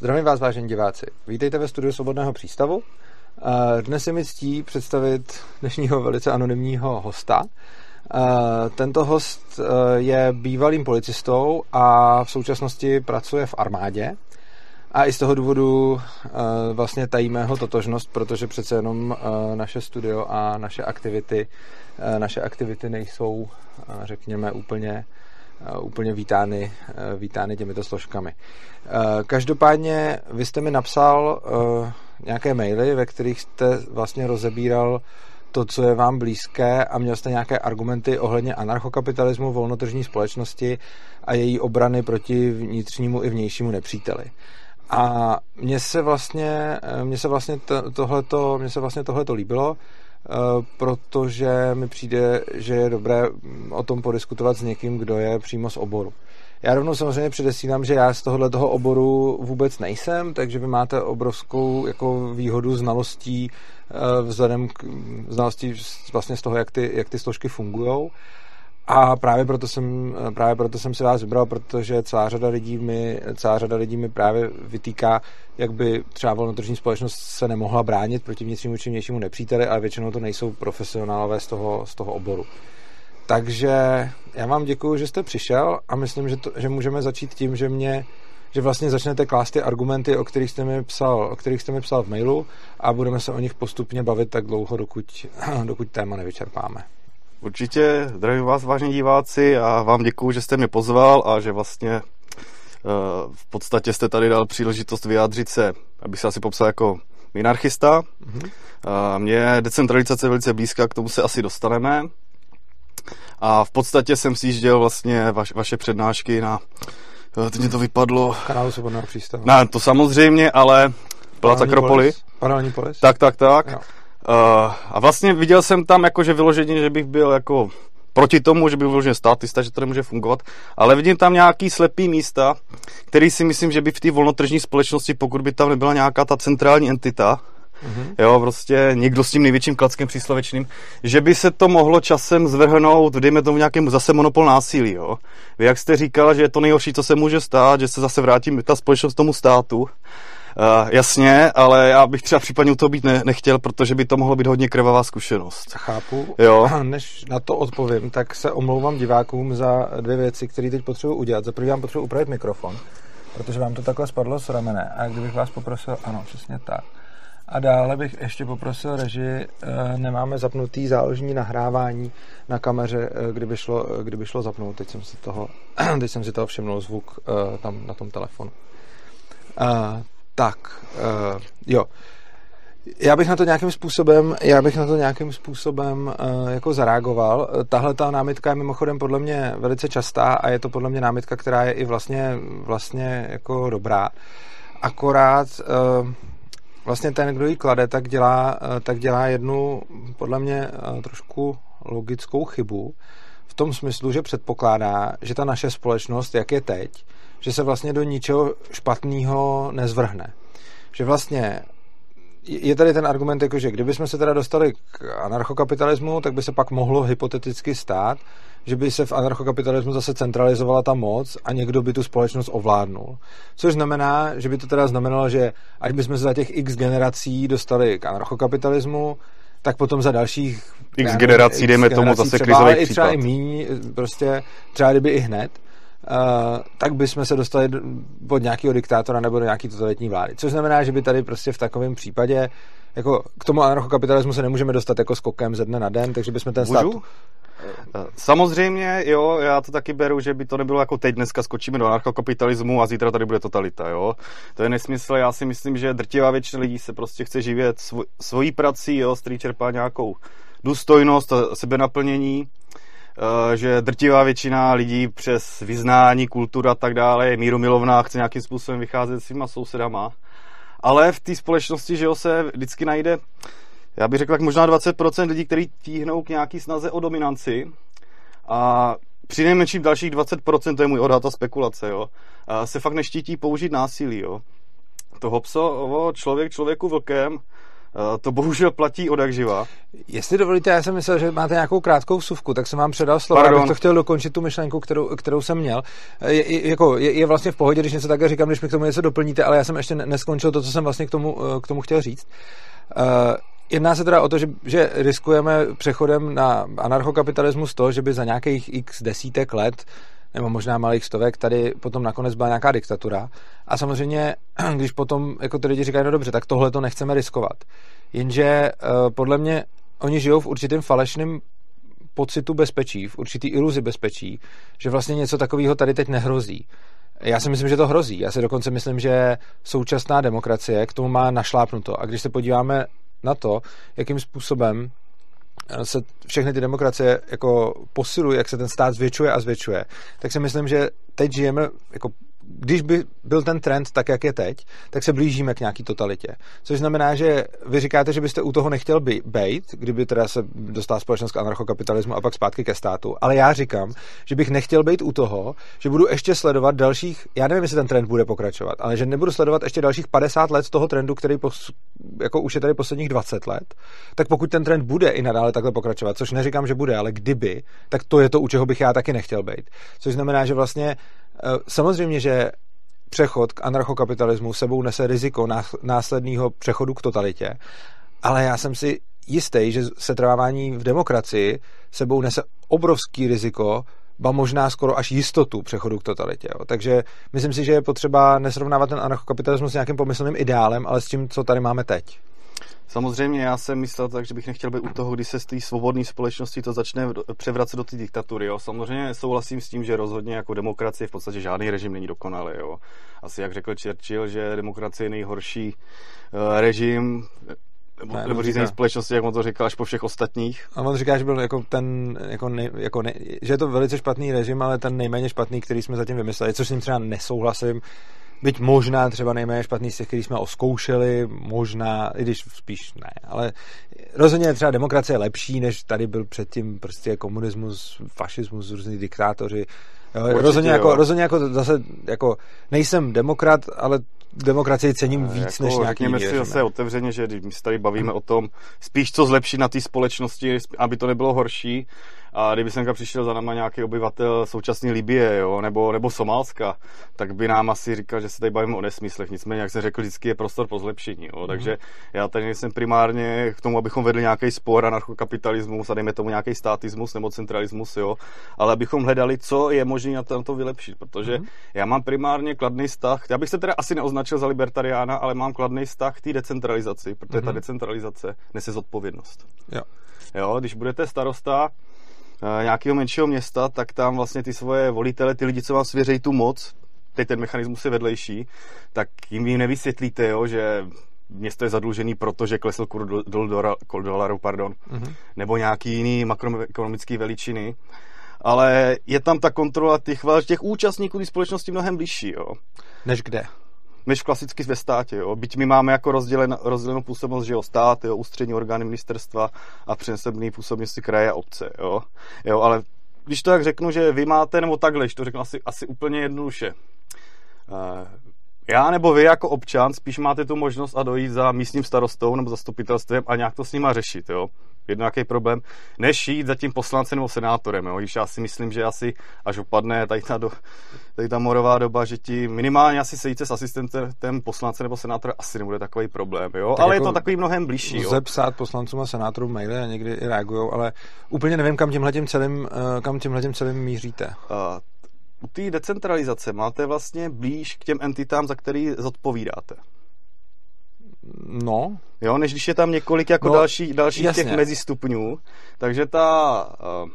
Zdravím vás, vážení diváci. Vítejte ve studiu Svobodného přístavu. Dnes je mi ctí představit dnešního velice anonymního hosta. Tento host je bývalým policistou a v současnosti pracuje v armádě. A i z toho důvodu vlastně tajíme jeho totožnost, protože přece jenom naše studio a naše aktivity, naše aktivity nejsou, řekněme, úplně úplně vítány, vítány těmito složkami. Každopádně vy jste mi napsal nějaké maily, ve kterých jste vlastně rozebíral to, co je vám blízké a měl jste nějaké argumenty ohledně anarchokapitalismu, volnotržní společnosti a její obrany proti vnitřnímu i vnějšímu nepříteli. A mně se vlastně, mně se vlastně tohleto, mně se vlastně tohleto líbilo, Eh, protože mi přijde, že je dobré o tom podiskutovat s někým, kdo je přímo z oboru. Já rovnou samozřejmě předesílám, že já z tohohle toho oboru vůbec nejsem, takže vy máte obrovskou jako výhodu znalostí eh, vzhledem k znalostí vlastně z toho, jak ty, jak ty složky fungují. A právě proto jsem, právě proto jsem si vás vybral, protože celá řada lidí mi, celá řada lidí mi právě vytýká, jak by třeba volnotržní společnost se nemohla bránit proti vnitřnímu či vnějšímu nepříteli, ale většinou to nejsou profesionálové z toho, z toho oboru. Takže já vám děkuji, že jste přišel a myslím, že, to, že můžeme začít tím, že mě že vlastně začnete klást ty argumenty, o kterých jste mi psal, o kterých jste mi psal v mailu a budeme se o nich postupně bavit tak dlouho, dokud, dokud téma nevyčerpáme. Určitě zdravím vás, vážení diváci, a vám děkuji, že jste mě pozval a že vlastně eh, v podstatě jste tady dal příležitost vyjádřit se, abych se asi popsal jako minarchista. Mm-hmm. Mně je decentralizace velice blízká, k tomu se asi dostaneme. A v podstatě jsem si jížděl vlastně vaš, vaše přednášky na, eh, teď mě to vypadlo. Kanálu Svobodného přístavu. Ne, to samozřejmě, ale byla Akropoli. Paralelní polis? Tak, tak, tak. Jo. Uh, a vlastně viděl jsem tam jakože vyložení, že bych byl jako proti tomu, že by byl vyloženě státista, že to nemůže fungovat, ale vidím tam nějaký slepý místa, který si myslím, že by v té volnotržní společnosti, pokud by tam nebyla nějaká ta centrální entita, Mm-hmm. Jo, prostě někdo s tím největším klackem příslovečným, že by se to mohlo časem zvrhnout, dejme tomu nějakému zase monopol násilí, jo. Vy jak jste říkala, že je to nejhorší, co se může stát, že se zase vrátí ta společnost tomu státu, Uh, jasně, ale já bych třeba případně u toho být ne, nechtěl, protože by to mohlo být hodně krvavá zkušenost. Chápu. Jo. Než na to odpovím, tak se omlouvám divákům za dvě věci, které teď potřebuji udělat. Za první vám potřebuji upravit mikrofon, protože vám to takhle spadlo z ramene. A kdybych vás poprosil, ano, přesně tak. A dále bych ještě poprosil režii, eh, nemáme zapnutý záložní nahrávání na kameře, eh, kdyby šlo, kdyby šlo zapnout. Teď jsem si toho, teď jsem si toho všimnul zvuk tam na tom telefonu. Tak, uh, jo. Já bych na to nějakým způsobem, já bych na to nějakým způsobem uh, jako zareagoval. Tahle ta námitka je mimochodem podle mě velice častá a je to podle mě námitka, která je i vlastně, vlastně jako dobrá. Akorát uh, vlastně ten, kdo ji klade, tak dělá, uh, tak dělá jednu podle mě uh, trošku logickou chybu v tom smyslu, že předpokládá, že ta naše společnost, jak je teď, že se vlastně do ničeho špatného nezvrhne. Že vlastně je tady ten argument, jako, že kdybychom se teda dostali k anarchokapitalismu, tak by se pak mohlo hypoteticky stát, že by se v anarchokapitalismu zase centralizovala ta moc a někdo by tu společnost ovládnul. Což znamená, že by to teda znamenalo, že ať bychom se za těch x generací dostali k anarchokapitalismu, tak potom za dalších x generací, dejme tomu zase krizový případ. třeba i míň, prostě třeba kdyby i hned, tak bychom se dostali od nějakého diktátora nebo do nějaké totalitní vlády. Což znamená, že by tady prostě v takovém případě jako k tomu anarchokapitalismu se nemůžeme dostat jako skokem ze dne na den, takže bychom ten stát... Eh, samozřejmě, jo, já to taky beru, že by to nebylo jako teď dneska skočíme do anarchokapitalismu a zítra tady bude totalita, jo. To je nesmysl, já si myslím, že drtivá většina lidí se prostě chce živět svoj, svojí prací, jo, z čerpá nějakou důstojnost a sebenaplnění Eh, že drtivá většina lidí přes vyznání, kulturu a tak dále je míromilovná, chce nějakým způsobem vycházet s svýma sousedama. Ale v té společnosti, že jo, se vždycky najde, já bych řekl, tak možná 20% lidí, kteří tíhnou k nějaký snaze o dominanci a při nejmenším dalších 20%, to je můj odhad a spekulace, jo, se fakt neštítí použít násilí, jo. Toho pso, člověk člověku vlkem, to bohužel platí od jak živa. Jestli dovolíte, já jsem myslel, že máte nějakou krátkou vsuvku, tak jsem vám předal slovo, Pardon. abych to chtěl dokončit tu myšlenku, kterou, kterou jsem měl. Je, je, jako, je, je vlastně v pohodě, když něco takhle říkám, když mi k tomu něco doplníte, ale já jsem ještě neskončil to, co jsem vlastně k tomu, k tomu chtěl říct. Uh, Jedná se teda o to, že, že riskujeme přechodem na anarchokapitalismus to, že by za nějakých x desítek let nebo možná malých stovek, tady potom nakonec byla nějaká diktatura. A samozřejmě, když potom jako ty lidi říkají, no dobře, tak tohle to nechceme riskovat. Jenže uh, podle mě oni žijou v určitém falešném pocitu bezpečí, v určitý iluzi bezpečí, že vlastně něco takového tady teď nehrozí. Já si myslím, že to hrozí. Já si dokonce myslím, že současná demokracie k tomu má našlápnuto. A když se podíváme na to, jakým způsobem se všechny ty demokracie jako posilují, jak se ten stát zvětšuje a zvětšuje, tak si myslím, že teď žijeme jako když by byl ten trend tak, jak je teď, tak se blížíme k nějaký totalitě. Což znamená, že vy říkáte, že byste u toho nechtěl být, kdyby teda se dostala společnost k anarchokapitalismu a pak zpátky ke státu. Ale já říkám, že bych nechtěl být u toho, že budu ještě sledovat dalších, já nevím, jestli ten trend bude pokračovat, ale že nebudu sledovat ještě dalších 50 let z toho trendu, který pos, jako už je tady posledních 20 let, tak pokud ten trend bude i nadále takhle pokračovat, což neříkám, že bude, ale kdyby, tak to je to, u čeho bych já taky nechtěl být. Což znamená, že vlastně samozřejmě, že přechod k anarchokapitalismu sebou nese riziko následného přechodu k totalitě, ale já jsem si jistý, že setrvávání v demokracii sebou nese obrovský riziko, ba možná skoro až jistotu přechodu k totalitě. Jo. Takže myslím si, že je potřeba nesrovnávat ten anarchokapitalismus s nějakým pomyslným ideálem, ale s tím, co tady máme teď. Samozřejmě já jsem myslel tak, že bych nechtěl být u toho, kdy se z té svobodné společnosti to začne převracet do té diktatury. Jo. Samozřejmě souhlasím s tím, že rozhodně jako demokracie v podstatě žádný režim není dokonalý. Jo. Asi jak řekl Churchill, že demokracie je nejhorší uh, režim, nebo, ne, nebo řízení říká, společnosti, jak on to říkal, až po všech ostatních. A on říká, že byl jako ten, jako nej, jako nej, že je to velice špatný režim, ale ten nejméně špatný, který jsme zatím vymysleli, což s ním třeba nesouhlasím. Byť možná třeba nejméně špatný z těch, který jsme oskoušeli, možná, i když spíš ne, ale rozhodně třeba demokracie je lepší, než tady byl předtím prostě komunismus, fašismus, různý diktátoři. Jo, Určitě, rozhodně, jako, jo. jako, rozhodně jako zase jako nejsem demokrat, ale demokracii cením víc jako, než nějaký Řekněme si zase otevřeně, že když se tady bavíme o tom, spíš co zlepšit na té společnosti, aby to nebylo horší, a kdyby semka přišel za náma nějaký obyvatel současné Libie, jo, nebo, nebo Somálska, tak by nám asi říkal, že se tady bavíme o nesmyslech. Nicméně, jak jsem řekl, vždycky je prostor pro zlepšení. Jo. Mm-hmm. Takže já tady nejsem primárně k tomu, abychom vedli nějaký spor anarchokapitalismus a dejme tomu nějaký státismus nebo centralismus, jo, ale abychom hledali, co je možné na to, vylepšit. Protože mm-hmm. já mám primárně kladný vztah, já bych se teda asi neoznačil za libertariána, ale mám kladný vztah k té decentralizaci, protože mm-hmm. ta mhm. decentralizace nese zodpovědnost. Jo. Jo, když budete starosta, nějakého menšího města, tak tam vlastně ty svoje volitele, ty lidi, co vám svěřejí tu moc, teď ten mechanismus je vedlejší, tak jim vy nevysvětlíte, jo, že město je zadlužený, protože klesl kurz do, do, do, dolaru, pardon, mm-hmm. nebo nějaký jiný makroekonomický veličiny. Ale je tam ta kontrola těch, těch účastníků té společnosti mnohem blížší. Jo. Než kde? Než klasicky ve státě. Jo. Byť my máme jako rozdělen, rozdělenou působnost, že jo, stát, jo, ústřední orgány ministerstva a přenesený působnosti kraje a obce. Jo. Jo, ale když to tak řeknu, že vy máte, nebo takhle, když to řeknu asi, asi úplně jednoduše. Uh, já nebo vy jako občan spíš máte tu možnost a dojít za místním starostou nebo zastupitelstvem a nějak to s nima řešit, jo nějaký problém, než jít za tím poslancem nebo senátorem. Jo. Když já si myslím, že asi až opadne tady ta, do, tady ta morová doba, že ti minimálně asi sejít se s asistentem poslance nebo senátora asi nebude takový problém. Jo. Tak ale jako je to takový mnohem blížší. Lze psát poslancům a senátorům maily a někdy i reagují, ale úplně nevím, kam tímhle celým, eh, kam tímhle celým míříte. Uh, u té decentralizace máte vlastně blíž k těm entitám, za který zodpovídáte. No. Jo, než když je tam několik jako no, další, dalších jasně. těch mezistupňů. Takže ta uh,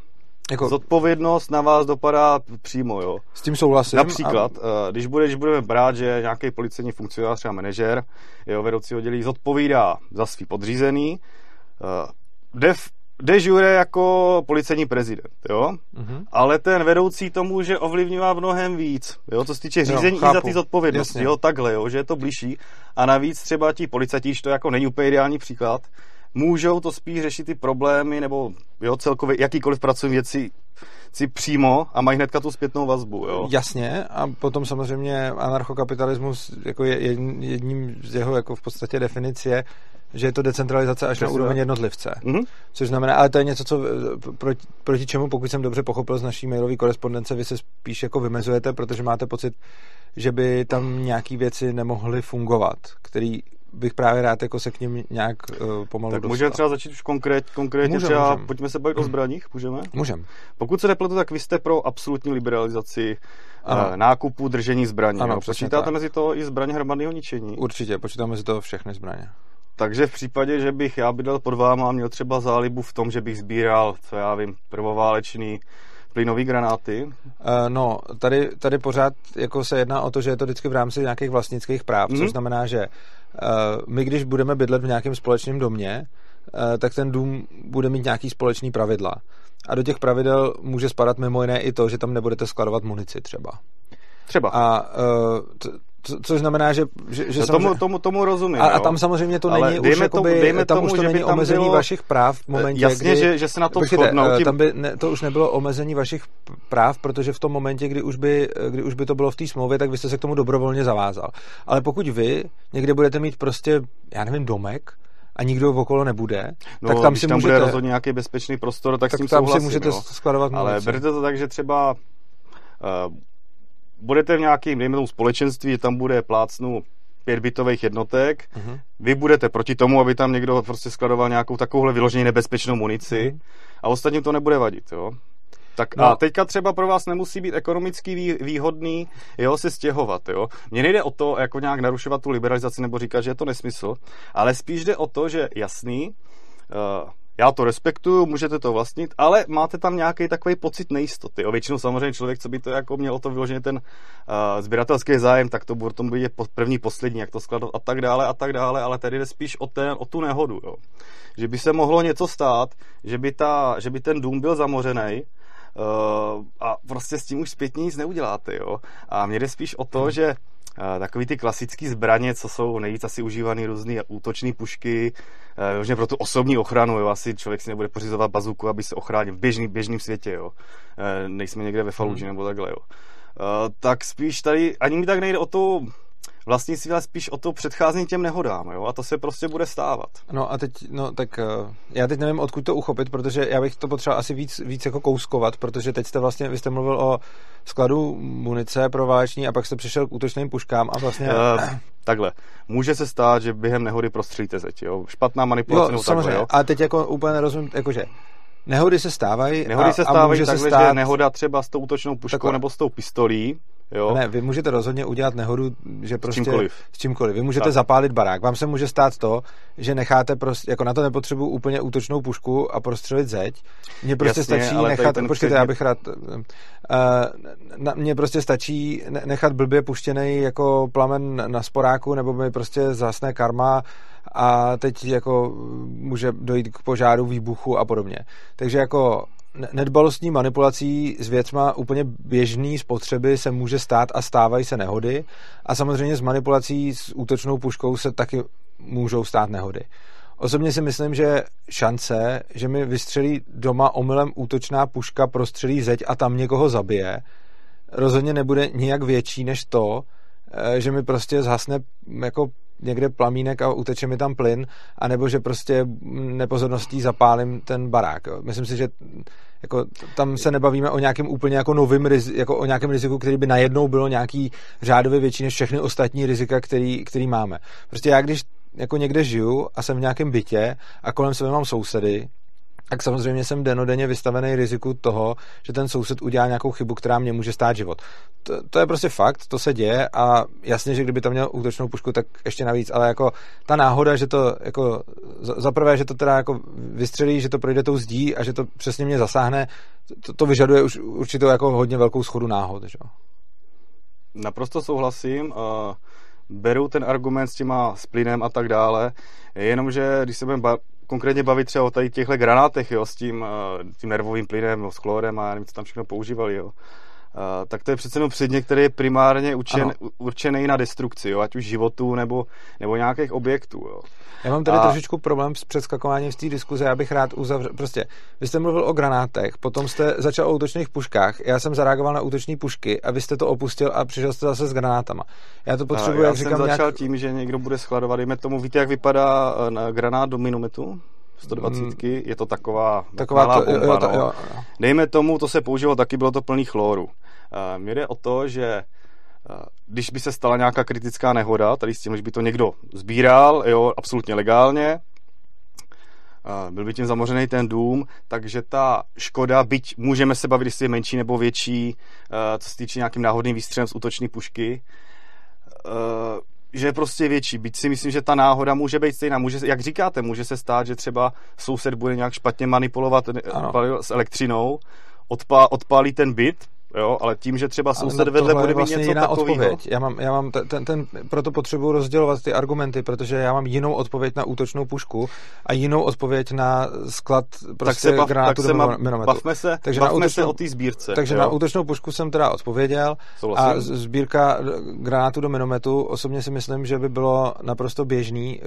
jako... zodpovědnost na vás dopadá přímo, jo. S tím souhlasím. Například, a... uh, když, bude, když budeme brát, že nějaký policejní funkcionář, třeba manažer, jeho vedoucí oddělí, zodpovídá za svý podřízený, uh, jde v de jure jako policejní prezident, jo? Mm-hmm. Ale ten vedoucí to může ovlivňovat mnohem víc, jo? Co se týče řízení jo, i za ty zodpovědnosti, jo? Takhle, jo? Že je to blížší. A navíc třeba ti policajti, to jako není úplně ideální příklad, můžou to spíš řešit ty problémy nebo jo, celkově jakýkoliv pracovní věci si přímo a mají hnedka tu zpětnou vazbu. Jo? Jasně a potom samozřejmě anarchokapitalismus jako je jedním z jeho jako v podstatě definice že je to decentralizace až Přesně na úroveň jednotlivce. Mhm. Což znamená, ale to je něco, co eh, proti, proti čemu, pokud jsem dobře pochopil z naší mailové korespondence, vy se spíš jako vymezujete, protože máte pocit, že by tam nějaký věci nemohly fungovat, který bych právě rád jako se k ním nějak uh, pomalu Tak dostal. můžeme třeba začít už konkrét, konkrétně Můžem, třeba, můžem. pojďme se bavit o zbraních, můžeme? Můžem. Pokud se nepletu, tak vy jste pro absolutní liberalizaci Ano. eh, nákupu, držení zbraní. Ano, Počítáte tak. mezi to i zbraně hromadného ničení? Určitě, počítáme si to všechny zbraně. Takže v případě, že bych já bydlel pod váma a měl třeba zálibu v tom, že bych sbíral, co já vím, prvoválečný plynový granáty, Uh, no, tady, tady pořád jako se jedná o to, že je to vždycky v rámci nějakých vlastnických práv, Mhm. což znamená, že my, když budeme bydlet v nějakém společném domě, uh, tak ten dům bude mít nějaký společný pravidla. A do těch pravidel může spadat mimo jiné i to, že tam nebudete skladovat munici třeba. třeba. A to, co, což znamená, že, že, že no, samozřejmě... tomu, tomu, tomu rozumím. a, a tam samozřejmě to Ale není už dejme tomu- jakoby, dejme tam tomu, už to že není tam omezení bylo- vašich práv v momentě, Jasně, kdy... že, že se na tom Počkejte, shodnou. eh, Tím, tam by ne, to už nebylo omezení vašich práv, protože v tom momentě, kdy už by, kdy už by to bylo v té smlouvě, tak vy jste se k tomu dobrovolně zavázal. Ale pokud vy někde budete mít prostě, já nevím, domek, a nikdo okolo nebude, no, tak tam si tam můžete, bude rozhodně nějaký bezpečný prostor, tak, s tak tím tam souhlasím, si můžete jo. skladovat Ale berte to tak, že třeba uh, budete v nějakém, dejme tomu společenství, že tam bude plácnu pět bytových jednotek, Mhm. vy budete proti tomu, aby tam někdo prostě skladoval nějakou takovouhle vyloženě nebezpečnou munici Mhm. a ostatním to nebude vadit, jo. Tak No. a teďka třeba pro vás nemusí být ekonomicky vý, výhodný jo, se stěhovat, jo. Mně nejde o to, jako nějak narušovat tu liberalizaci nebo říkat, že je to nesmysl, ale spíš jde o to, že jasný, uh, já to respektuju, můžete to vlastnit, ale máte tam nějaký takový pocit nejistoty. Jo. Většinou samozřejmě člověk, co by to jako měl o to vyloženě ten uh, sběratelský zájem, tak to bude tom být první, poslední, jak to skladat a tak dále a tak dále, ale tady jde spíš o, ten, o tu nehodu. Jo. Že by se mohlo něco stát, že by, ta, že by ten dům byl zamořený, Uh, a prostě s tím už zpětně nic neuděláte, jo. A mě jde spíš o to, Hmm. že takový ty klasické zbraně, co jsou nejvíc asi užívané různé útočné pušky, uh, možná pro tu osobní ochranu, jo. Asi člověk si nebude pořizovat bazuku, aby se ochránil v běžný, běžném světě, jo. Uh, nejsme někde ve Faluži Hmm. nebo takhle, jo. Tak spíš tady, ani mi tak nejde o to vlastnictví, ale spíš o to předcházení těm nehodám, jo. A to se prostě bude stávat. No a teď, no tak eh, já teď nevím, odkud to uchopit, protože já bych to potřeboval asi víc, víc jako kouskovat, protože teď jste vlastně, vy jste mluvil o skladu munice pro a pak jste přišel k útočným puškám a vlastně... Uh, takhle. Může se stát, že během nehody prostřelíte zeď, jo. Špatná manipulace jo, samozřejmě, takhle, jo. a teď jako úplně nerozumím, jakože nehody se stávají Nehody a, se a stávají může takhle, se stát, že nehoda třeba s tou útočnou puškou Takhle. nebo s tou pistolí, jo. Ne, vy můžete rozhodně udělat nehodu, že prostě... čímkoliv. S čímkoliv. Vy můžete Tak. zapálit barák. Vám se může stát to, že necháte prostě, jako na to nepotřebuji úplně útočnou pušku a prostřelit zeď. Mně prostě Jasně, stačí nechat, počkejte, předmět- já bych rád, uh, na, mně prostě stačí ne- nechat blbě puštěný jako plamen na sporáku, nebo mi prostě zasne karma a teď jako může dojít k požáru, výbuchu a podobně. Takže jako nedbalostní manipulací s věcma úplně běžný spotřeby se může stát a stávají se nehody a samozřejmě s manipulací s útočnou puškou se taky můžou stát nehody. Osobně si myslím, že šance, že mi vystřelí doma omylem útočná puška, prostřelí zeď a tam někoho zabije, rozhodně nebude nijak větší než to, eh, že mi prostě zhasne jako někde plamínek a uteče mi tam plyn, anebo že prostě nepozorností zapálím ten barák. Jo. Myslím si, že jako tam se nebavíme o nějakém úplně jako novým jako o nějakém riziku, který by najednou bylo nějaký řádově větší než všechny ostatní rizika, který, který máme. Prostě já když jako někde žiju a jsem v nějakém bytě a kolem sebe mám sousedy, tak samozřejmě jsem denodenně vystavený riziku toho, že ten soused udělá nějakou chybu, která mě může stát život. To, to je prostě fakt, to se děje a jasně, že kdyby tam měl útočnou pušku, tak ještě navíc, ale jako ta náhoda, že to jako za, prvé, že to teda jako vystřelí, že to projde tou zdí a že to přesně mě zasáhne, to, to vyžaduje už určitou jako hodně velkou schodu náhod, že? Naprosto souhlasím. Uh, beru ten argument s těma s plynem a tak dále. Jenomže, když se budeme konkrétně bavit třeba o tady těchto granátech, jo, s tím, uh, tím nervovým plynem, s chlorem a já nevím, co tam všechno používali, jo. tak to je přece jenom předmět, který je primárně učen, určený na destrukci, jo, ať už životů nebo, nebo nějakých objektů. Jo. Já mám tady a... trošičku problém s předskakováním z té diskuze, já bych rád uzavřel. Prostě, vy jste mluvil o granátech, potom jste začal o útočných puškách, já jsem zareagoval na útoční pušky a vy jste to opustil a přišel jste zase s granátama. Já to potřebuji, já jak jsem říkám, začal nějak... tím, že někdo bude skladovat, dejme tomu, víte, jak vypadá eh, granát do minometu? 120, mm. je to taková, taková malá to, bomba. Jo, to, no. jo, jo. Dejme tomu, to se používalo taky, bylo to plný chloru. Uh, mně jde o to, že když by se stala nějaká kritická nehoda, tady s tím, že by to někdo sbíral, jo, absolutně legálně, byl by tím zamořený ten dům, takže ta škoda, byť můžeme se bavit, jestli je menší nebo větší, co se týče nějakým náhodným výstřelem z útoční pušky, že je prostě větší. Byť si myslím, že ta náhoda může být stejná. Může, jak říkáte, může se stát, že třeba soused bude nějak špatně manipulovat ano. s elektřinou, odpá, odpálí ten byt, Jo, ale tím, že třeba soused vedle bude vlastně mít něco jiná takovýho. odpověď. Já mám, já mám ten, ten, ten, proto potřebuji rozdělovat ty argumenty, protože já mám jinou odpověď na útočnou pušku a jinou odpověď na sklad prostě tak se bav, granátu tak se do minometu. Bavme se, takže bavme na útočnou, se o té sbírce. Takže jo? na útočnou pušku jsem teda odpověděl Souhlasím. a sbírka granátu do minometu, osobně si myslím, že by bylo naprosto běžný.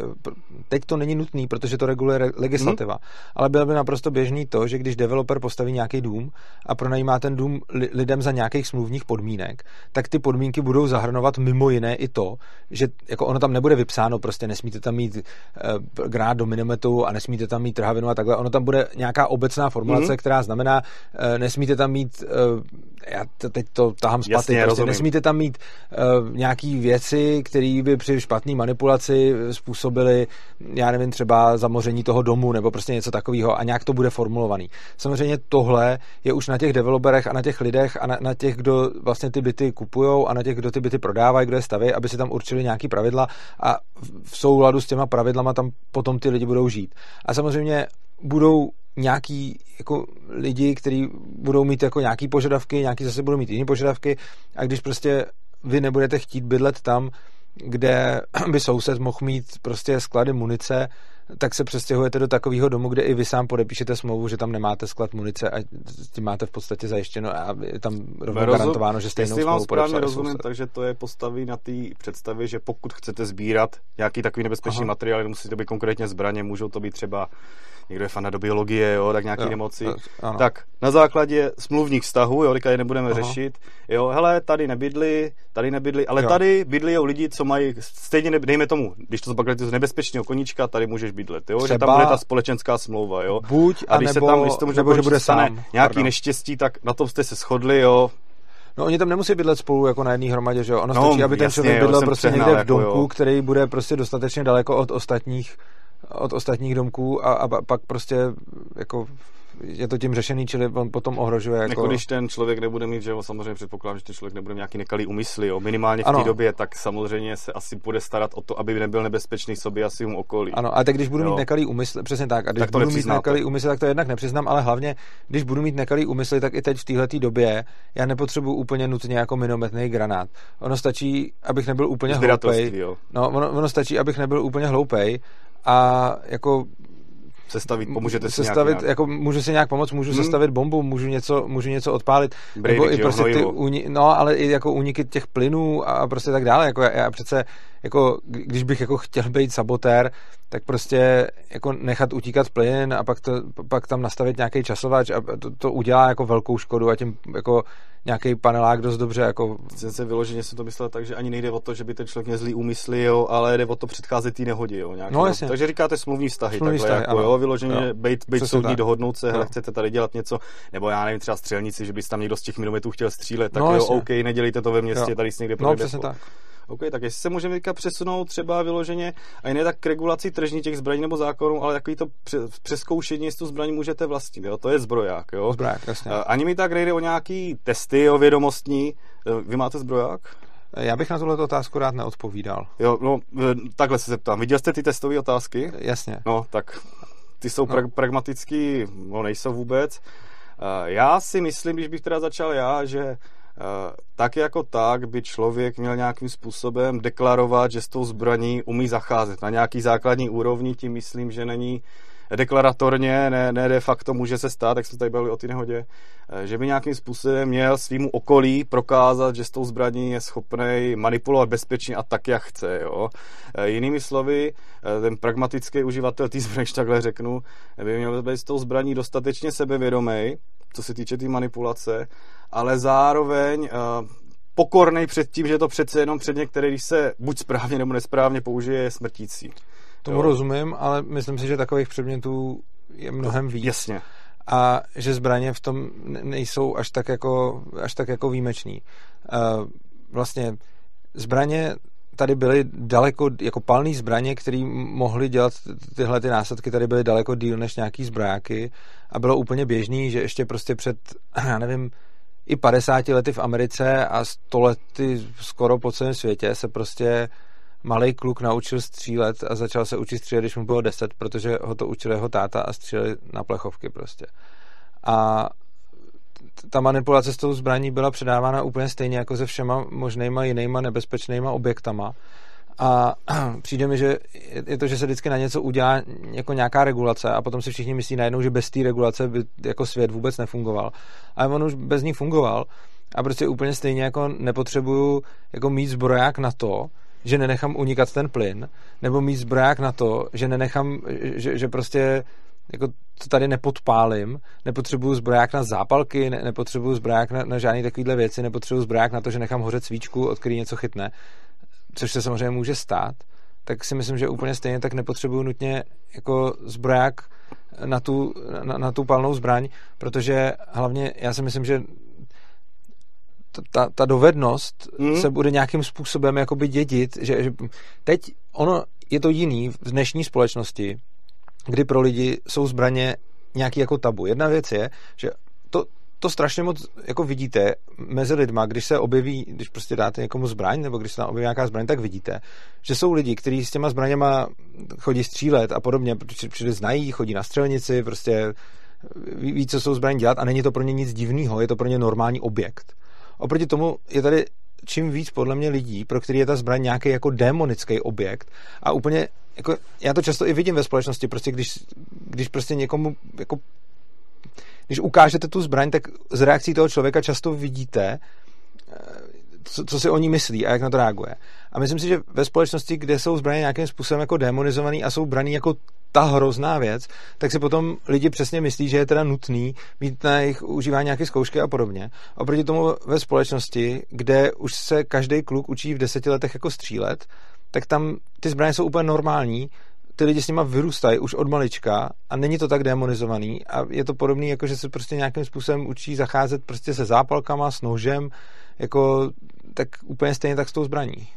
Teď to není nutný, protože to reguluje legislativa, hmm. ale bylo by naprosto běžný to, že když developer postaví nějaký dům a pronajímá ten dům lidem lidem za nějakých smluvních podmínek, tak ty podmínky budou zahrnovat mimo jiné i to, že jako ono tam nebude vypsáno, prostě nesmíte tam mít uh, grát do minimetu a nesmíte tam mít trhavinu a takhle. Ono tam bude nějaká obecná formulace, mm-hmm. která znamená, uh, nesmíte tam mít, uh, já teď to tahám z paty, prostě nesmíte tam mít uh, nějaký věci, které by při špatné manipulaci způsobily, já nevím, třeba zamoření toho domu nebo prostě něco takového a nějak to bude formulovaný. Samozřejmě tohle je už na těch developerech a na těch lidech a na, na těch, kdo vlastně ty byty kupují a na těch, kdo ty byty prodávají, kdo je staví, aby si tam určili nějaký pravidla a v souladu s těma pravidlama tam potom ty lidi budou žít. A samozřejmě budou nějaký jako lidi, kteří budou mít jako nějaký požadavky, nějaký zase budou mít jiné požadavky a když prostě vy nebudete chtít bydlet tam, kde by soused mohl mít prostě sklady munice, tak se přestěhujete do takového domu, kde i vy sám podepíšete smlouvu, že tam nemáte sklad munice a tím máte v podstatě zajištěno a je tam rovnou Rozum, garantováno, že stejnou smlouvu správně rozumím, soused. takže to je postaví na té představě, že pokud chcete sbírat nějaký takový nebezpečný Aha. materiál, nemusí to být konkrétně zbraně, můžou to být třeba někdo je fan do biologie, jo, tak nějaký jo, nemoci. Ano. Tak na základě smluvních vztahů, jo, je nebudeme Aha. řešit, jo, hele, tady nebydli, tady nebydli, ale jo. tady bydli lidi, co mají stejně, ne, dejme tomu, když to zbagatelizuje z nebezpečného koníčka, tady můžeš bydlet, jo, Třeba že tam bude ta společenská smlouva, jo. Buď, a, když nebo, se tam, když tomu, nebo že bude sám. nějaký Pardon. neštěstí, tak na tom jste se shodli, jo, No oni tam nemusí bydlet spolu jako na jedné hromadě, že jo? Ono no, stačí, aby ten člověk bydlel prostě někde v jako domku, jako, který bude prostě dostatečně daleko od ostatních od ostatních domků a, a pak prostě jako je to tím řešený, čili on potom ohrožuje. Jako... jako když ten člověk nebude mít, že jo, samozřejmě předpokládám, že ten člověk nebude mít nějaký nekalý úmysly, jo, minimálně v té době, tak samozřejmě se asi bude starat o to, aby nebyl nebezpečný sobě a svým okolí. Ano, a tak když budu jo. mít nekalý úmysl, přesně tak, a když tak budu mít nekalý úmysl, tak to jednak nepřiznám, ale hlavně, když budu mít nekalý úmysl, tak i teď v této době já nepotřebuji úplně nutně jako minometný granát. Ono stačí, abych nebyl úplně hloupej. No, ono, ono stačí, abych nebyl úplně hloupej a jako sestavit, pomůžete si sestavit, nějak, jako můžu si nějak pomoct, můžu hmm. sestavit bombu, můžu něco, můžu něco odpálit, Brejvik, nebo i prostě ty uni, no, ale i jako úniky těch plynů a prostě tak dále, jako já, já přece, jako když bych jako chtěl být sabotér, tak prostě jako nechat utíkat plyn a pak, to, pak tam nastavit nějaký časovač a to, to udělá jako velkou škodu a tím jako nějaký panelák dost dobře. Jako... Jsem se vyloženě jsem to myslel tak, že ani nejde o to, že by ten člověk měl zlý úmysly, jo, ale jde o to předcházet té nehodě. Jo, no, jasně. Takže říkáte smluvní vztahy, smluvní takhle, vztahy, jako, jo, vyloženě jo. být, být soudní, tak. dohodnout se, hele, chcete tady dělat něco, nebo já nevím, třeba střelnici, že bys tam někdo z těch minometů chtěl střílet, tak no, jo, OK, nedělejte to ve městě, jo. tady si někde No, přesně tak. OK, tak jestli se můžeme teďka přesunout třeba vyloženě, a ne tak k regulaci tržní těch zbraní nebo zákonů, ale takový to přeskoušení, jestli tu zbraň můžete vlastnit, jo? to je zbroják. Jo? Zbroják, jasně. Ani mi tak nejde o nějaký testy o vědomostní. Vy máte zbroják? Já bych na tuhle otázku rád neodpovídal. Jo, no, takhle se zeptám. Viděl jste ty testové otázky? Jasně. No, tak ty jsou no. pra- pragmatický, no nejsou vůbec. Já si myslím, když bych teda začal já, že tak jako tak by člověk měl nějakým způsobem deklarovat, že s tou zbraní umí zacházet. Na nějaký základní úrovni, tím myslím, že není deklaratorně, ne, ne de facto může se stát, jak jsme tady byli o té nehodě, eh, že by nějakým způsobem měl svýmu okolí prokázat, že s tou zbraní je schopný manipulovat bezpečně a tak, jak chce. Jo? Eh, jinými slovy, eh, ten pragmatický uživatel té zbraně, takhle řeknu, by měl být s tou zbraní dostatečně sebevědomý, co se týče té tý manipulace, ale zároveň pokorný před tím, že to přece jenom před některý, když se buď správně nebo nesprávně použije, je smrtící. Tomu jo. rozumím, ale myslím si, že takových předmětů je mnohem víc. Jasně. A že zbraně v tom nejsou až tak jako, až tak jako výjimeční. Uh, vlastně zbraně tady byly daleko, jako palný zbraně, které mohly dělat tyhle ty následky, tady byly daleko díl než nějaký zbrojáky a bylo úplně běžný, že ještě prostě před, já nevím, i 50 lety v Americe a 100 lety skoro po celém světě se prostě malý kluk naučil střílet a začal se učit střílet, když mu bylo 10, protože ho to učil jeho táta a stříleli na plechovky prostě. A ta manipulace s tou zbraní byla předávána úplně stejně jako se všema možnýma jinýma nebezpečnýma objektama. A přijde mi, že je to, že se vždycky na něco udělá jako nějaká regulace a potom si všichni myslí najednou, že bez té regulace by jako svět vůbec nefungoval. Ale on už bez ní fungoval a prostě úplně stejně jako nepotřebuju jako mít zbroják na to, že nenechám unikat ten plyn, nebo mít zbroják na to, že nenechám, že, že prostě jako to tady nepodpálím, nepotřebuju zbroják na zápalky, ne, nepotřebuju zbroják na, na žádné takovéhle věci, nepotřebuju zbroják na to, že nechám hořet svíčku, od který něco chytne, což se samozřejmě může stát, tak si myslím, že úplně stejně tak nepotřebuju nutně jako zbroják na tu, na, na tu palnou zbraň, protože hlavně já si myslím, že ta, ta dovednost mm. se bude nějakým způsobem jakoby dědit, že, že teď ono je to jiný v dnešní společnosti, kdy pro lidi jsou zbraně nějaký jako tabu. Jedna věc je, že to, to strašně moc jako vidíte mezi lidma, když se objeví, když prostě dáte někomu zbraň, nebo když se tam objeví nějaká zbraň, tak vidíte, že jsou lidi, kteří s těma zbraněma chodí střílet a podobně, protože znají, chodí na střelnici, prostě ví, ví, co jsou zbraně dělat a není to pro ně nic divného, je to pro ně normální objekt. Oproti tomu je tady čím víc podle mě lidí, pro který je ta zbraň nějaký jako démonický objekt a úplně, jako, já to často i vidím ve společnosti, prostě když, když prostě někomu jako když ukážete tu zbraň, tak z reakcí toho člověka často vidíte, eh, co, co si o ní myslí a jak na to reaguje. A myslím si, že ve společnosti, kde jsou zbraně nějakým způsobem jako demonizovaný a jsou braný jako ta hrozná věc, tak si potom lidi přesně myslí, že je teda nutný mít na jejich užívání nějaké zkoušky a podobně. Oproti tomu ve společnosti, kde už se každý kluk učí v deseti letech jako střílet, tak tam ty zbraně jsou úplně normální, ty lidi s nima vyrůstají už od malička a není to tak demonizovaný a je to podobné, jako že se prostě nějakým způsobem učí zacházet prostě se zápalkama, s nožem, jako tak úplně stejně tak s tou zbraní.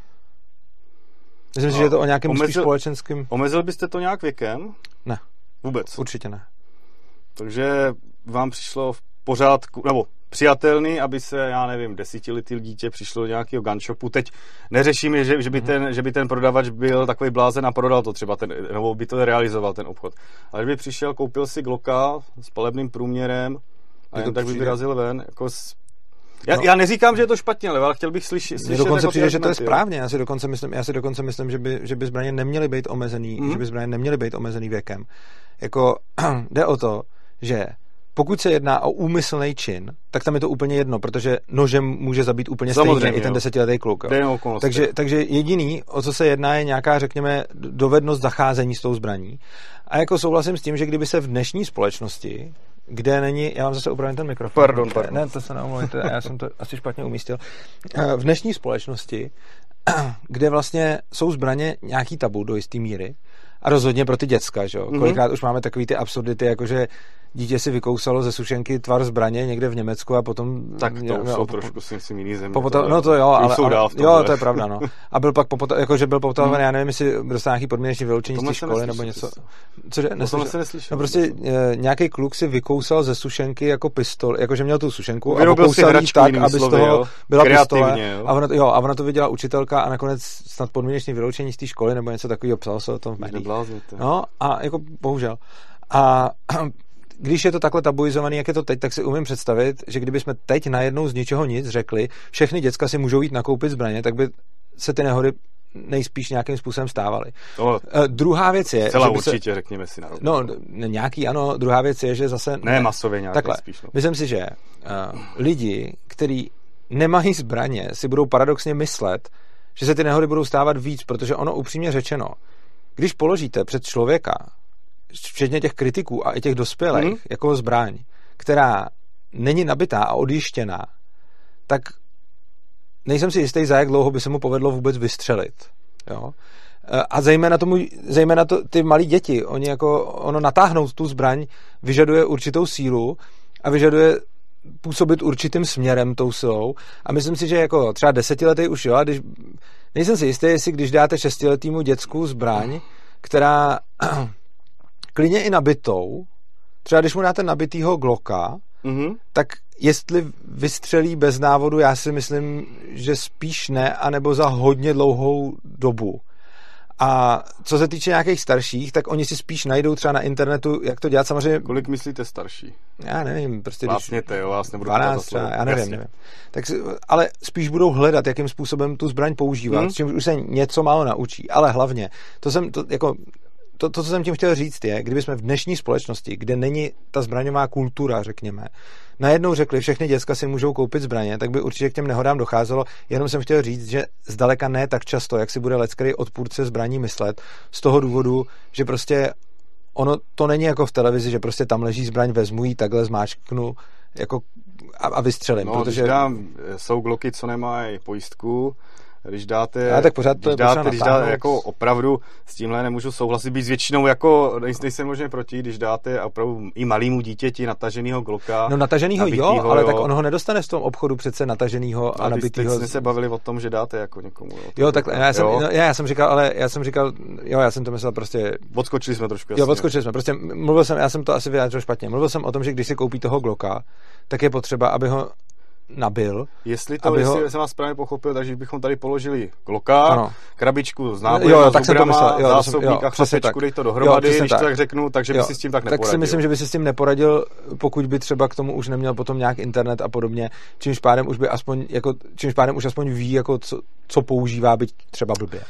Myslím si, že je to o nějakém omezil, spíš společenském... Omezil byste to nějak věkem? Ne. Vůbec? Určitě ne. Takže vám přišlo v pořádku, nebo přijatelný, aby se, já nevím, desítiletý dítě přišlo do nějakého gunshopu. Teď neřešíme, že, že, by mhm. ten, že by ten prodavač byl takový blázen a prodal to třeba, ten, nebo by to realizoval ten obchod. Ale kdyby přišel, koupil si Glocka s palebným průměrem a jen tak by vyrazil ven, jako s já, no. já neříkám, že je to špatně, ale chtěl bych slyšet. Mně dokonce přijde, že to je správně. Já si dokonce myslím, já si dokonce myslím že, by, že by zbraně neměly být omezený, mm. že by zbraně neměly být omezený věkem. Jako jde o to, že pokud se jedná o úmyslný čin, tak tam je to úplně jedno, protože nožem může zabít úplně Samozřejmě, stejně jo. i ten desetiletý kluk. Takže, takže jediný, o co se jedná, je nějaká, řekněme, dovednost zacházení s tou zbraní. A jako souhlasím s tím, že kdyby se v dnešní společnosti kde není, já vám zase upravím ten mikrofon. Pardon, pardon. Ne, to se neomluvujte, já jsem to asi špatně umístil. Eh, v dnešní společnosti, kde vlastně jsou zbraně nějaký tabu do jisté míry, a rozhodně pro ty děcka, že jo. Mm-hmm. Kolikrát už máme takový ty absurdity, jakože dítě si vykousalo ze sušenky tvar zbraně někde v Německu a potom... Tak to no, jsou trošku si myslím jiný země. Popota- no to jo, ale, ale dál jo, to je pravda, no. A byl pak popota- jako, že byl popotahovaný, hmm. já nevím, jestli dostal nějaký podmínečný vyloučení z té školy nebo něco. Cože, neslyšel? No prostě e, nějaký kluk si vykousal ze sušenky jako pistol, jakože měl tu sušenku a vykousal tak, aby z toho byla pistole. Jo. A ona, jo, a ona to viděla učitelka a nakonec snad podmínečný vyloučení z té školy nebo něco takového psalo se o tom v médiích. No a jako bohužel. A když je to takhle tabuizovaný, jak je to teď, tak si umím představit, že kdybychom teď najednou z ničeho nic řekli, všechny děcka si můžou jít nakoupit zbraně, tak by se ty nehody nejspíš nějakým způsobem stávaly. Uh, druhá věc je... celá určitě, se, řekněme si na rovinu. No, nějaký ano, druhá věc je, že zase... Ne masově nějaký Takhle, spíš. No. myslím si, že uh, lidi, kteří nemají zbraně, si budou paradoxně myslet, že se ty nehody budou stávat víc, protože ono upřímně řečeno, když položíte před člověka, včetně těch kritiků a i těch dospělých, mm. jako zbraň, která není nabitá a odjištěná, tak nejsem si jistý, za jak dlouho by se mu povedlo vůbec vystřelit. Jo? E, A zejména, tomu, zejména to, ty malí děti, oni jako, ono natáhnout tu zbraň vyžaduje určitou sílu a vyžaduje působit určitým směrem tou silou. A myslím si, že jako třeba desetiletý už jo, a když, nejsem si jistý, jestli když dáte šestiletýmu děcku zbraň, která klidně i nabitou, třeba když mu dáte nabitýho Glocka, Mhm. tak jestli vystřelí bez návodu, já si myslím, že spíš ne, anebo za hodně dlouhou dobu. A co se týče nějakých starších, tak oni si spíš najdou třeba na internetu, jak to dělat. Samozřejmě, Kolik myslíte starší? já nevím, prostě když Vlastně to jo, vás nebudu ptát za 12 slovo. třeba, já nevím, Jasně. nevím. Tak, ale spíš budou hledat, jakým způsobem tu zbraň používat, Hmm. hmm. s čímž už se něco málo naučí. Ale hlavně, to jsem, to, jako, to, to, co jsem tím chtěl říct, je, kdyby jsme v dnešní společnosti, kde není ta zbraňová kultura, řekněme, najednou řekli, všechny děcka si můžou koupit zbraně, tak by určitě k těm nehodám docházelo. Jenom jsem chtěl říct, že zdaleka ne tak často, jak si bude lecký odpůrce zbraní myslet, z toho důvodu, že prostě ono to není jako v televizi, že prostě tam leží zbraň, vezmu ji, takhle zmáčknu jako a, a vystřelím, No, protože dám, jsou gloky, co nemají pojistku, když dáte, Ale tak pořád to když dáte, když dáte jako opravdu s tímhle nemůžu souhlasit, být s většinou jako, nejs- nejsem možná proti, když dáte opravdu i malýmu dítěti nataženýho gloka. No nataženýho jo, nabitýho, ale jo. tak on ho nedostane v tom obchodu přece nataženýho a teď nabitýho. jsme se bavili o tom, že dáte jako někomu. Jo, Jo, tak já jsem, jo. no, já, já jsem říkal, ale já jsem říkal, jo, já jsem to myslel prostě, Odskočili jsme trošku. jo, jasně. odskočili jsme, prostě mluvil jsem, já jsem to asi vyjádřil špatně, mluvil jsem o tom, že když si koupí toho Glocka, tak je potřeba, aby ho nabil, Jestli to, aby ho- jestli jsem vás správně pochopil, takže bychom tady položili kloka, Ano. krabičku s Jo, nábojem, jo, a tak s jsem to myslel, jo, zásobník jo, a chlapečku, tak. dej to Jo, dohromady, přesně když to tak. tak řeknu, takže by Jo, si s tím tak tak neporadil. si myslím, že by si s tím neporadil, pokud by třeba k tomu už neměl potom nějak internet a podobně, čímž pádem už by aspoň, jako, čímž pádem už aspoň ví, jako co, co používá, byť třeba blbě.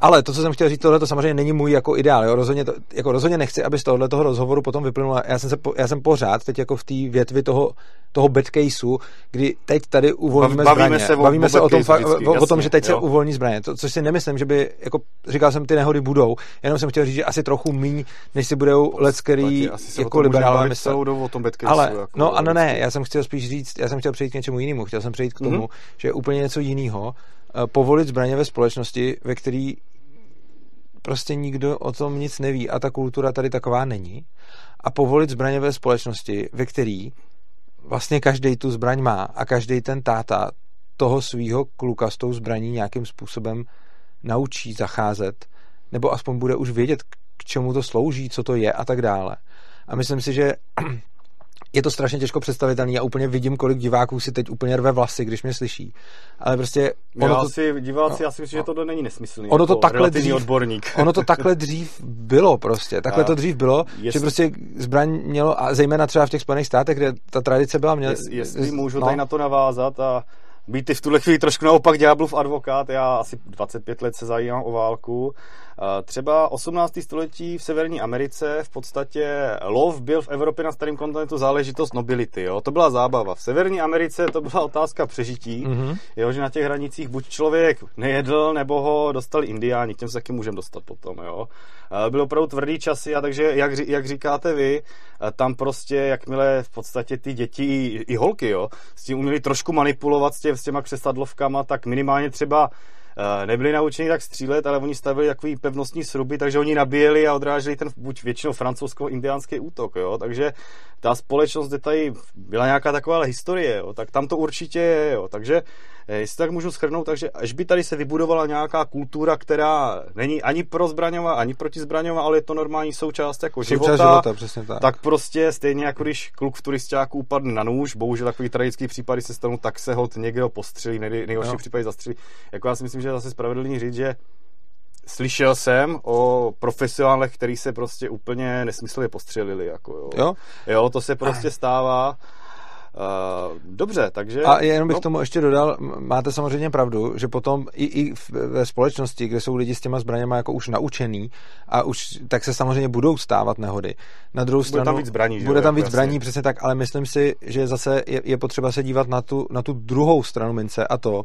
Ale to, co jsem chtěl říct, tohle to samozřejmě není můj jako ideál. Jo? Rozhodně, to, jako rozhodně nechci, aby z tohohle toho rozhovoru potom vyplynulo. Já jsem, se, já jsem pořád teď jako v té větvi toho, toho bad caseu, kdy teď tady uvolníme Bavíme zbraně. se o- bavíme o se o tom, fa- vždycky, o, o tom, jasně, že teď se jo. uvolní zbraně. To, což si nemyslím, že by, jako říkal jsem, ty nehody budou. Jenom jsem chtěl říct, že asi trochu míň, než si budou let, který se jako liberálové caseu, Ale, jako, no a no ne, já jsem chtěl spíš říct, já jsem chtěl přejít k něčemu jinému. Chtěl jsem přejít k tomu, Mhm. mm-hmm. že je úplně něco jiného povolit zbraně ve společnosti, ve který prostě nikdo o tom nic neví a ta kultura tady taková není. A povolit zbraně ve společnosti, ve který vlastně každý tu zbraň má a každý ten táta toho svého kluka s tou zbraní nějakým způsobem naučí zacházet, nebo aspoň bude už vědět, k čemu to slouží, co to je a tak dále. A myslím si, že je to strašně těžko představitelný. Já úplně vidím, kolik diváků si teď úplně rve vlasy, když mě slyší. Ale prostě Ono já to, si, diváci, no, já si myslím, že tohle není nesmyslný. Ono to jako takhle dřív- odborník. ono to takhle dřív bylo prostě. Takhle A to dřív bylo, jestli- že prostě zbraň mělo, a zejména třeba v těch Spojených státech, kde ta tradice byla, měl, Jest, jestli můžu no. tady na to navázat a být i v tuhle chvíli trošku naopak ďáblův advokát, já asi 25 let se zajímám o válku. Třeba 18. století v Severní Americe v podstatě lov byl v Evropě na starém kontinentu záležitost nobility. Jo? To byla zábava. V Severní Americe to byla otázka přežití, Mhm. jo? že na těch hranicích buď člověk nejedl, nebo ho dostali indiáni, k těm se taky můžeme dostat potom. Jo? Byly opravdu tvrdý časy a takže, jak, jak říkáte vy, tam prostě, jakmile v podstatě ty děti i, i holky, jo, s tím uměli trošku manipulovat s, tě, s těma křesadlovkama, tak minimálně třeba nebyli naučeni tak střílet, ale oni stavili takový pevnostní sruby, takže oni nabíjeli a odráželi ten buď většinou francouzsko-indiánský útok, jo, takže ta společnost, kde tady byla nějaká taková historie, jo, tak tam to určitě je, jo, takže eh, jestli tak můžu schrnout, takže až by tady se vybudovala nějaká kultura, která není ani pro zbraňová, ani proti zbraňová, ale je to normální součást jako Součást života, života, přesně tak. tak prostě stejně jako když kluk v turistáku upadne na nůž, bohužel takový tragický případy se stanou, tak se hod někdo postřelí, nej, nejhorší Jo. případy zastřelí. Jako já si myslím, že je zase spravedlivý říct, že slyšel jsem o profesionálech, který se prostě úplně nesmyslně postřelili. Jako jo. Jo? jo, to se prostě stává. Uh, dobře, takže... A jenom bych no. tomu ještě dodal, máte samozřejmě pravdu, že potom i, i ve společnosti, kde jsou lidi s těma zbraněma jako už naučený a už tak se samozřejmě budou stávat nehody. Na druhou bude stranu... tam víc zbraní, Bude jo, tam víc jako zbraní, přesně tak, ale myslím si, že zase je, je potřeba se dívat na tu, na tu druhou stranu mince a to,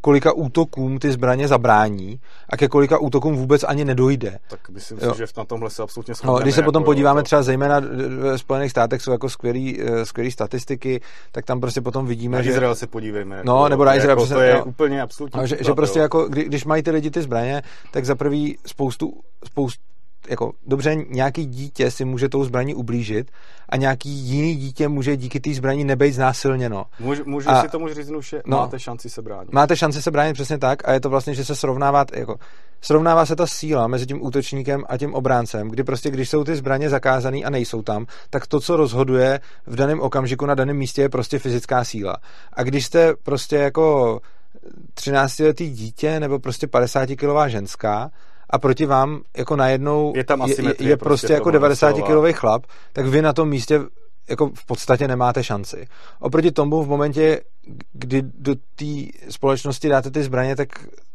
kolika útokům ty zbraně zabrání a ke kolika útokům vůbec ani nedojde. Tak myslím jo. si, že na tomhle se absolutně shodneme. No, když se potom jako, podíváme to... třeba zejména ve Spojených státech jsou jako skvělý, eh, skvělý statistiky, tak tam prostě potom vidíme, na že... Izrael se podívejme. Jako, no, nebo na Izrael. Jako, přesně, to je no, úplně absolutně. no, že, že, prostě jo. jako, kdy, když mají ty lidi ty zbraně, tak za prvý spoustu, spoustu jako dobře, nějaký dítě si může tou zbraní ublížit a nějaký jiný dítě může díky té zbraní nebejt znásilněno. Můžu, můžu a, si tomu říct, že no, máte šanci se bránit. Máte šanci se bránit přesně tak a je to vlastně, že se srovnává, jako, srovnává se ta síla mezi tím útočníkem a tím obráncem, kdy prostě, když jsou ty zbraně zakázané a nejsou tam, tak to, co rozhoduje v daném okamžiku na daném místě, je prostě fyzická síla. A když jste prostě jako 13-letý dítě nebo prostě 50-kilová ženská, a proti vám jako najednou je, tam je, je, je prostě, prostě jako 90-kilový chlap, tak vy na tom místě jako v podstatě nemáte šanci. Oproti tomu v momentě, kdy do té společnosti dáte ty zbraně, tak,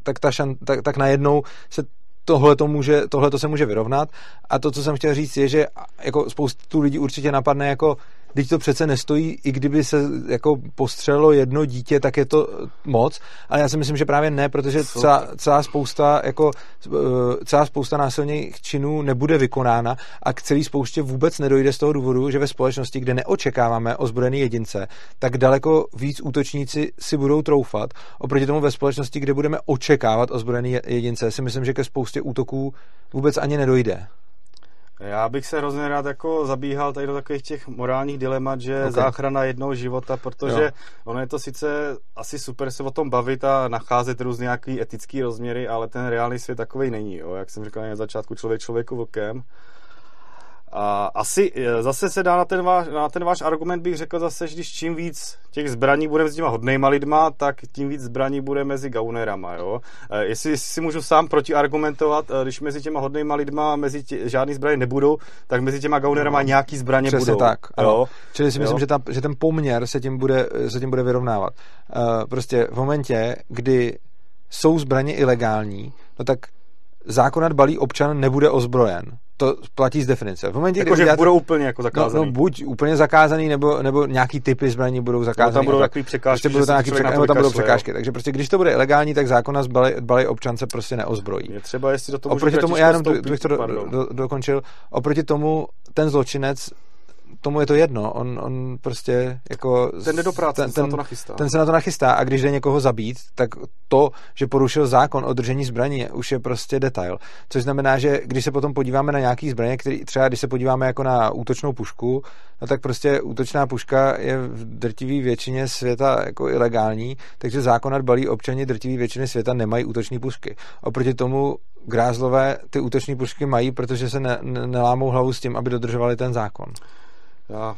tak, ta šan, tak, tak najednou se tohle to, může, tohle to se může vyrovnat. A to, co jsem chtěl říct, je, že jako spoustu lidí určitě napadne jako Teď to přece nestojí, i kdyby se jako postřelilo jedno dítě, tak je to moc, ale já si myslím, že právě ne, protože celá, celá spousta jako eh, celá spousta násilných činů nebude vykonána a k celý spoustě vůbec nedojde z toho důvodu, že ve společnosti, kde neočekáváme ozbrojený jedince, tak daleko víc útočníci si budou troufat. Oproti tomu ve společnosti, kde budeme očekávat ozbrojený jedince, si myslím, že ke spoustě útoků vůbec ani nedojde. Já bych se hrozně rád jako zabíhal tady do takových těch morálních dilemat, že okay. záchrana jednoho života, protože jo. ono je to sice asi super se o tom bavit a nacházet různé nějaký etický rozměry, ale ten reálný svět takový není. Jo. Jak jsem říkal na začátku, člověk člověku vlkem. A asi e, zase se dá na ten, váš, na ten váš argument bych řekl zase, že když čím víc těch zbraní bude mezi těma hodnejma lidma, tak tím víc zbraní bude mezi gaunerama, jo. E, jestli, jestli si můžu sám protiargumentovat, e, když mezi těma hodnejma lidma mezi tě, žádný zbraně nebudou, tak mezi těma gaunerama no, nějaký zbraně Přesně budou. tak, ano. Jo? Čili si myslím, že, ta, že ten poměr se tím bude, se tím bude vyrovnávat. Uh, prostě v momentě, kdy jsou zbraně ilegální, no tak zákonat balí občan nebude ozbrojen to platí z definice. V momentě, jako, že budou úplně jako zakázaný. No, no, buď úplně zakázaný, nebo, nebo nějaký typy zbraní budou zakázaný. No, tam budou takové překážky, prostě budou tam, nějaký překá... nebo tam budou překážky. Takže prostě, když to bude ilegální, tak zákona z balej občan se prostě neozbrojí. Je třeba, jestli do toho Oproti tomu, já jenom bych to do, do, dokončil, oproti tomu ten zločinec tomu je to jedno, on, on prostě jako... Ten jde do práce, ten, ten, se na to nachystá. Ten se na to nachystá a když jde někoho zabít, tak to, že porušil zákon o držení zbraní, už je prostě detail. Což znamená, že když se potom podíváme na nějaký zbraně, který třeba když se podíváme jako na útočnou pušku, no tak prostě útočná puška je v drtivé většině světa jako ilegální, takže zákon balí občani drtivé většiny světa nemají útoční pušky. Oproti tomu grázlové ty útoční pušky mají, protože se ne, ne, nelámou hlavu s tím, aby dodržovali ten zákon. Já,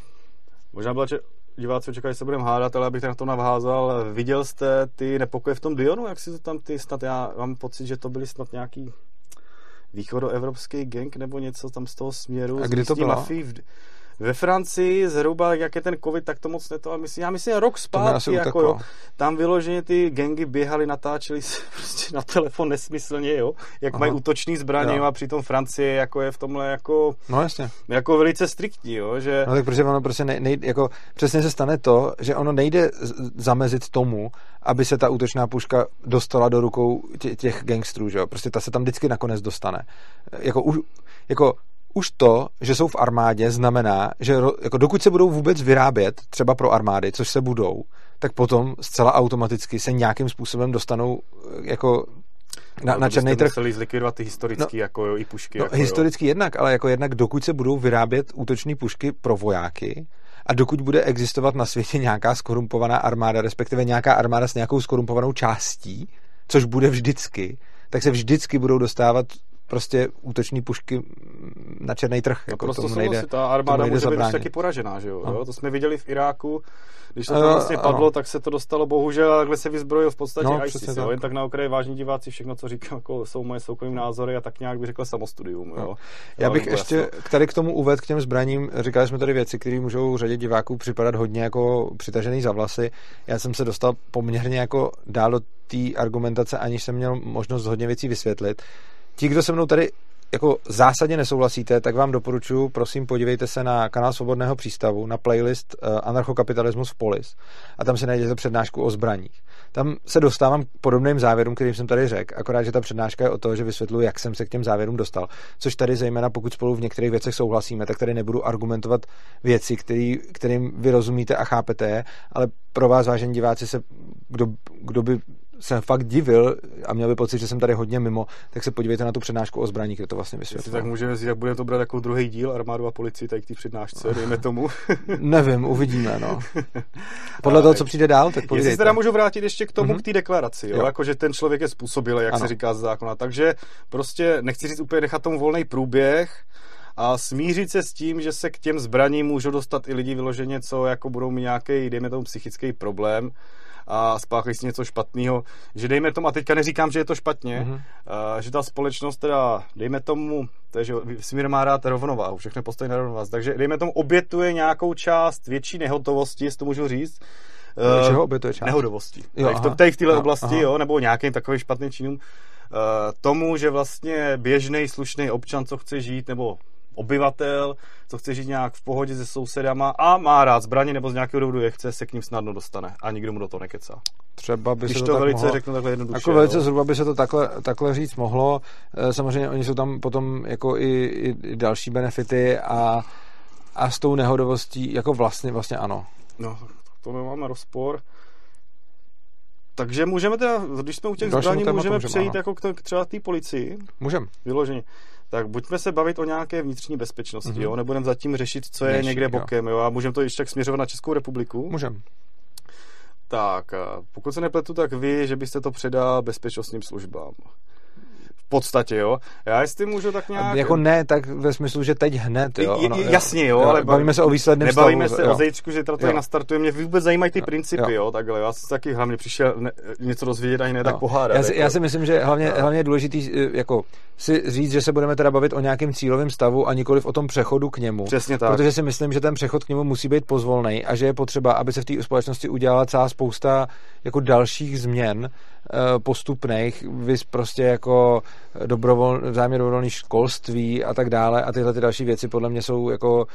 možná byla, že diváci čekají, že se budeme hádat, ale abych na to navházal. Viděl jste ty nepokoje v tom Dionu, jak si to tam ty snad, já mám pocit, že to byly snad nějaký východoevropský gang nebo něco tam z toho směru. A kdy to bylo? V, ve Francii zhruba, jak je ten covid, tak to moc neto. Myslím, já myslím, rok zpátky, jako jo, tam vyloženě ty gengy běhali, natáčeli se prostě na telefon nesmyslně, jo, jak Aha. mají útoční zbraně jo. a přitom Francie jako je v tomhle jako, no, jasně. jako velice striktní, jo, že... No tak protože ono prostě nej, nej, jako přesně se stane to, že ono nejde zamezit tomu, aby se ta útočná puška dostala do rukou tě, těch gangstrů, že jo, prostě ta se tam vždycky nakonec dostane. Jako, už, jako už to, že jsou v armádě, znamená, že jako dokud se budou vůbec vyrábět, třeba pro armády, což se budou, tak potom zcela automaticky se nějakým způsobem dostanou eh, jako na, no, na černý trh. museli zlikvidovat ty historický, no, jako jo, i pušky. No, jako historicky jo. jednak, ale jako jednak dokud se budou vyrábět útoční pušky pro vojáky a dokud bude existovat na světě nějaká skorumpovaná armáda, respektive nějaká armáda s nějakou skorumpovanou částí, což bude vždycky, tak se vždycky budou dostávat prostě útoční pušky na černý trh. No jako prostě tomu nejde, ta armáda tomu může být zabránit. taky poražená, že jo? No. jo? To jsme viděli v Iráku, když to tam vlastně ano. padlo, tak se to dostalo bohužel, a takhle se vyzbrojil v podstatě No, ISIS, přesně jo? tak. Jen tak na okraji vážní diváci, všechno, co říkám, jako jsou moje soukromé názory a tak nějak bych řekl samostudium, jo? No. Já bych nebo ještě jasno. k tady k tomu uvedl k těm zbraním, říkali jsme tady věci, které můžou řadě diváků připadat hodně jako přitažený za vlasy. Já jsem se dostal poměrně jako dál do té argumentace, aniž jsem měl možnost hodně věcí vysvětlit. Ti, kdo se mnou tady jako zásadně nesouhlasíte, tak vám doporučuji, prosím, podívejte se na kanál Svobodného přístavu, na playlist uh, Anarchokapitalismus v Polis a tam si najdete přednášku o zbraních. Tam se dostávám k podobným závěrům, kterým jsem tady řekl, akorát, že ta přednáška je o to, že vysvětluji, jak jsem se k těm závěrům dostal. Což tady zejména, pokud spolu v některých věcech souhlasíme, tak tady nebudu argumentovat věci, který, kterým vy rozumíte a chápete je, ale pro vás, vážení diváci, se, kdo, kdo by se fakt divil a měl by pocit, že jsem tady hodně mimo, tak se podívejte na tu přednášku o zbraní, kde to vlastně Jestli tak můžeme říct, jak bude to brát jako druhý díl armádu a policii tady k té přednášce, dejme tomu. Nevím, uvidíme, no. Podle toho, co přijde dál, tak Jestli se povídejte. teda můžu vrátit ještě k tomu, Mhm. k té deklaraci, jo? Jo. Jako, že ten člověk je způsobilý, jak Ano. se říká z zákona. Takže prostě nechci říct úplně nechat tomu volný průběh a smířit se s tím, že se k těm zbraním můžou dostat i lidi vyloženě, co jako budou mít nějaký, dejme tomu, psychický problém a spáchají si něco špatného, že dejme tomu, a teďka neříkám, že je to špatně, Mhm. mm-hmm. že ta společnost teda, dejme tomu, to je, že Smír má rád rovnováhu, všechno postojí na rovnováhu, takže dejme tomu, obětuje nějakou část větší nehotovosti, jestli to můžu říct, Eh, Čeho obětuje část? nehodovosti. Jo, v tady v téhle Jo, oblasti, aha. jo, nebo nějakým takovým špatným činům, uh, tomu, že vlastně běžný slušný občan, co chce žít, nebo obyvatel, co chce žít nějak v pohodě se sousedama a má rád zbraně, nebo z nějakého důvodu je chce, se k ním snadno dostane a nikdo mu do toho nekecá. Třeba by Když se to, tak velice mohlo... řeknu takhle jednoduše. Jako velice jo. zhruba by se to takhle, takhle říct mohlo. Eh, Samozřejmě oni jsou tam potom jako i, i, další benefity a, a s tou nehodovostí jako vlastně, vlastně ano. No, to nemáme rozpor. Takže můžeme teda, když jsme u těch Dalšímu zbraní, můžeme můžeme, přejít ano. jako k, třeba té policii. Můžem. Vyloženě. Tak buďme se bavit o nějaké vnitřní bezpečnosti, Mhm. mm-hmm. jo? Nebudeme zatím řešit, co je Vnější, někde jo. bokem, jo? A můžeme to ještě tak směřovat na Českou republiku. Můžem. Tak, a pokud se nepletu, tak vy, že byste to předal bezpečnostním službám. V podstatě, jo. Já jestli můžu tak nějak... Jako ne, tak ve smyslu, že teď hned, jo. I- jasně, jo, ale bavíme se o výsledném Nebavíme stavu. se jo. o zítřku, že teda tady Jo. nastartuje. Mě vůbec zajímají ty Jo. principy, jo. Jo. takhle. Já jsem taky hlavně přišel ne, něco dozvědět, ani ne tak Jo. pohádat. Já si, jako. já si myslím, že hlavně, Jo. hlavně je důležitý eh, jako si říct, že se budeme teda bavit o nějakém cílovém stavu a nikoliv o tom přechodu k němu. Přesně tak. Protože si myslím, že ten přechod k němu musí být pozvolný a že je potřeba, aby se v té společnosti udělala celá spousta jako dalších změn eh, postupných, vys prostě jako dobrovol, vzájemně dobrovolné školství a tak dále a tyhle ty další věci podle mě jsou jako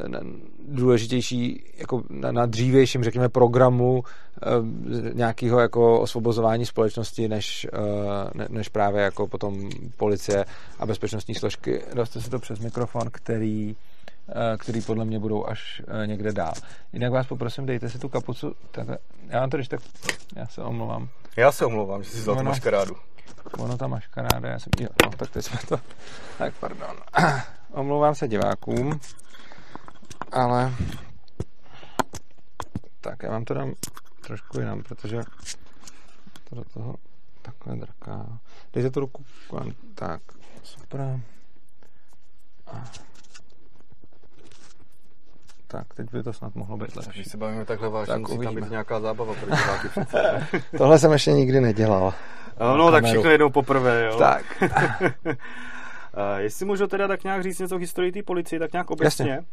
eh, důležitější jako na, na dřívějším, řekněme, programu eh, nějakého jako osvobozování společnosti, než, eh, ne, než právě jako potom policie a bezpečnostní složky. Doste se to přes mikrofon, který eh, který podle mě budou až někde dál. Jinak vás poprosím, dejte si tu kapucu. Takhle. Já vám to když tak, já se omlouvám. Já se omlouvám, že jsi vzal tu maškarádu. Ono tam maškaráda, já jsem, jo, no, tak teď jsme to, tak pardon. Omlouvám se divákům, ale tak já vám to dám trošku jinam, protože to do toho takhle drká. Dejte tu ruku kolem, tak, super. Tak, teď by to snad mohlo být lepší. Když se bavíme takhle vážně, Tak musí tam uvidíme. být nějaká zábava pro diváky přece. Tohle jsem ještě nikdy nedělal. No, no tak všechno jednou poprvé, jo. Tak. Eh, Jestli můžu teda tak nějak říct něco o historii té policie, tak nějak obecně. Jasně.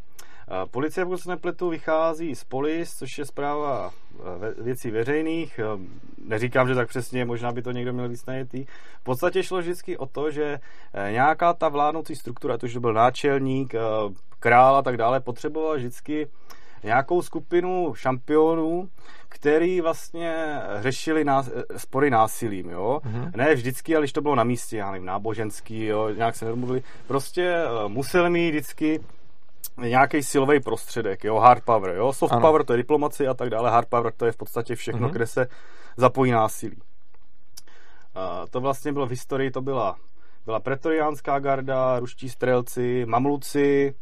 Eh, Policie, pokud se nepletu, vychází z polis, což je zpráva ve- věcí veřejných. Neříkám, že tak přesně, možná by to někdo měl víc najetý. V podstatě šlo vždycky o to, že nějaká ta vládnoucí struktura, to, že to byl náčelník, král a tak dále, potřebovala vždycky nějakou skupinu šampionů, který vlastně řešili nás, spory násilím, jo. Mhm. Ne vždycky, ale když to bylo na místě, já nevím, náboženský, jo, nějak se nedomluvili, prostě eh, museli mít vždycky nějaký silový prostředek, jo, hard power, jo, soft Ano. power to je diplomacie a tak dále, hard power to je v podstatě všechno, Mhm. kde se zapojí násilí. A to vlastně bylo v historii, to byla, byla pretoriánská garda, ruští střelci, mamluci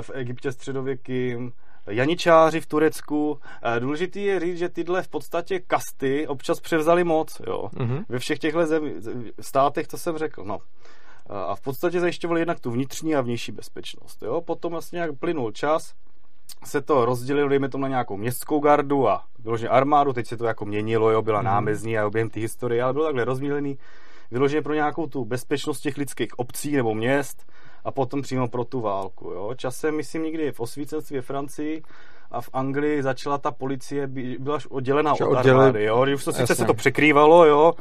v Egyptě středověkým, janičáři v Turecku. Eh, Důležitý je říct, že tyhle v podstatě kasty občas převzali moc, jo. Mhm. Ve všech těchto zemi, státech, co jsem řekl, no. A v podstatě zajišťovali jednak tu vnitřní a vnější bezpečnost. Jo? Potom vlastně jak plynul čas, se to rozdělilo, dejme tomu na nějakou městskou gardu a vyloženě armádu, teď se to jako měnilo, jo, byla mm. námezní a objem té historie, ale bylo takhle rozdělený vyloženě pro nějakou tu bezpečnost těch lidských obcí nebo měst a potom přímo pro tu válku. Jo. Časem, myslím, někdy v osvícenství ve Francii a v Anglii začala ta policie, byla už oddělená od odděli... armády, jo. Už to sice se to překrývalo, jo,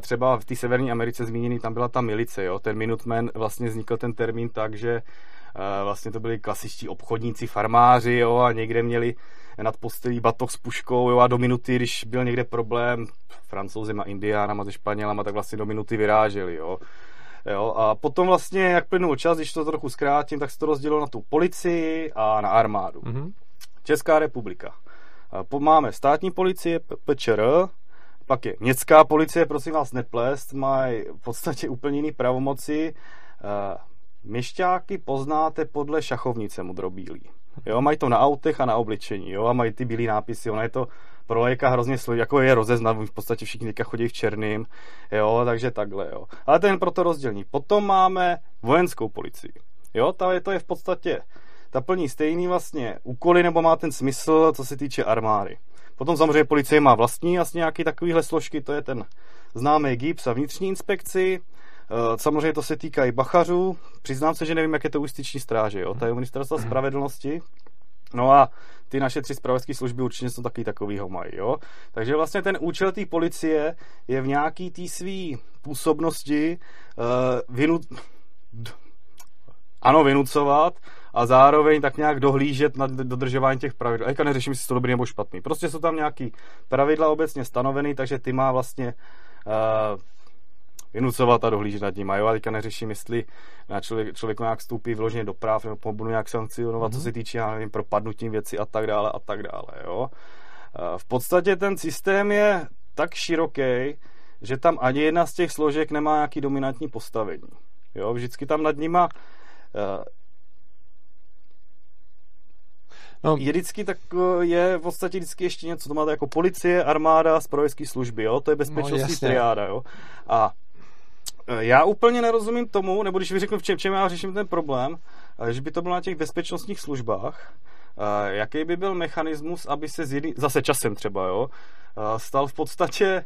třeba v té Severní Americe zmíněný, tam byla ta milice, jo. Ten Minuteman vlastně vznikl ten termín tak, že vlastně to byli klasičtí obchodníci, farmáři, jo, a někde měli nad postelí batoh s puškou, jo, a do minuty, když byl někde problém, francouzima, indiánama, se španělama, tak vlastně do minuty vyráželi, jo. Jo, a potom vlastně, jak plynul čas, když to trochu zkrátím, tak se to rozdělilo na tu policii a na armádu. Mm-hmm. Česká republika. Máme státní policie, PČR, pak je městská policie, prosím vás neplést, mají v podstatě úplně jiný pravomoci. Měšťáky poznáte podle šachovnice modrobílý. Jo, mají to na autech a na obličení, jo, a mají ty bílé nápisy, ona je to pro léka hrozně složitý, jako je rozeznat, v podstatě všichni teďka chodí v černým, jo, takže takhle, jo. Ale to je jen pro to rozdělení. Potom máme vojenskou policii, jo, ta je, to je v podstatě, ta plní stejný vlastně úkoly, nebo má ten smysl, co se týče armády. Potom samozřejmě policie má vlastní asi nějaký takovýhle složky, to je ten známý GIPS a vnitřní inspekci, Eh, samozřejmě to se týká i bachařů. Přiznám se, že nevím, jak je to u styční stráže. Jo? To je ministerstvo spravedlnosti. No a ty naše tři spravodajské služby určitě jsou taky takovýho mají. Jo? Takže vlastně ten účel té policie je v nějaký té své působnosti uh, vynu... ano, vynucovat a zároveň tak nějak dohlížet na dodržování těch pravidel. A neřeším, jestli to dobrý nebo špatný. Prostě jsou tam nějaký pravidla obecně stanoveny, takže ty má vlastně uh, vynucovat a dohlížet nad ním. A jo, a teďka neřeším, jestli na člověk, člověk nějak stoupí vyloženě do práv, nebo budu nějak sankcionovat, mm-hmm. co mhm. se týče, já nevím, propadnutím věci a tak dále a tak dále, jo. V podstatě ten systém je tak široký, že tam ani jedna z těch složek nemá nějaký dominantní postavení. Jo, vždycky tam nad nima No. Je vždycky tak, je v podstatě vždycky ještě něco, to máte jako policie, armáda, zpravodajské služby, jo? to je bezpečnostní no, triáda, jo? A Eh, já úplně nerozumím tomu, nebo když vyřeknu, v čem, čem já řeším ten problém, eh, že by to bylo na těch bezpečnostních službách, eh, jaký by byl mechanismus, aby se z jedný, zase časem třeba, jo, stal v podstatě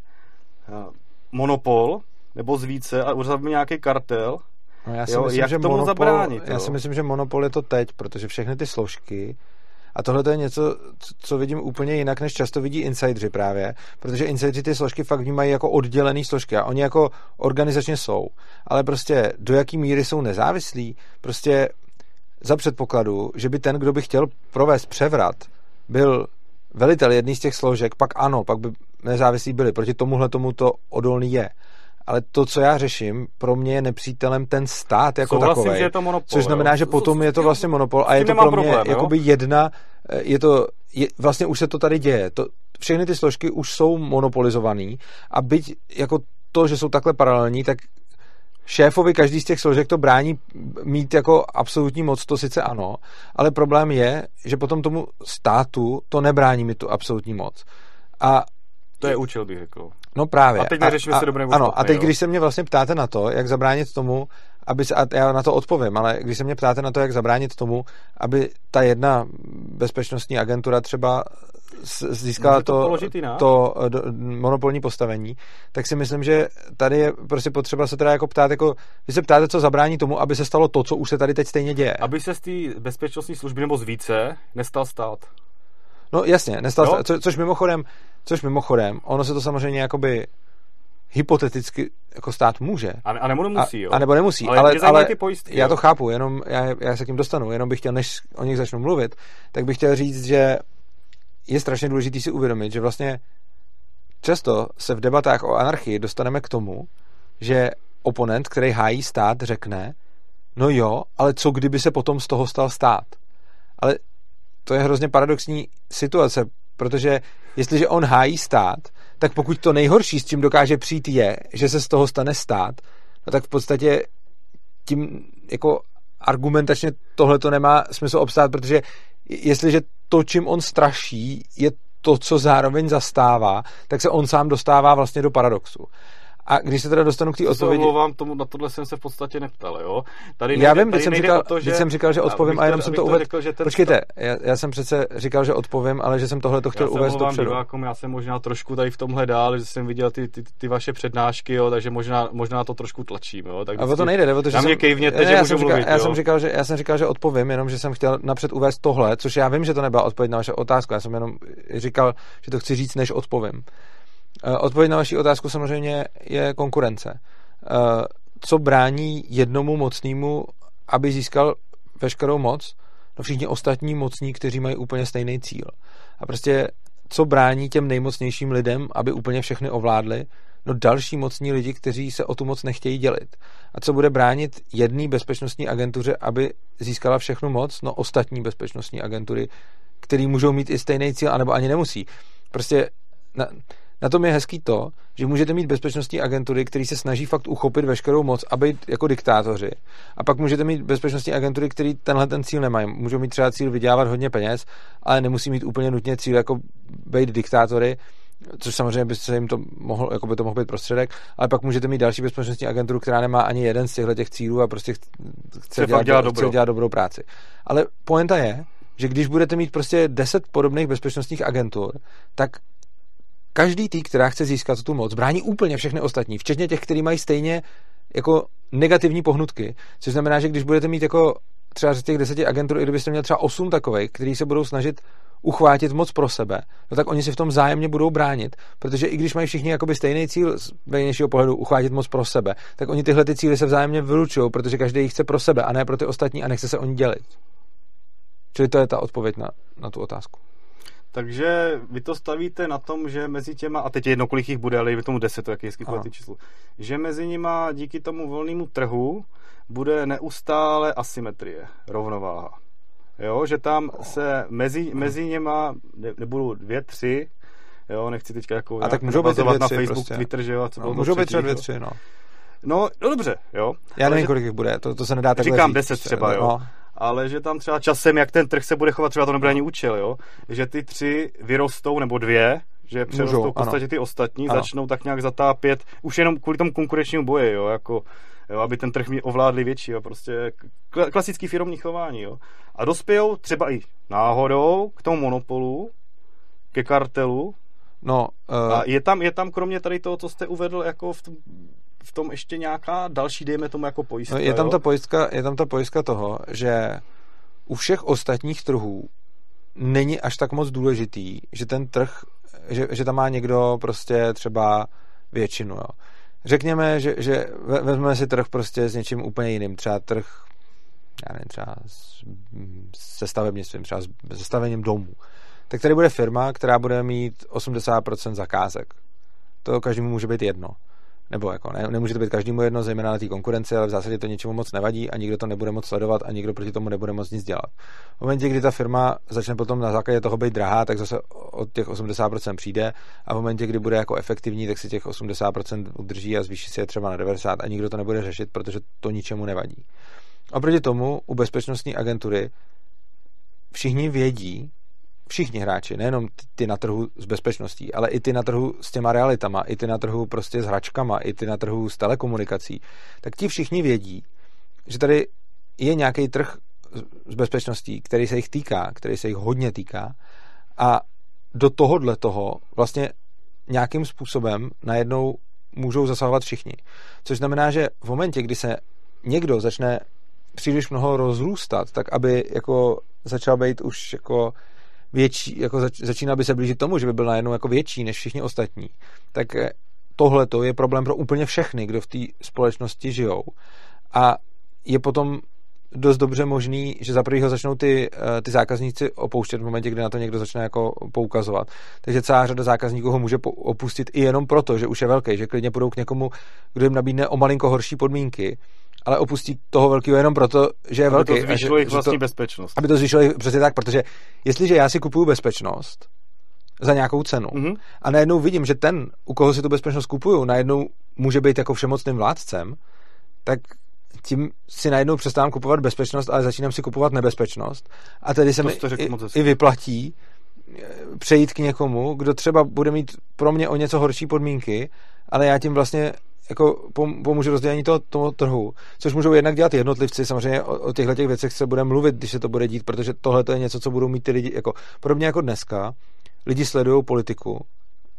monopol, nebo z více, a uzavřel nějaký kartel, No já si jo, myslím, jak že tomu monopol, zabránit? Já jo? si myslím, že monopol je to teď, protože všechny ty složky a tohle to je něco, co vidím úplně jinak, než často vidí insidři právě, protože insidři ty složky fakt vnímají jako oddělené složky a oni jako organizačně jsou. Ale prostě do jaký míry jsou nezávislí, prostě za předpokladu, že by ten, kdo by chtěl provést převrat, byl velitel jedný z těch složek, pak ano, pak by nezávislí byli. Proti tomuhle tomu to odolný je ale to, co já řeším, pro mě je nepřítelem ten stát jako Souhlasím, takovej. že je to monopol. Což znamená, že potom je to vlastně monopol a je to pro mě problém, jakoby jedna, eh, je to, je, vlastně už se to tady děje. To, všechny ty složky už jsou monopolizované a byť jako to, že jsou takhle paralelní, tak šéfovi každý z těch složek to brání mít jako absolutní moc, to sice ano, ale problém je, že potom tomu státu to nebrání mít tu absolutní moc. A to je účel, bych řekl. No právě. A teď neřešíme si dobré Ano, a teď, jo. když se mě vlastně ptáte na to, jak zabránit tomu, aby se, a já na to odpovím, ale když se mě ptáte na to, jak zabránit tomu, aby ta jedna bezpečnostní agentura třeba získala to, to, to do, monopolní postavení, tak si myslím, že tady je prostě potřeba se teda jako ptát, jako, vy se ptáte, co zabrání tomu, aby se stalo to, co už se tady teď stejně děje. Aby se z té bezpečnostní služby nebo z více nestal stát. No jasně, nestal se, co, což mimochodem, což mimochodem, ono se to samozřejmě jakoby hypoteticky jako stát může. A, a nebo nemusí, jo. A, a nebo nemusí, ale, ale, ale ty pojistky, já to chápu, jenom já, já se k tím dostanu, jenom bych chtěl, než o nich začnu mluvit, tak bych chtěl říct, že je strašně důležité si uvědomit, že vlastně často se v debatách o anarchii dostaneme k tomu, že oponent, který hájí stát, řekne, no jo, ale co kdyby se potom z toho stal stát? Ale to je hrozně paradoxní situace, protože jestliže on hájí stát, tak pokud to nejhorší, s čím dokáže přijít, je, že se z toho stane stát, no tak v podstatě tím jako argumentačně tohle to nemá smysl obstát, protože jestliže to, čím on straší, je to, co zároveň zastává, tak se on sám dostává vlastně do paradoxu. A když se teda dostanu k té odpovědi... Omlouvám, tomu, na tohle jsem se v podstatě neptal, jo? Tady nejde, já vím, když jsem, říkal, to, že... jsem říkal, že odpovím a jenom jsem to uvedl. Počkejte, já, já, jsem přece říkal, že odpovím, ale že jsem tohle to chtěl já uvést dopředu. Divákům, já jsem možná trošku tady v tomhle dál, že jsem viděl ty, ty, ty vaše přednášky, jo, takže možná, možná to trošku tlačím, jo. Tak a o to nejde, jde, o to, že mě kejvněte, že můžu mluvit, já, jsem říkal, že, já jsem říkal, že odpovím, jenom že jsem chtěl napřed uvést tohle, což já vím, že to nebyla odpověď na vaše otázku, já jsem jenom říkal, že to chci říct, než odpovím. Eh, odpověď na vaši otázku samozřejmě je konkurence. Eh, co brání jednomu mocnému, aby získal veškerou moc? No všichni ostatní mocní, kteří mají úplně stejný cíl. A prostě co brání těm nejmocnějším lidem, aby úplně všechny ovládli? No další mocní lidi, kteří se o tu moc nechtějí dělit. A co bude bránit jedné bezpečnostní agentuře, aby získala všechnu moc? No ostatní bezpečnostní agentury, který můžou mít i stejný cíl, anebo ani nemusí. Prostě na, na tom je hezký to, že můžete mít bezpečnostní agentury, které se snaží fakt uchopit veškerou moc a být jako diktátoři. A pak můžete mít bezpečnostní agentury, které tenhle ten cíl nemají. Můžou mít třeba cíl vydělávat hodně peněz, ale nemusí mít úplně nutně cíl jako být diktátory, což samozřejmě by se jim to mohl, jako by to mohl být prostředek, ale pak můžete mít další bezpečnostní agenturu, která nemá ani jeden z těchto těch cílů a prostě chce, dělat, dělat, dobrou. chce dělat dobrou práci. Ale poenta je, že když budete mít prostě deset podobných bezpečnostních agentur, tak každý tý, která chce získat tu moc, brání úplně všechny ostatní, včetně těch, kteří mají stejně jako negativní pohnutky. Což znamená, že když budete mít jako třeba z těch deseti agentur, i kdybyste měl třeba osm takových, kteří se budou snažit uchvátit moc pro sebe, no tak oni si v tom zájemně budou bránit, protože i když mají všichni jakoby stejný cíl z vnějšího pohledu uchvátit moc pro sebe, tak oni tyhle ty cíly se vzájemně vylučují, protože každý chce pro sebe a ne pro ty ostatní a nechce se oni dělit. Čili to je ta odpověď na, na tu otázku. Takže vy to stavíte na tom, že mezi těma, a teď je jedno, kolik jich bude, ale je tomu deset, to jak je hezký číslo, že mezi nima díky tomu volnému trhu bude neustále asymetrie, rovnováha. Jo, že tam se mezi, mezi něma ne, nebudou dvě, tři, jo, nechci teďka jako a tak můžou být dvě, na Facebook, prostě. Twitter, že jo, a co no, můžou být třeba dvě, tři, no. No, no dobře, jo. Já nevím, kolik jich bude, to, to se nedá takhle Říkám deset třeba, jo. No ale že tam třeba časem, jak ten trh se bude chovat, třeba to nebude ani účel, jo? že ty tři vyrostou, nebo dvě, že přerostou v podstatě ty ostatní, ano. začnou tak nějak zatápět, už jenom kvůli tomu konkurenčnímu boji, jo? Jako, jo? aby ten trh mi ovládli větší, jo? prostě klasický firmní chování. Jo? A dospějou třeba i náhodou k tomu monopolu, ke kartelu, No, uh... a je tam, je tam kromě tady toho, co jste uvedl, jako v tom, v tom ještě nějaká další, dejme tomu, jako pojistka? No, je, tam jo? ta pojistka, je tam ta pojistka toho, že u všech ostatních trhů není až tak moc důležitý, že ten trh, že, že tam má někdo prostě třeba většinu. Jo. Řekněme, že, že vezmeme si trh prostě s něčím úplně jiným, třeba trh já nevím, třeba se stavebnictvím, třeba se stavením domů. Tak tady bude firma, která bude mít 80% zakázek. To každému může být jedno nebo jako ne, nemůže to být každému jedno, zejména na té konkurenci, ale v zásadě to něčemu moc nevadí a nikdo to nebude moc sledovat a nikdo proti tomu nebude moc nic dělat. V momentě, kdy ta firma začne potom na základě toho být drahá, tak zase od těch 80% přijde a v momentě, kdy bude jako efektivní, tak si těch 80% udrží a zvýší si je třeba na 90 a nikdo to nebude řešit, protože to ničemu nevadí. Oproti tomu u bezpečnostní agentury všichni vědí, všichni hráči, nejenom ty na trhu s bezpečností, ale i ty na trhu s těma realitama, i ty na trhu prostě s hračkama, i ty na trhu s telekomunikací, tak ti všichni vědí, že tady je nějaký trh s bezpečností, který se jich týká, který se jich hodně týká a do tohohle toho vlastně nějakým způsobem najednou můžou zasahovat všichni. Což znamená, že v momentě, kdy se někdo začne příliš mnoho rozrůstat, tak aby jako začal být už jako větší, jako zač, začíná by se blížit tomu, že by byl najednou jako větší než všichni ostatní, tak eh, tohle to je problém pro úplně všechny, kdo v té společnosti žijou. A je potom dost dobře možný, že za prvého začnou ty, eh, ty zákazníci opouštět v momentě, kdy na to někdo začne jako poukazovat. Takže celá řada zákazníků ho může opustit i jenom proto, že už je velký, že klidně půjdou k někomu, kdo jim nabídne o malinko horší podmínky ale opustí toho velkého jenom proto, že je aby velký. Aby to zvýšilo jejich vlastní to, bezpečnost. Aby to zvýšilo přesně tak, protože jestliže já si kupuju bezpečnost za nějakou cenu mm-hmm. a najednou vidím, že ten, u koho si tu bezpečnost kupuju, najednou může být jako všemocným vládcem, tak tím si najednou přestávám kupovat bezpečnost, ale začínám si kupovat nebezpečnost. A tedy se mi i, i vyplatí eh, přejít k někomu, kdo třeba bude mít pro mě o něco horší podmínky, ale já tím vlastně jako pomůže rozdělení toho, toho trhu, což můžou jednak dělat jednotlivci, samozřejmě o, o těchto těch věcech se bude mluvit, když se to bude dít, protože tohle je něco, co budou mít ty lidi, jako podobně jako dneska, lidi sledují politiku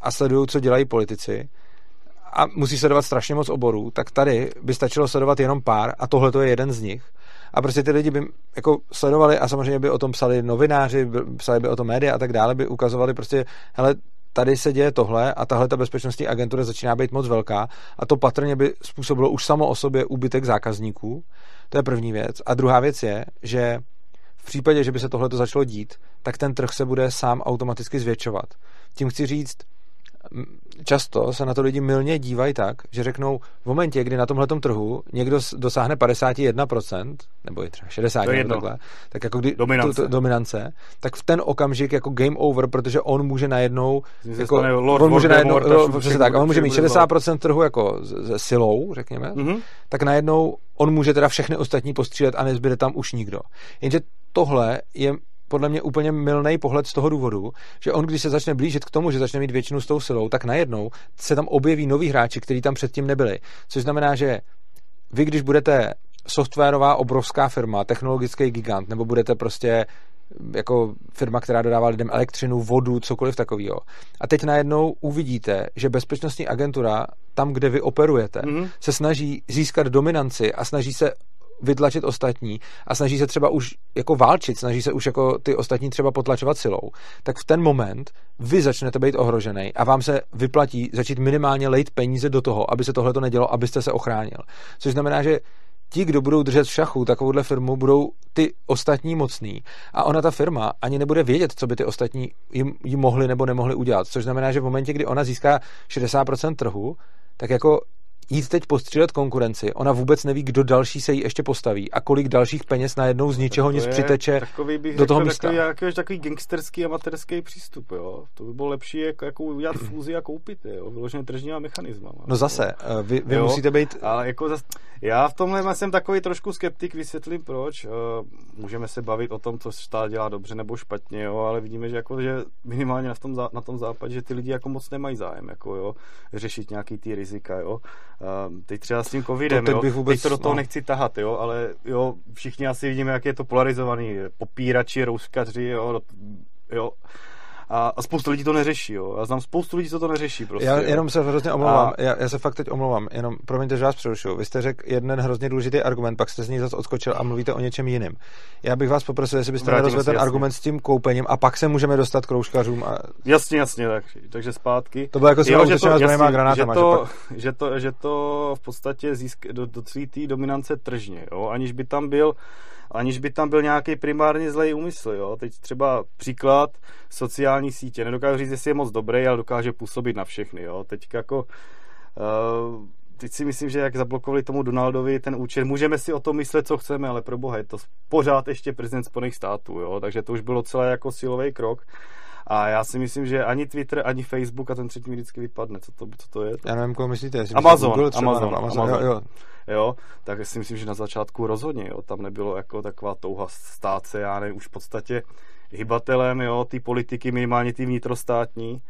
a sledují, co dělají politici a musí sledovat strašně moc oborů, tak tady by stačilo sledovat jenom pár a tohle je jeden z nich. A prostě ty lidi by jako sledovali a samozřejmě by o tom psali novináři, psali by o tom média a tak dále, by ukazovali prostě, hele, tady se děje tohle a tahle ta bezpečnostní agentura začíná být moc velká a to patrně by způsobilo už samo o sobě úbytek zákazníků. To je první věc. A druhá věc je, že v případě, že by se tohle začalo dít, tak ten trh se bude sám automaticky zvětšovat. Tím chci říct, často se na to lidi milně dívají tak, že řeknou, v momentě, kdy na tomhle trhu někdo dosáhne 51%, nebo je třeba 60, to je takhle, tak jako kdy dominance. To, to, dominance, tak v ten okamžik jako game over, protože on může najednou, jako, Lord, on může najednou, Lord, tak, on může mít 60% trhu jako se silou, řekněme, mm-hmm. tak najednou on může teda všechny ostatní postřílet a nezbyde tam už nikdo. Jenže tohle je podle mě úplně milný pohled z toho důvodu, že on, když se začne blížit k tomu, že začne mít většinu s tou silou, tak najednou se tam objeví noví hráči, kteří tam předtím nebyli. Což znamená, že vy, když budete softwarová obrovská firma, technologický gigant, nebo budete prostě jako firma, která dodává lidem elektřinu, vodu, cokoliv takového. A teď najednou uvidíte, že bezpečnostní agentura tam, kde vy operujete, mm-hmm. se snaží získat dominanci a snaží se vytlačit ostatní a snaží se třeba už jako válčit, snaží se už jako ty ostatní třeba potlačovat silou, tak v ten moment vy začnete být ohrožený a vám se vyplatí začít minimálně lejt peníze do toho, aby se tohle to nedělo, abyste se ochránil. Což znamená, že ti, kdo budou držet v šachu takovouhle firmu, budou ty ostatní mocný. A ona, ta firma, ani nebude vědět, co by ty ostatní jim, jim mohli nebo nemohli udělat. Což znamená, že v momentě, kdy ona získá 60% trhu, tak jako jít teď postřílet konkurenci, ona vůbec neví, kdo další se jí ještě postaví a kolik dalších peněz najednou z ničeho nic přiteče takový bych do toho místa. Takový, takový, takový gangsterský amatérský přístup, jo. To by bylo lepší, jako, jako udělat fúzi a koupit, jo. Vyloženě tržníma mechanismama. No zase, eh, vy, vy musíte být... Ale jako zase, já v tomhle jsem takový trošku skeptik, vysvětlím proč. Eh, můžeme se bavit o tom, co stát dělá dobře nebo špatně, jo, ale vidíme, že, jako, že minimálně na tom, na tom západě, že ty lidi jako moc nemají zájem, jako, jo, řešit nějaký ty rizika, jo. Uh, teď třeba s tím covidem, to, teď, jo, vůbec, teď to do toho no. nechci tahat, jo, ale jo, všichni asi vidíme, jak je to polarizovaný. Popírači, rouskaři, jo, jo a, a spoustu lidí to neřeší, jo. Já znám spoustu lidí, co to neřeší. Prostě, já jenom se hrozně omlouvám, a... já, já, se fakt teď omlouvám, jenom promiňte, že vás přerušuju. Vy jste řekl jeden hrozně důležitý argument, pak jste z něj zase odskočil a mluvíte o něčem jiném. Já bych vás poprosil, jestli byste rozvedl ten jasně. argument s tím koupením a pak se můžeme dostat k rouškařům. A... Jasně, jasně, tak, takže zpátky. To bylo jako jo, že to, jasně, granátama, že, to, že, pak... že, to, že to v podstatě získ, do, do té dominance tržně, jo, aniž by tam byl aniž by tam byl nějaký primárně zlej úmysl. Jo? Teď třeba příklad sociální sítě. Nedokážu říct, jestli je moc dobrý, ale dokáže působit na všechny. Jo? Teď jako uh, teď si myslím, že jak zablokovali tomu Donaldovi ten účet, můžeme si o tom myslet, co chceme, ale pro boha je to pořád ještě prezident Spojených států, jo? takže to už bylo celé jako silový krok. A já si myslím, že ani Twitter, ani Facebook a ten třetí mi vždycky vypadne. Co to, co to je? Já nevím, koho myslíte. Jestli Amazon, Google třeba, Amazon, Amazon, Amazon. Jo, jo. Jo, tak si myslím, že na začátku rozhodně, jo, tam nebylo jako taková touha stát se, já nevím, už v podstatě hybatelem, jo, ty politiky, minimálně ty vnitrostátní,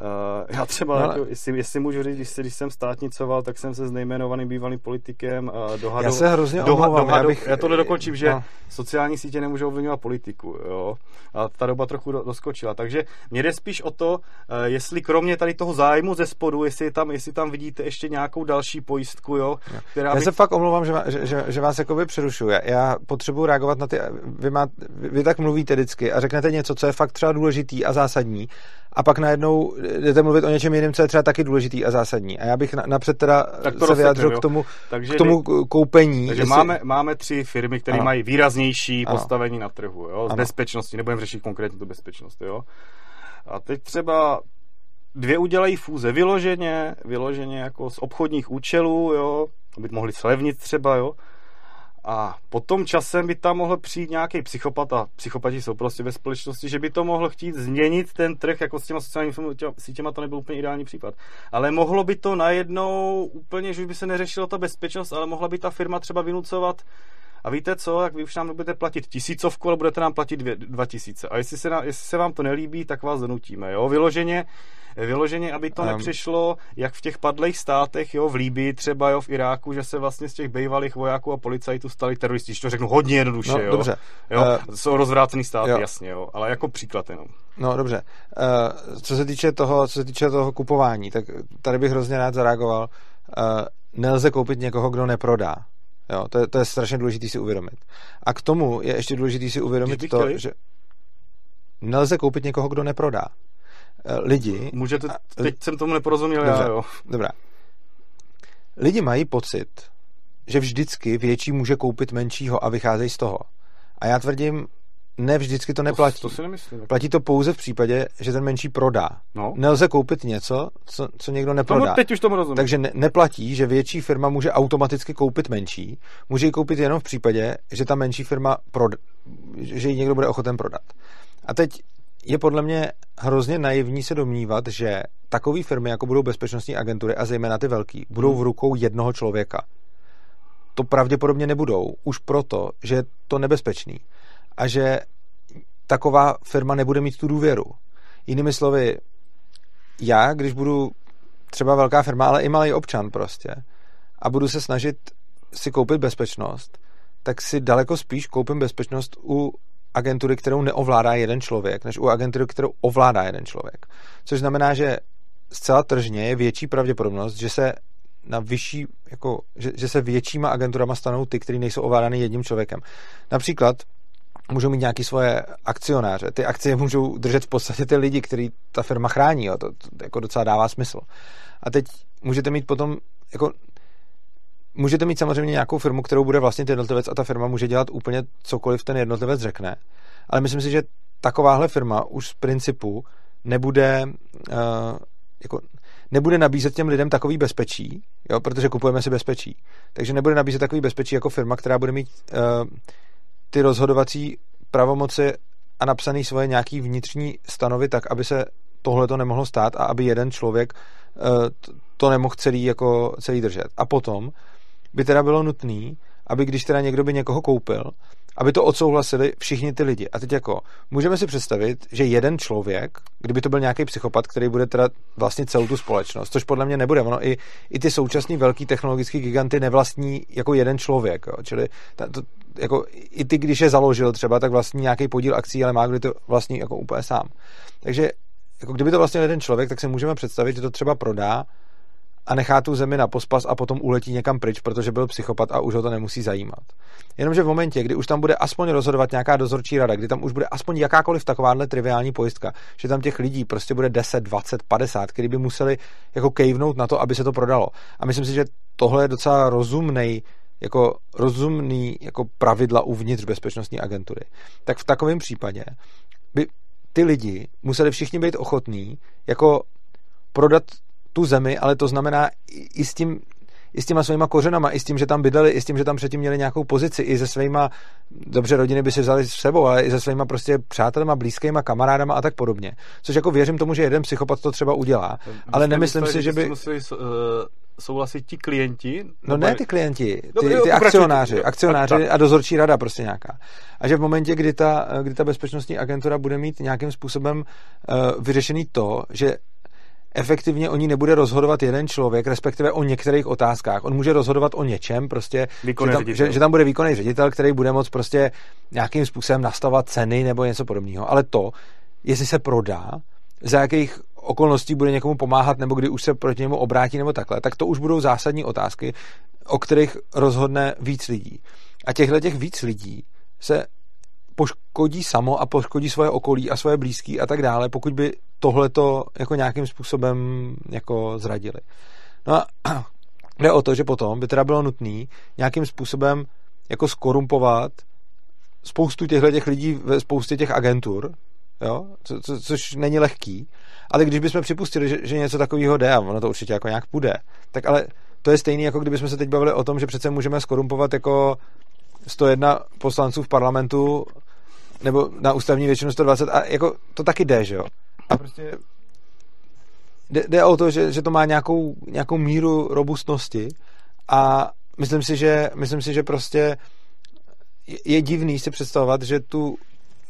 Uh, já třeba, no, jako, jestli, jestli můžu říct, když, když jsem státnicoval, tak jsem se s nejmenovaným bývalým politikem uh, dohadol. Já se hrozně doha, omlouvám, dohadol, já, bych... já to nedokončím, že no. sociální sítě nemůžou ovlivňovat politiku, jo. A ta doba trochu do, doskočila. Takže mě jde spíš o to, uh, jestli kromě tady toho zájmu ze spodu, jestli tam, jestli tam vidíte ještě nějakou další pojistku, jo. Která já by... se fakt omlouvám, že, že, že, že vás jakoby přerušuje. Já potřebuji reagovat na ty, vy, má, vy, vy tak mluvíte vždycky a řeknete něco, co je fakt třeba důležitý a zásadní a pak najednou jdete mluvit o něčem jiném, co je třeba taky důležitý a zásadní. A já bych napřed teda tak to se vyjádřil k tomu, takže k tomu koupení. Takže jestli... máme, máme tři firmy, které ano. mají výraznější ano. postavení na trhu, jo, z ano. bezpečnosti, nebudeme řešit konkrétně tu bezpečnost, jo. A teď třeba dvě udělají fúze vyloženě, vyloženě jako z obchodních účelů, jo, aby mohli slevnit třeba, jo. A potom časem by tam mohl přijít nějaký psychopat, a psychopati jsou prostě ve společnosti, že by to mohlo chtít změnit ten trh, jako s těma sociálními sítěma to nebyl úplně ideální případ. Ale mohlo by to najednou úplně, že už by se neřešila ta bezpečnost, ale mohla by ta firma třeba vynucovat a víte co, jak vy už nám budete platit tisícovku, ale budete nám platit dvě, dva tisíce. A jestli se, na, jestli se vám to nelíbí, tak vás donutíme. Jo? Vyloženě, vyloženě, aby to um, nepřišlo, jak v těch padlých státech, jo, v Líbii třeba, jo, v Iráku, že se vlastně z těch bývalých vojáků a policajtů stali teroristi. to řeknu hodně jednoduše, no, jo. Dobře. Jo? Uh, Jsou rozvrácený státy, jo. jasně, jo. Ale jako příklad jenom. No dobře. Uh, co se týče toho, co se týče toho kupování, tak tady bych hrozně rád zareagoval. Uh, nelze koupit někoho, kdo neprodá. Jo, to, je, to je strašně důležité si uvědomit. A k tomu je ještě důležité si uvědomit to, chtěli? že nelze koupit někoho, kdo neprodá. Eh, lidi... Můžete, teď jsem tomu neporozuměl dobře, já, jo. Dobrá. Lidi mají pocit, že vždycky větší může koupit menšího a vycházejí z toho. A já tvrdím, ne vždycky to neplatí. To, to si nemyslím. Platí to pouze v případě, že ten menší prodá. No. Nelze koupit něco, co, co někdo neprodá. Tomu, teď už tomu rozumím. Takže ne, neplatí, že větší firma může automaticky koupit menší. Může ji koupit jenom v případě, že ta menší firma prod, že ji někdo bude ochoten prodat. A teď je podle mě hrozně naivní se domnívat, že takové firmy, jako budou bezpečnostní agentury a zejména ty velký, budou v rukou jednoho člověka. To pravděpodobně nebudou, už proto, že je to nebezpečný a že taková firma nebude mít tu důvěru. Jinými slovy, já, když budu třeba velká firma, ale i malý občan prostě, a budu se snažit si koupit bezpečnost, tak si daleko spíš koupím bezpečnost u agentury, kterou neovládá jeden člověk, než u agentury, kterou ovládá jeden člověk. Což znamená, že zcela tržně je větší pravděpodobnost, že se na vyšší, jako, že, že se většíma agenturama stanou ty, které nejsou ovládány jedním člověkem. Například můžou mít nějaké svoje akcionáře. Ty akcie můžou držet v podstatě ty lidi, který ta firma chrání. Jo. To, to jako docela dává smysl. A teď můžete mít potom jako můžete mít samozřejmě nějakou firmu, kterou bude vlastně jednotlivec a ta firma může dělat úplně cokoliv ten jednotlivec řekne. Ale myslím si, že takováhle firma už z principu nebude uh, jako nebude nabízet těm lidem takový bezpečí, jo, protože kupujeme si bezpečí. Takže nebude nabízet takový bezpečí jako firma, která bude mít uh, ty rozhodovací pravomoci a napsaný svoje nějaký vnitřní stanovy tak, aby se tohle to nemohlo stát a aby jeden člověk uh, to nemohl celý, jako, celý držet. A potom by teda bylo nutné, aby když teda někdo by někoho koupil, aby to odsouhlasili všichni ty lidi. A teď jako, můžeme si představit, že jeden člověk, kdyby to byl nějaký psychopat, který bude teda vlastně celou tu společnost, což podle mě nebude. Ono i, i ty současný velký technologický giganty nevlastní jako jeden člověk. Jo. Čili ta, to, jako, i ty, když je založil třeba, tak vlastní nějaký podíl akcí, ale má kdy to vlastní jako úplně sám. Takže jako kdyby to vlastně jeden člověk, tak si můžeme představit, že to třeba prodá a nechá tu zemi na pospas a potom uletí někam pryč, protože byl psychopat a už ho to nemusí zajímat. Jenomže v momentě, kdy už tam bude aspoň rozhodovat nějaká dozorčí rada, kdy tam už bude aspoň jakákoliv takováhle triviální pojistka, že tam těch lidí prostě bude 10, 20, 50, kteří by museli jako kejvnout na to, aby se to prodalo. A myslím si, že tohle je docela rozumný jako rozumný jako pravidla uvnitř bezpečnostní agentury. Tak v takovém případě by ty lidi museli všichni být ochotní jako prodat tu zemi, ale to znamená i s tím, i s těma svýma kořenama, i s tím, že tam bydleli, i s tím, že tam předtím měli nějakou pozici, i se svýma, dobře, rodiny by si vzali s sebou, ale i se svýma prostě přátelema, blízkýma, kamarádama a tak podobně. Což jako věřím tomu, že jeden psychopat to třeba udělá, ale nemyslím si, že by... Museli, uh, souhlasit ti klienti? No ne ty klienti, ty, Dobře, ty akcionáři, akcionáři a dozorčí rada prostě nějaká. A že v momentě, kdy ta, kdy ta bezpečnostní agentura bude mít nějakým způsobem uh, vyřešený to, že efektivně o ní nebude rozhodovat jeden člověk, respektive o některých otázkách. On může rozhodovat o něčem, prostě, že tam, že, že tam bude výkonný ředitel, který bude moct prostě nějakým způsobem nastavovat ceny nebo něco podobného. Ale to, jestli se prodá, za jakých okolností bude někomu pomáhat, nebo kdy už se proti němu obrátí, nebo takhle, tak to už budou zásadní otázky, o kterých rozhodne víc lidí. A těchto těch víc lidí se poškodí samo a poškodí svoje okolí a svoje blízký a tak dále, pokud by tohleto jako nějakým způsobem jako zradili. No a jde o to, že potom by teda bylo nutné nějakým způsobem jako skorumpovat spoustu těchto těch lidí ve spoustě těch agentur, jo? Co, co, což není lehký, ale když bychom připustili, že, že něco takového jde, a ono to určitě jako nějak půjde, tak ale to je stejný, jako kdybychom se teď bavili o tom, že přece můžeme skorumpovat jako 101 poslanců v parlamentu nebo na ústavní většinu 120 a jako to taky jde, že jo? A prostě jde, jde o to, že, že to má nějakou, nějakou míru robustnosti a myslím si, že, myslím si, že prostě je divný si představovat, že tu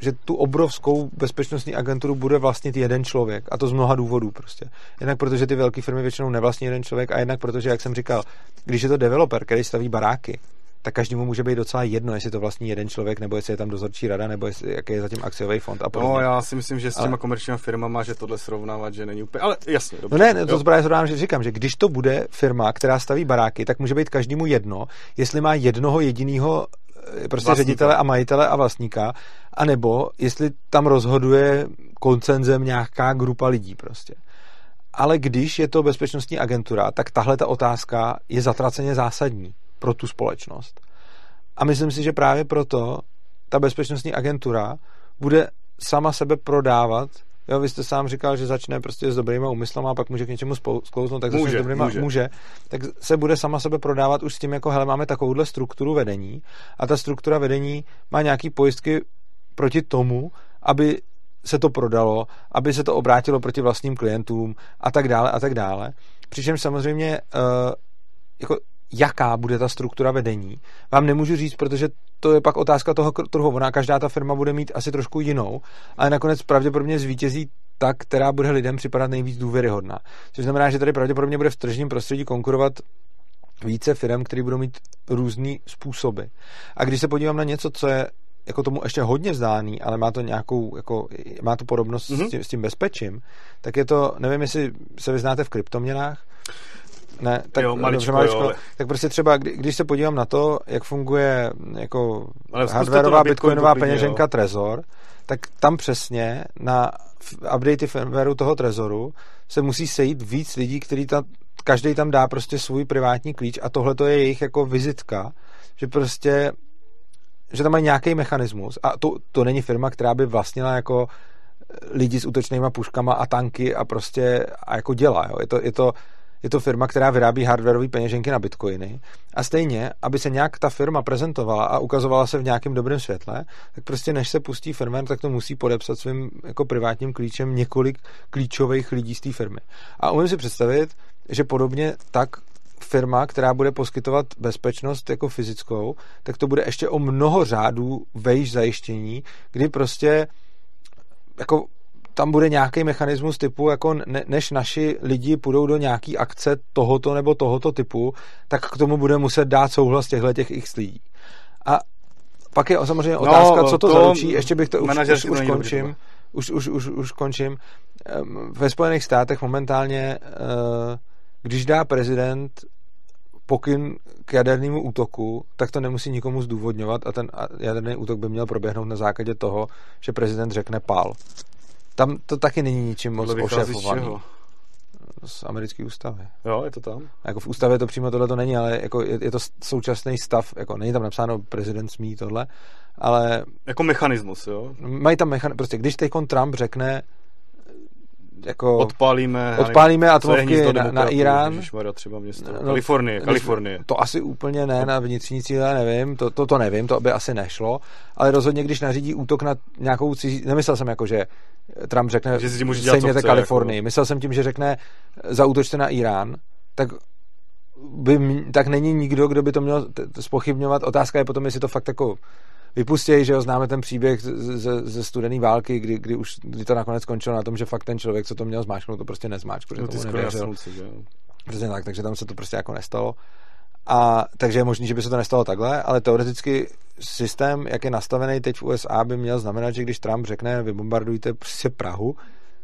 že tu obrovskou bezpečnostní agenturu bude vlastnit jeden člověk. A to z mnoha důvodů prostě. Jednak protože ty velké firmy většinou nevlastní jeden člověk a jednak protože, jak jsem říkal, když je to developer, který staví baráky, tak každému může být docela jedno, jestli to vlastní jeden člověk, nebo jestli je tam dozorčí rada, nebo jestli, jaký je zatím akciový fond a podobně. No, já si myslím, že s těma ale... komerčními firmama, že tohle srovnávat, že není úplně. Ale jasně. Dobře, no ne, ne to právě zrovna, že říkám, že když to bude firma, která staví baráky, tak může být každému jedno, jestli má jednoho jediného eh, prostě vlastníka. ředitele a majitele a vlastníka, anebo jestli tam rozhoduje koncenzem nějaká grupa lidí prostě. Ale když je to bezpečnostní agentura, tak tahle ta otázka je zatraceně zásadní pro tu společnost. A myslím si, že právě proto ta bezpečnostní agentura bude sama sebe prodávat. Jo, vy jste sám říkal, že začne prostě s dobrýma úmyslama a pak může k něčemu sklouznout, tak může, s dobrýma, může. může. Tak se bude sama sebe prodávat už s tím, jako hele, máme takovouhle strukturu vedení a ta struktura vedení má nějaký pojistky proti tomu, aby se to prodalo, aby se to obrátilo proti vlastním klientům a tak dále a tak dále. Přičemž samozřejmě uh, jako jaká bude ta struktura vedení, vám nemůžu říct, protože to je pak otázka toho trhu. Ona každá ta firma bude mít asi trošku jinou, ale nakonec pravděpodobně zvítězí ta, která bude lidem připadat nejvíc důvěryhodná. Což znamená, že tady pravděpodobně bude v tržním prostředí konkurovat více firm, které budou mít různé způsoby. A když se podívám na něco, co je jako tomu ještě hodně vzdálený, ale má to nějakou, jako, má to podobnost mm-hmm. s, tím, s tím bezpečím, tak je to, nevím, jestli se vyznáte v kryptoměnách, ne, tak, jo, maličko, maličko, jo, ale... tak prostě třeba, kdy, když se podívám na to, jak funguje jako hardwareová bitcoinová Bitcoin peněženka jo. Trezor, tak tam přesně na updatey firmwareu toho Trezoru se musí sejít víc lidí, který tam, každý tam dá prostě svůj privátní klíč a tohle to je jejich jako vizitka, že prostě že tam mají nějaký mechanismus a to, to není firma, která by vlastnila jako lidi s útočnýma puškama a tanky a prostě a jako dělá. Jo. Je, to, je to je to firma, která vyrábí hardwareové peněženky na bitcoiny a stejně, aby se nějak ta firma prezentovala a ukazovala se v nějakém dobrém světle, tak prostě než se pustí firma, tak to musí podepsat svým jako privátním klíčem několik klíčových lidí z té firmy. A umím si představit, že podobně tak firma, která bude poskytovat bezpečnost jako fyzickou, tak to bude ještě o mnoho řádů vejš zajištění, kdy prostě jako tam bude nějaký mechanismus typu, jako ne, než naši lidi půjdou do nějaký akce tohoto nebo tohoto typu, tak k tomu bude muset dát souhlas těchto těch x lidí. A pak je samozřejmě no, otázka, co to, to zaručí. Ještě bych to už, už, už končím. Už, už, už, už končím. Ve Spojených státech momentálně, eh, když dá prezident pokyn k jadernému útoku, tak to nemusí nikomu zdůvodňovat a ten jaderný útok by měl proběhnout na základě toho, že prezident řekne pál. Tam to taky není ničím moc ošefovaný. Z, americké ústavy. Jo, je to tam? Jako v ústavě to přímo tohle to není, ale jako je, je to současný stav, jako není tam napsáno prezident smí tohle, ale... Jako mechanismus, jo? Mají tam mechanismus, prostě když teď Trump řekne, jako odpálíme, odpálíme atomovky na, na Irán. třeba město. No, Kalifornie, Kalifornie. To asi úplně ne, na vnitřní cíle nevím, to, to, to nevím, to by asi nešlo, ale rozhodně, když nařídí útok na nějakou cizí, nemyslel jsem jako, že Trump řekne, že si může dělat, sejměte Kalifornii, jako... myslel jsem tím, že řekne, zautočte na Irán, tak by, tak není nikdo, kdo by to měl spochybňovat. Otázka je potom, jestli to fakt jako vypustějí, že jo, známe ten příběh ze, ze studené války, kdy, kdy, už kdy to nakonec skončilo na tom, že fakt ten člověk, co to měl zmáčknout, to prostě nezmáčkl, že no, tomu nevěřil. Přesně tak, takže tam se to prostě jako nestalo. A takže je možné, že by se to nestalo takhle, ale teoreticky systém, jak je nastavený teď v USA, by měl znamenat, že když Trump řekne, vybombardujte prostě Prahu,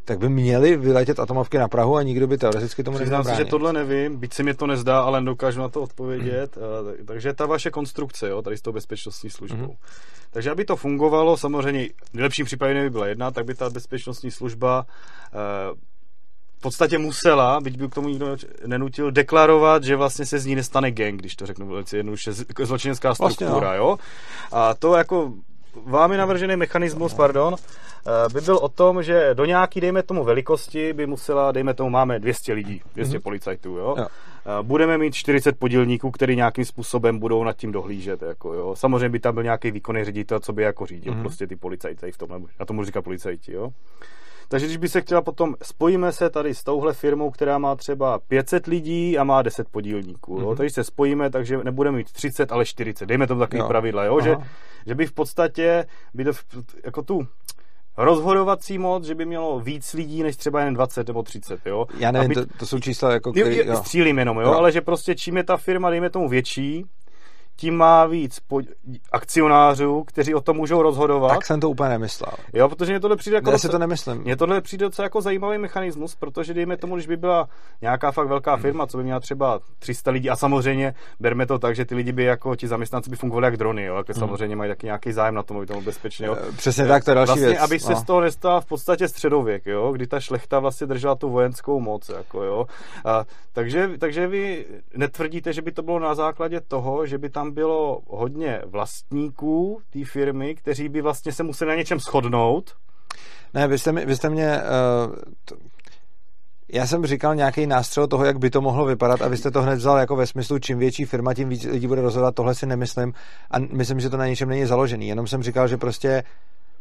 tak by měli vyletět atomovky na Prahu a nikdo by teoreticky tomu neměl se, že tohle nevím, byť se mi to nezdá, ale dokážu na to odpovědět. Mm. Takže ta vaše konstrukce, jo, tady s tou bezpečnostní službou. Mm. Takže aby to fungovalo, samozřejmě v nejlepším případě by byla jedna, tak by ta bezpečnostní služba eh, v podstatě musela, byť by k tomu nikdo nenutil, deklarovat, že vlastně se z ní nestane gang, když to řeknu velice jednoduše, zločinecká struktura, vlastně, no. jo. A to jako vámi navržený mechanismus, pardon, eh, by byl o tom, že do nějaký, dejme tomu, velikosti by musela, dejme tomu, máme 200 lidí, 200 mm-hmm. policajtů, jo? jo. Eh, budeme mít 40 podílníků, který nějakým způsobem budou nad tím dohlížet, jako jo. Samozřejmě by tam byl nějaký výkonný ředitel, co by jako řídil mm-hmm. prostě ty policajty v tom, na tomu říká policajti, jo. Takže když by se chtěla potom, spojíme se tady s touhle firmou, která má třeba 500 lidí a má 10 podílníků. Mm-hmm. Jo? Mhm. Takže se spojíme, takže nebudeme mít 30, ale 40. Dejme tomu takový jo. pravidla, jo? Že, že by v podstatě by to, jako tu rozhodovací moc, že by mělo víc lidí než třeba jen 20 nebo 30, jo. Já nevím, to, to jsou čísla jako... Který, jo, střílím jenom, jo, jo, ale že prostě čím je ta firma, dejme tomu větší, tím má víc akcionářů, kteří o tom můžou rozhodovat. Tak jsem to úplně nemyslel. Jo, protože mě tohle přijde jako... Já si to nemyslím. Mně tohle přijde docela jako zajímavý mechanismus, protože dejme tomu, když by byla nějaká fakt velká hmm. firma, co by měla třeba 300 lidí a samozřejmě berme to tak, že ty lidi by jako ti zaměstnanci by fungovali jak drony, jo, jako hmm. samozřejmě mají taky nějaký zájem na tom, aby to bezpečně. Jo. Eh, přesně tak, to je další vlastně, věc. aby se no. z toho nestal v podstatě středověk, jo, kdy ta šlechta vlastně držela tu vojenskou moc, jako jo. A, takže, takže vy netvrdíte, že by to bylo na základě toho, že by tam bylo hodně vlastníků té firmy, kteří by vlastně se museli na něčem shodnout. Ne, vy jste, mi, vy jste mě... Uh, t- já jsem říkal nějaký nástřel toho, jak by to mohlo vypadat a vy jste to hned vzal jako ve smyslu, čím větší firma, tím víc lidí bude rozhodovat. Tohle si nemyslím a myslím, že to na něčem není založený. Jenom jsem říkal, že prostě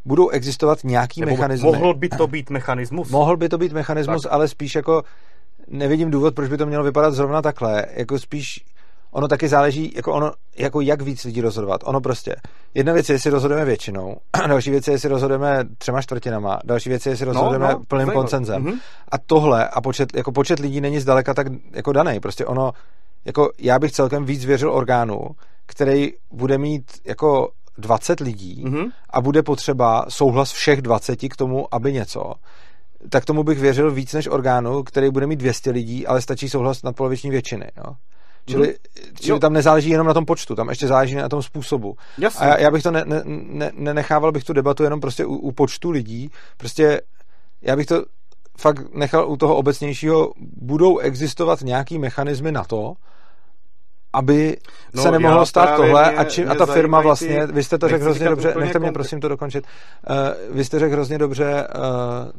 budou existovat nějaký Nebo mechanismy. Mohl by to být mechanismus? Mohl by to být mechanismus, tak. ale spíš jako nevidím důvod, proč by to mělo vypadat zrovna takhle. Jako spíš ono taky záleží, jako ono, jako jak víc lidí rozhodovat. Ono prostě, jedna věc je, jestli rozhodujeme většinou, další věc je, jestli rozhodujeme třema čtvrtinama, další věc je, jestli no, rozhodujeme no, no, plným koncenzem. Mm-hmm. A tohle a počet, jako počet lidí není zdaleka tak jako daný. Prostě ono, jako já bych celkem víc věřil orgánu, který bude mít jako 20 lidí mm-hmm. a bude potřeba souhlas všech 20 k tomu, aby něco, tak tomu bych věřil víc než orgánu, který bude mít 200 lidí, ale stačí souhlas nadpoloviční většiny. Jo. Čili, hmm. čili tam nezáleží jenom na tom počtu, tam ještě záleží na tom způsobu. Jasně. A já, já bych to ne, ne, ne, nenechával bych tu debatu jenom prostě u, u počtu lidí. Prostě já bych to fakt nechal u toho obecnějšího, budou existovat nějaký mechanismy na to, aby no, se nemohlo stát tohle mě, a, či, a ta firma vlastně, ty, vy jste to řekl hrozně dobře, nechte mě prosím to dokončit, uh, vy jste řekl hrozně dobře, uh,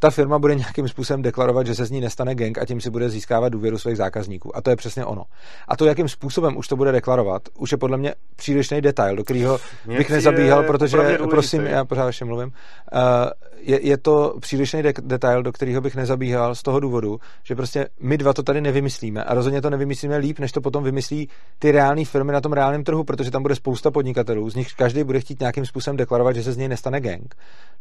ta firma bude nějakým způsobem deklarovat, že se z ní nestane gang a tím si bude získávat důvěru svých zákazníků. A to je přesně ono. A to, jakým způsobem už to bude deklarovat, už je podle mě přílišný detail, do kterého bych nezabíhal, protože, prosím, já pořád ještě mluvím, uh, je, je to přílišný de- detail, do kterého bych nezabíhal z toho důvodu, že prostě my dva to tady nevymyslíme a rozhodně to nevymyslíme líp, než to potom vymyslí ty reální firmy na tom reálném trhu, protože tam bude spousta podnikatelů, z nich každý bude chtít nějakým způsobem deklarovat, že se z něj nestane gang.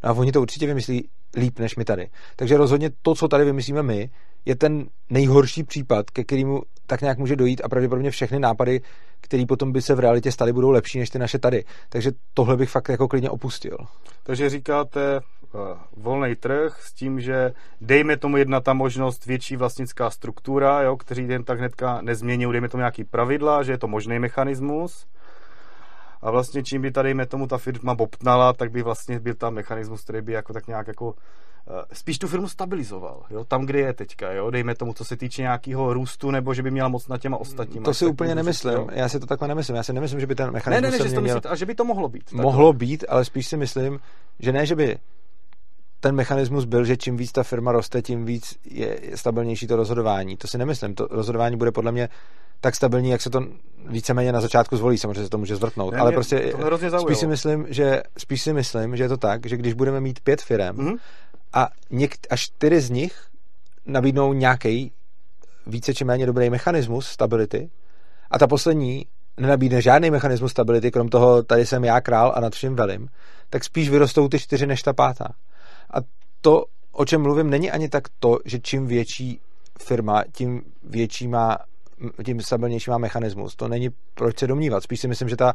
No a oni to určitě vymyslí líp než my tady. Takže rozhodně to, co tady vymyslíme my, je ten nejhorší případ, ke kterému tak nějak může dojít a pravděpodobně všechny nápady, které potom by se v realitě staly, budou lepší než ty naše tady. Takže tohle bych fakt jako klidně opustil. Takže říkáte uh, volný trh s tím, že dejme tomu jedna ta možnost větší vlastnická struktura, jo, kteří jen tak hnedka nezmění, dejme tomu nějaký pravidla, že je to možný mechanismus a vlastně čím by tady tomu ta firma bobtnala, tak by vlastně byl tam mechanismus, který by jako tak nějak jako eh, spíš tu firmu stabilizoval, jo, tam, kde je teďka, jo, dejme tomu, co se týče nějakého růstu, nebo že by měla moc na těma ostatníma. To si úplně nemyslím, jo. já si to takhle nemyslím, já si nemyslím, že by ten mechanismus ne, ne, ne, že to měl... myslíte, a že by to mohlo být. Mohlo být, ale spíš si myslím, že ne, že by ten mechanismus byl, že čím víc ta firma roste, tím víc je stabilnější to rozhodování. To si nemyslím. To rozhodování bude podle mě tak stabilní, jak se to víceméně na začátku zvolí. Samozřejmě se to může zvrtnout. Ne, ale prostě spíš si, myslím, že, spíš si myslím, že je to tak, že když budeme mít pět firm mm-hmm. a něk- až čtyři z nich nabídnou nějaký více či méně dobrý mechanismus stability a ta poslední nenabídne žádný mechanismus stability, krom toho tady jsem já král a nad vším velím, tak spíš vyrostou ty čtyři než ta pátá. To, o čem mluvím, není ani tak to, že čím větší firma, tím větší má tím stabilnější má mechanismus. To není proč se domnívat. Spíš si myslím, že ta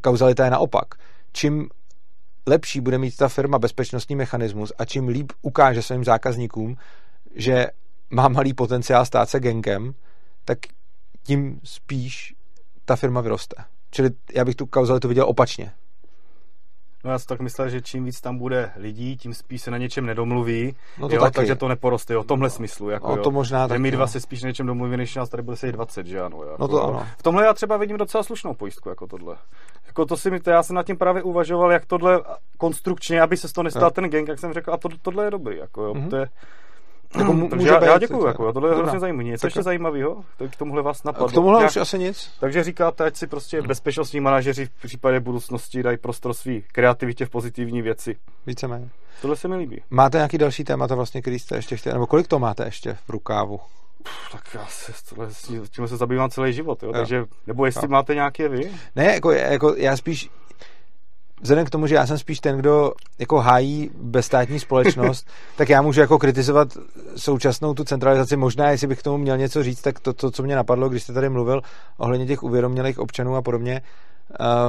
kauzalita je naopak. Čím lepší bude mít ta firma bezpečnostní mechanismus a čím líp ukáže svým zákazníkům, že má malý potenciál stát se gengem, tak tím spíš ta firma vyroste. Čili já bych tu kauzalitu viděl opačně. No já si tak myslel, že čím víc tam bude lidí, tím spíš se na něčem nedomluví, no to jo, taky. takže to neporoste, jo, v tomhle smyslu. Jako, no, to možná že taky, my dva no. se spíš na něčem domluví, než nás tady bude sedět 20, že ano. Jako, no to ano. V tomhle já třeba vidím docela slušnou pojistku, jako tohle. Jako to si mi, to já jsem nad tím právě uvažoval, jak tohle konstrukčně, aby se z toho nestal ten gang, jak jsem řekl, a to, tohle je dobrý, jako jo, mm-hmm. to je, jako hmm, takže já, já děkuju, jako, tohle je hrozně zajímavé. Něco ještě zajímavého? K tomuhle vás napadlo? K tomuhle už asi nic. Takže říkáte, ať si prostě bezpečnostní manažeři v případě budoucnosti dají prostor svý kreativitě v pozitivní věci. Víceméně. Tohle se mi líbí. Máte nějaký další témata, vlastně, který jste ještě chtěli, nebo kolik to máte ještě v rukávu? Pff, tak já se tohle, tím se zabývám celý život, jo? jo. takže, nebo jestli jo. máte nějaké vy? Ne, jako, jako já spíš, vzhledem k tomu, že já jsem spíš ten, kdo jako hájí bezstátní společnost, tak já můžu jako kritizovat současnou tu centralizaci. Možná, jestli bych k tomu měl něco říct, tak to, to co mě napadlo, když jste tady mluvil ohledně těch uvědomělých občanů a podobně.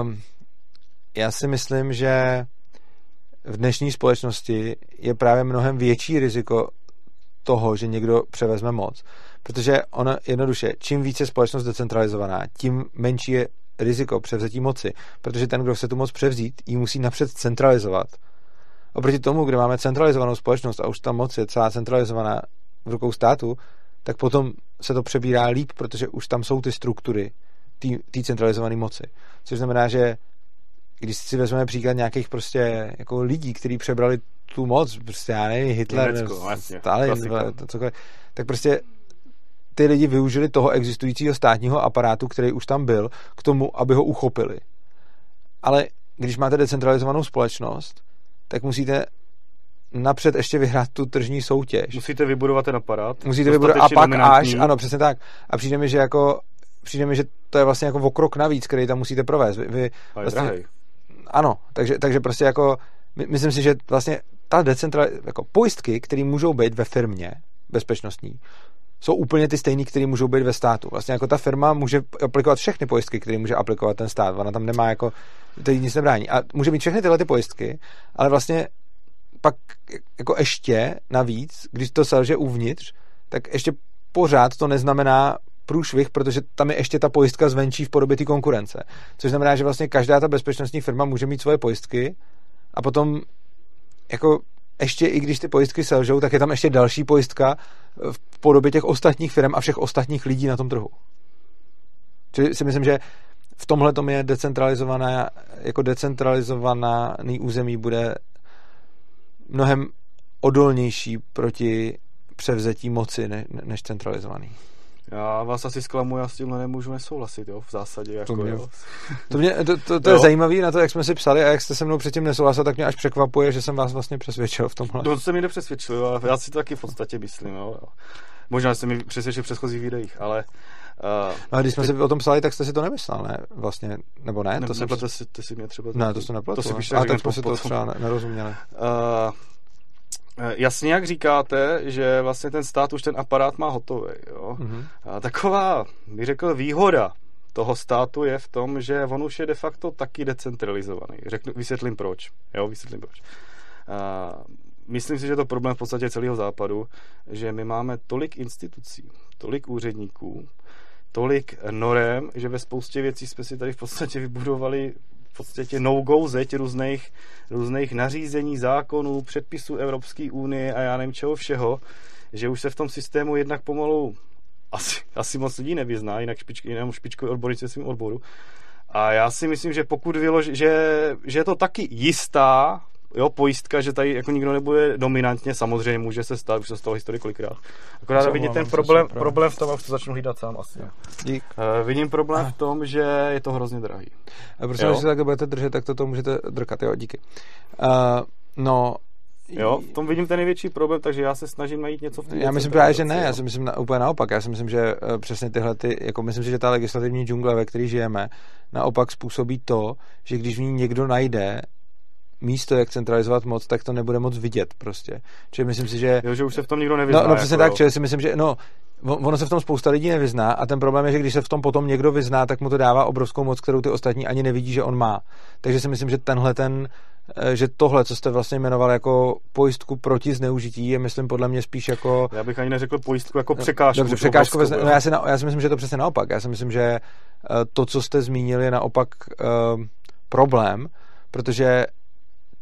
Um, já si myslím, že v dnešní společnosti je právě mnohem větší riziko toho, že někdo převezme moc. Protože ono jednoduše, čím více společnost decentralizovaná, tím menší je riziko převzetí moci, protože ten, kdo chce tu moc převzít, ji musí napřed centralizovat. Oproti tomu, kde máme centralizovanou společnost a už ta moc je celá centralizovaná v rukou státu, tak potom se to přebírá líp, protože už tam jsou ty struktury té centralizované moci. Což znamená, že když si vezmeme příklad nějakých prostě jako lidí, kteří přebrali tu moc, prostě já nevím, Hitler, Německo, vlastně, Stalin, cokoliv, tak prostě ty lidi využili toho existujícího státního aparátu, který už tam byl, k tomu, aby ho uchopili. Ale když máte decentralizovanou společnost, tak musíte napřed ještě vyhrát tu tržní soutěž. Musíte vybudovat ten aparát. Musíte vybudovat a pak až, ano, přesně tak. A přijde mi, že jako přijde mi, že to je vlastně jako okrok navíc, který tam musíte provést. Vy, vy vlastně, ano, takže, takže prostě jako my, myslím si, že vlastně ta decentralizace, jako pojistky, které můžou být ve firmě bezpečnostní, jsou úplně ty stejné, které můžou být ve státu. Vlastně jako ta firma může aplikovat všechny pojistky, které může aplikovat ten stát. Ona tam nemá jako, to nic nebrání. A může mít všechny tyhle ty pojistky, ale vlastně pak jako ještě navíc, když to selže uvnitř, tak ještě pořád to neznamená průšvih, protože tam je ještě ta pojistka zvenčí v podobě té konkurence. Což znamená, že vlastně každá ta bezpečnostní firma může mít svoje pojistky a potom jako ještě i když ty pojistky selžou, tak je tam ještě další pojistka v podobě těch ostatních firm a všech ostatních lidí na tom trhu. Čili si myslím, že v tomhle tom je decentralizovaná, jako decentralizovaný území bude mnohem odolnější proti převzetí moci než centralizovaný. Já vás asi zklamu, já s tímhle nemůžu nesouhlasit, jo, v zásadě. Jako, to mě, jo. to, mě, to, to, to je zajímavé na to, jak jsme si psali a jak jste se mnou předtím nesouhlasil, tak mě až překvapuje, že jsem vás vlastně přesvědčil v tomhle. To se mi nepřesvědčil, ale já si to taky v podstatě myslím. Jo. Možná jste mi přesvědčil v předchozích videích, ale Uh, no, a když jsme teď... si o tom psali, tak jste si to nemyslel, ne? Vlastně, nebo ne? ne to jsem... to si, to si mě třeba... Ne, to jste nepletl. To si píše, a tak jsme si to třeba nerozuměli. Uh, jasně, jak říkáte, že vlastně ten stát už ten aparát má hotový. Jo? Mm-hmm. A taková, bych řekl, výhoda toho státu je v tom, že on už je de facto taky decentralizovaný. Řeknu, vysvětlím proč. Jo, vysvětlím proč. A myslím si, že to problém v podstatě celého západu, že my máme tolik institucí, tolik úředníků, tolik norem, že ve spoustě věcí jsme si tady v podstatě vybudovali podstatě no-go zeď různých, různých nařízení, zákonů, předpisů Evropské unie a já nevím čeho všeho, že už se v tom systému jednak pomalu asi, asi moc lidí nevyzná, jinak špičky, jenom špičkový odborníci svým odboru. A já si myslím, že pokud vylož, že, že je to taky jistá jo, pojistka, že tady jako nikdo nebude dominantně, samozřejmě může se stát, už se stalo historii kolikrát. Akorát vidím ten problém, problém v tom, už to začnu hlídat sám asi. Dík. Uh, vidím problém v tom, že je to hrozně drahý. A protože když se takhle budete držet, tak to, to můžete drkat, jo, díky. Uh, no, Jo, v tom vidím ten největší problém, takže já se snažím najít něco v tom. Já myslím právě, že ne, já si myslím na, úplně naopak. Já si myslím, že uh, přesně tyhle, ty, jako myslím si, že ta legislativní džungle, ve které žijeme, naopak způsobí to, že když v ní někdo najde místo, jak centralizovat moc, tak to nebude moc vidět prostě. Čili myslím si, že... Jo, že už se v tom nikdo nevyzná. No, no přesně jako tak, čili si myslím, že no, ono se v tom spousta lidí nevyzná a ten problém je, že když se v tom potom někdo vyzná, tak mu to dává obrovskou moc, kterou ty ostatní ani nevidí, že on má. Takže si myslím, že tenhle ten, eh, že tohle, co jste vlastně jmenoval jako pojistku proti zneužití, je myslím podle mě spíš jako... Já bych ani neřekl pojistku jako překážku. Dobře, překážku. Obrovskou, no, já, si na, já si myslím, že to přesně naopak. Já si myslím, že eh, to, co jste zmínil, je naopak uh, problém, protože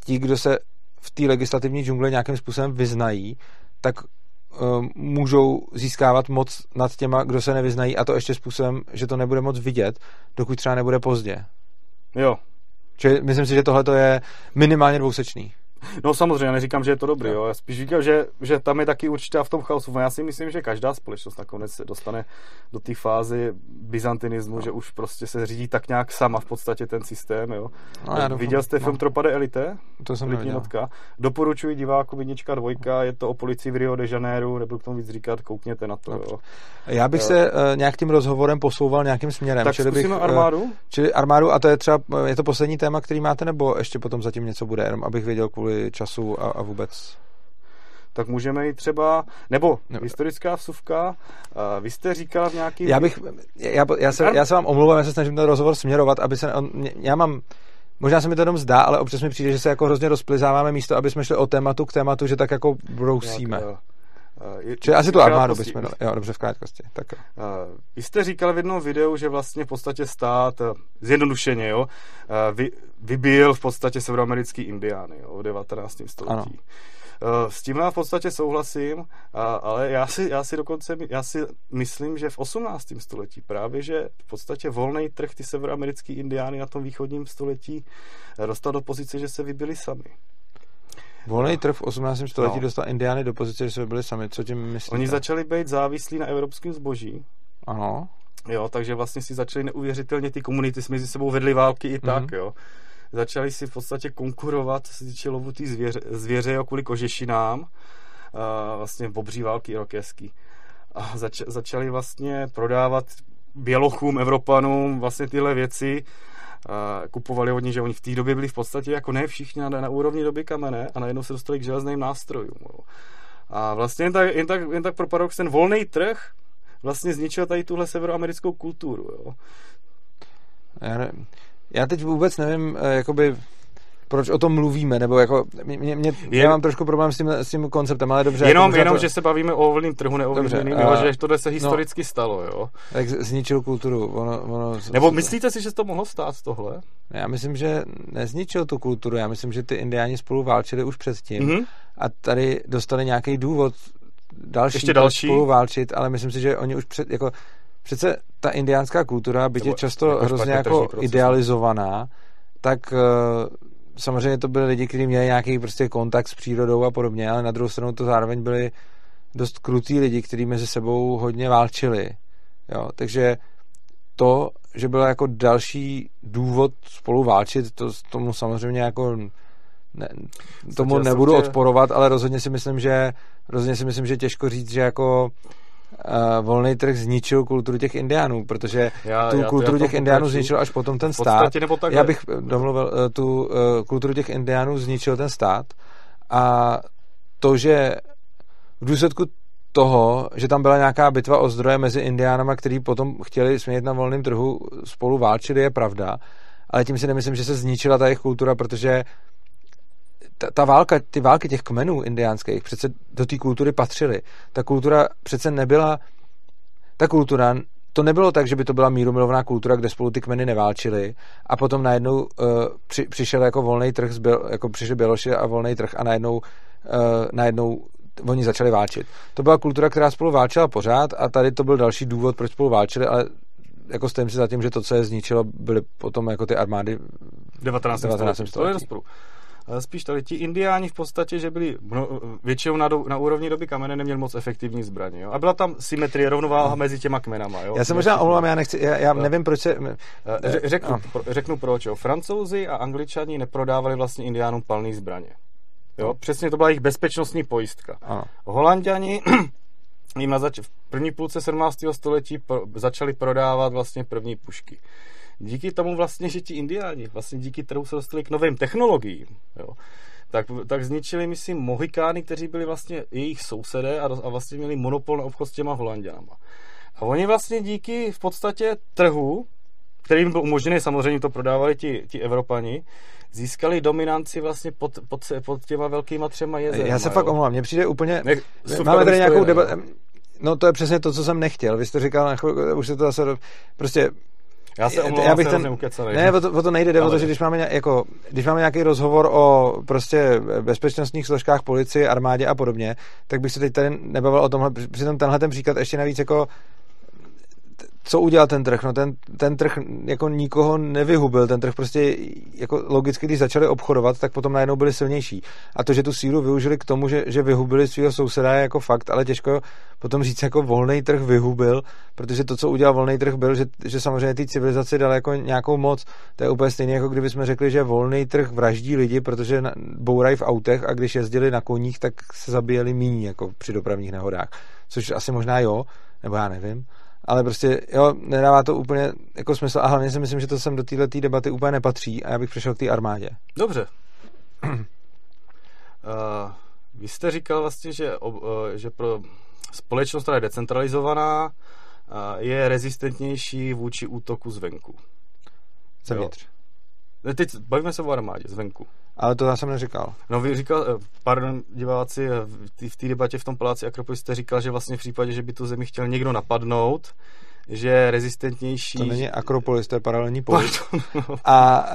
ti, kdo se v té legislativní džungle nějakým způsobem vyznají, tak uh, můžou získávat moc nad těma, kdo se nevyznají a to ještě způsobem, že to nebude moc vidět, dokud třeba nebude pozdě. Jo. Čili myslím si, že tohle je minimálně dvousečný. No samozřejmě, já neříkám, že je to dobrý, jo. Já spíš říkám, že, že tam je taky určitá v tom chaosu. Já si myslím, že každá společnost nakonec se dostane do té fázy byzantinismu, no. že už prostě se řídí tak nějak sama v podstatě ten systém, jo. No, já Viděl jste no. film Tropade Elite? To jsem neviděl. Notka. Doporučuji diváku Vinička dvojka, je to o policii v Rio de Janeiro, nebudu k tomu víc říkat, koukněte na to, jo. Já bych se uh, nějak tím rozhovorem posouval nějakým směrem. Tak čili bych, armádu? Uh, čili armádu a to je třeba, je to poslední téma, který máte, nebo ještě potom zatím něco bude, jenom abych věděl kvůli času a, a vůbec tak můžeme jít třeba, nebo no. historická vsuvka, uh, vy jste říkal v nějaký... Já bych, já, já, se, já se vám omlouvám, já se snažím ten rozhovor směrovat, aby se, on, já mám, možná se mi to jenom zdá, ale občas mi přijde, že se jako hrozně rozplizáváme místo, aby jsme šli od tématu k tématu, že tak jako brousíme. Jak, uh, je, Čili asi tu armádu bychom dali. Jo, dobře, v krátkosti. Tak jo. Uh, vy jste říkal v jednom videu, že vlastně v podstatě stát, zjednodušeně, jo, vy, vybil v podstatě severoamerický indiány jo, v 19. století. Ano. S tím já v podstatě souhlasím, ale já si, já si dokonce já si myslím, že v 18. století právě, že v podstatě volný trh ty severoamerický indiány na tom východním století dostal do pozice, že se vybili sami. Volný trh v 18. století no. dostal indiány do pozice, že se byli sami. Co tím myslíte? Oni začali být závislí na evropském zboží. Ano. Jo, takže vlastně si začali neuvěřitelně ty komunity mezi sebou vedly války i tak, mm-hmm. jo. Začali si v podstatě konkurovat, se týče lovu té zvěře, zvěře jo, kvůli kožešinám, a vlastně bobří války irokeský. A zač, začali vlastně prodávat bělochům, Evropanům vlastně tyhle věci, kupovali od nich, že oni v té době byli v podstatě jako ne všichni na, na úrovni doby kamene a najednou se dostali k železným nástrojům. Jo. A vlastně jen tak, jen tak, jen tak pro paradox ten volný trh vlastně zničil tady tuhle severoamerickou kulturu. Jo. Já, ne, já teď vůbec nevím, eh, jakoby proč o tom mluvíme, nebo jako, mě, mě, já mám trošku problém s tím, s tím konceptem, ale dobře. Jenom, jako jenom to... že se bavíme o volném trhu, neovlivněným, uh, že tohle se no. historicky no, stalo, jo. Tak zničil kulturu. Ono, ono, nebo myslíte si, že to mohlo stát tohle? Já myslím, že nezničil tu kulturu, já myslím, že ty indiáni spolu válčili už předtím mm-hmm. a tady dostali nějaký důvod další, Ještě další spolu válčit, ale myslím si, že oni už před, jako, přece ta indiánská kultura, byť je často jako hrozně jako idealizovaná, tak uh, samozřejmě to byly lidi, kteří měli nějaký prostě kontakt s přírodou a podobně, ale na druhou stranu to zároveň byli dost krutý lidi, kteří mezi sebou hodně válčili. Jo? Takže to, že byl jako další důvod spolu válčit, to tomu samozřejmě jako ne, tomu nebudu odporovat, ale rozhodně si myslím, že rozhodně si myslím, že těžko říct, že jako uh, volný trh zničil kulturu těch indiánů, protože já, tu já, kulturu já těch indiánů zničil až potom ten stát. Nebo já bych domluvil, uh, tu uh, kulturu těch indiánů zničil ten stát. A to, že v důsledku toho, že tam byla nějaká bitva o zdroje mezi indiánama, který potom chtěli smět na volném trhu spolu válčili, je pravda, ale tím si nemyslím, že se zničila ta jejich kultura, protože ta, ta válka, ty války těch kmenů indiánských přece do té kultury patřily. Ta kultura přece nebyla, ta kultura, to nebylo tak, že by to byla mírumilovná kultura, kde spolu ty kmeny neválčily a potom najednou uh, při, přišel jako volný trh, zbyl, jako přišel Běloši a volný trh a najednou, uh, najednou oni začali válčit. To byla kultura, která spolu válčila pořád a tady to byl další důvod, proč spolu válčili, ale jako stojím si za tím, že to, co je zničilo, byly potom jako ty armády 19. 19. století. To je spíš tady ti indiáni v podstatě, že byli no, většinou na, do, na úrovni doby kamene neměli moc efektivní zbraně. Jo? A byla tam symetrie, rovnováha hmm. mezi těma kmenama. Jo? Já se možná omlouvám, já, nechci, já, já nevím, proč se... Řeknu, no. pro, řeknu proč. Jo? Francouzi a angličani neprodávali vlastně indiánům palné zbraně. Jo? No. Přesně to byla jejich bezpečnostní pojistka. Ano. Holandiani jim na zač- v první půlce 17. století pro, začali prodávat vlastně první pušky díky tomu vlastně, že ti indiáni, vlastně díky kterou se dostali k novým technologiím, jo, tak, tak zničili, myslím, Mohikány, kteří byli vlastně jejich sousedé a, a vlastně měli monopol na obchod s těma Holandianama. A oni vlastně díky v podstatě trhu, kterým byl umožněný, samozřejmě to prodávali ti, ti Evropani, získali dominanci vlastně pod, pod, pod těma velkýma třema jezerama. Já se jo. fakt omlouvám, mně přijde úplně... Ne, máme tady nějakou debatu... No to je přesně to, co jsem nechtěl. Vy jste říkal, už se to zase... Prostě já se omlouvám, já bych ten. Ne, o to, o to nejde, jde o to, že když máme, jako, když máme nějaký rozhovor o prostě bezpečnostních složkách, policii, armádě a podobně, tak bych se teď tady nebavil o tomhle, přitom tenhle ten příklad ještě navíc jako co udělal ten trh? No ten, ten trh jako nikoho nevyhubil, ten trh prostě jako logicky, když začali obchodovat, tak potom najednou byli silnější. A to, že tu sílu využili k tomu, že, že vyhubili svého souseda je jako fakt, ale těžko potom říct jako volný trh vyhubil, protože to, co udělal volný trh, byl, že, že samozřejmě té civilizaci dal jako nějakou moc. To je úplně stejné, jako kdyby jsme řekli, že volný trh vraždí lidi, protože bourají v autech a když jezdili na koních, tak se zabíjeli míní jako při dopravních nehodách. Což asi možná jo, nebo já nevím ale prostě jo, nedává to úplně jako smysl a hlavně si myslím, že to sem do této debaty úplně nepatří a já bych přešel k té armádě. Dobře. uh, vy jste říkal vlastně, že, uh, že pro společnost, která je decentralizovaná, uh, je rezistentnější vůči útoku zvenku. Zevnitř. Teď bavíme se o armádě zvenku. Ale to já jsem neříkal. No vy říkal, eh, pardon diváci, eh, v té debatě v tom paláci Akropolis jste říkal, že vlastně v případě, že by tu zemi chtěl někdo napadnout, že je rezistentnější. To není Akropolis, to je paralelní polis. A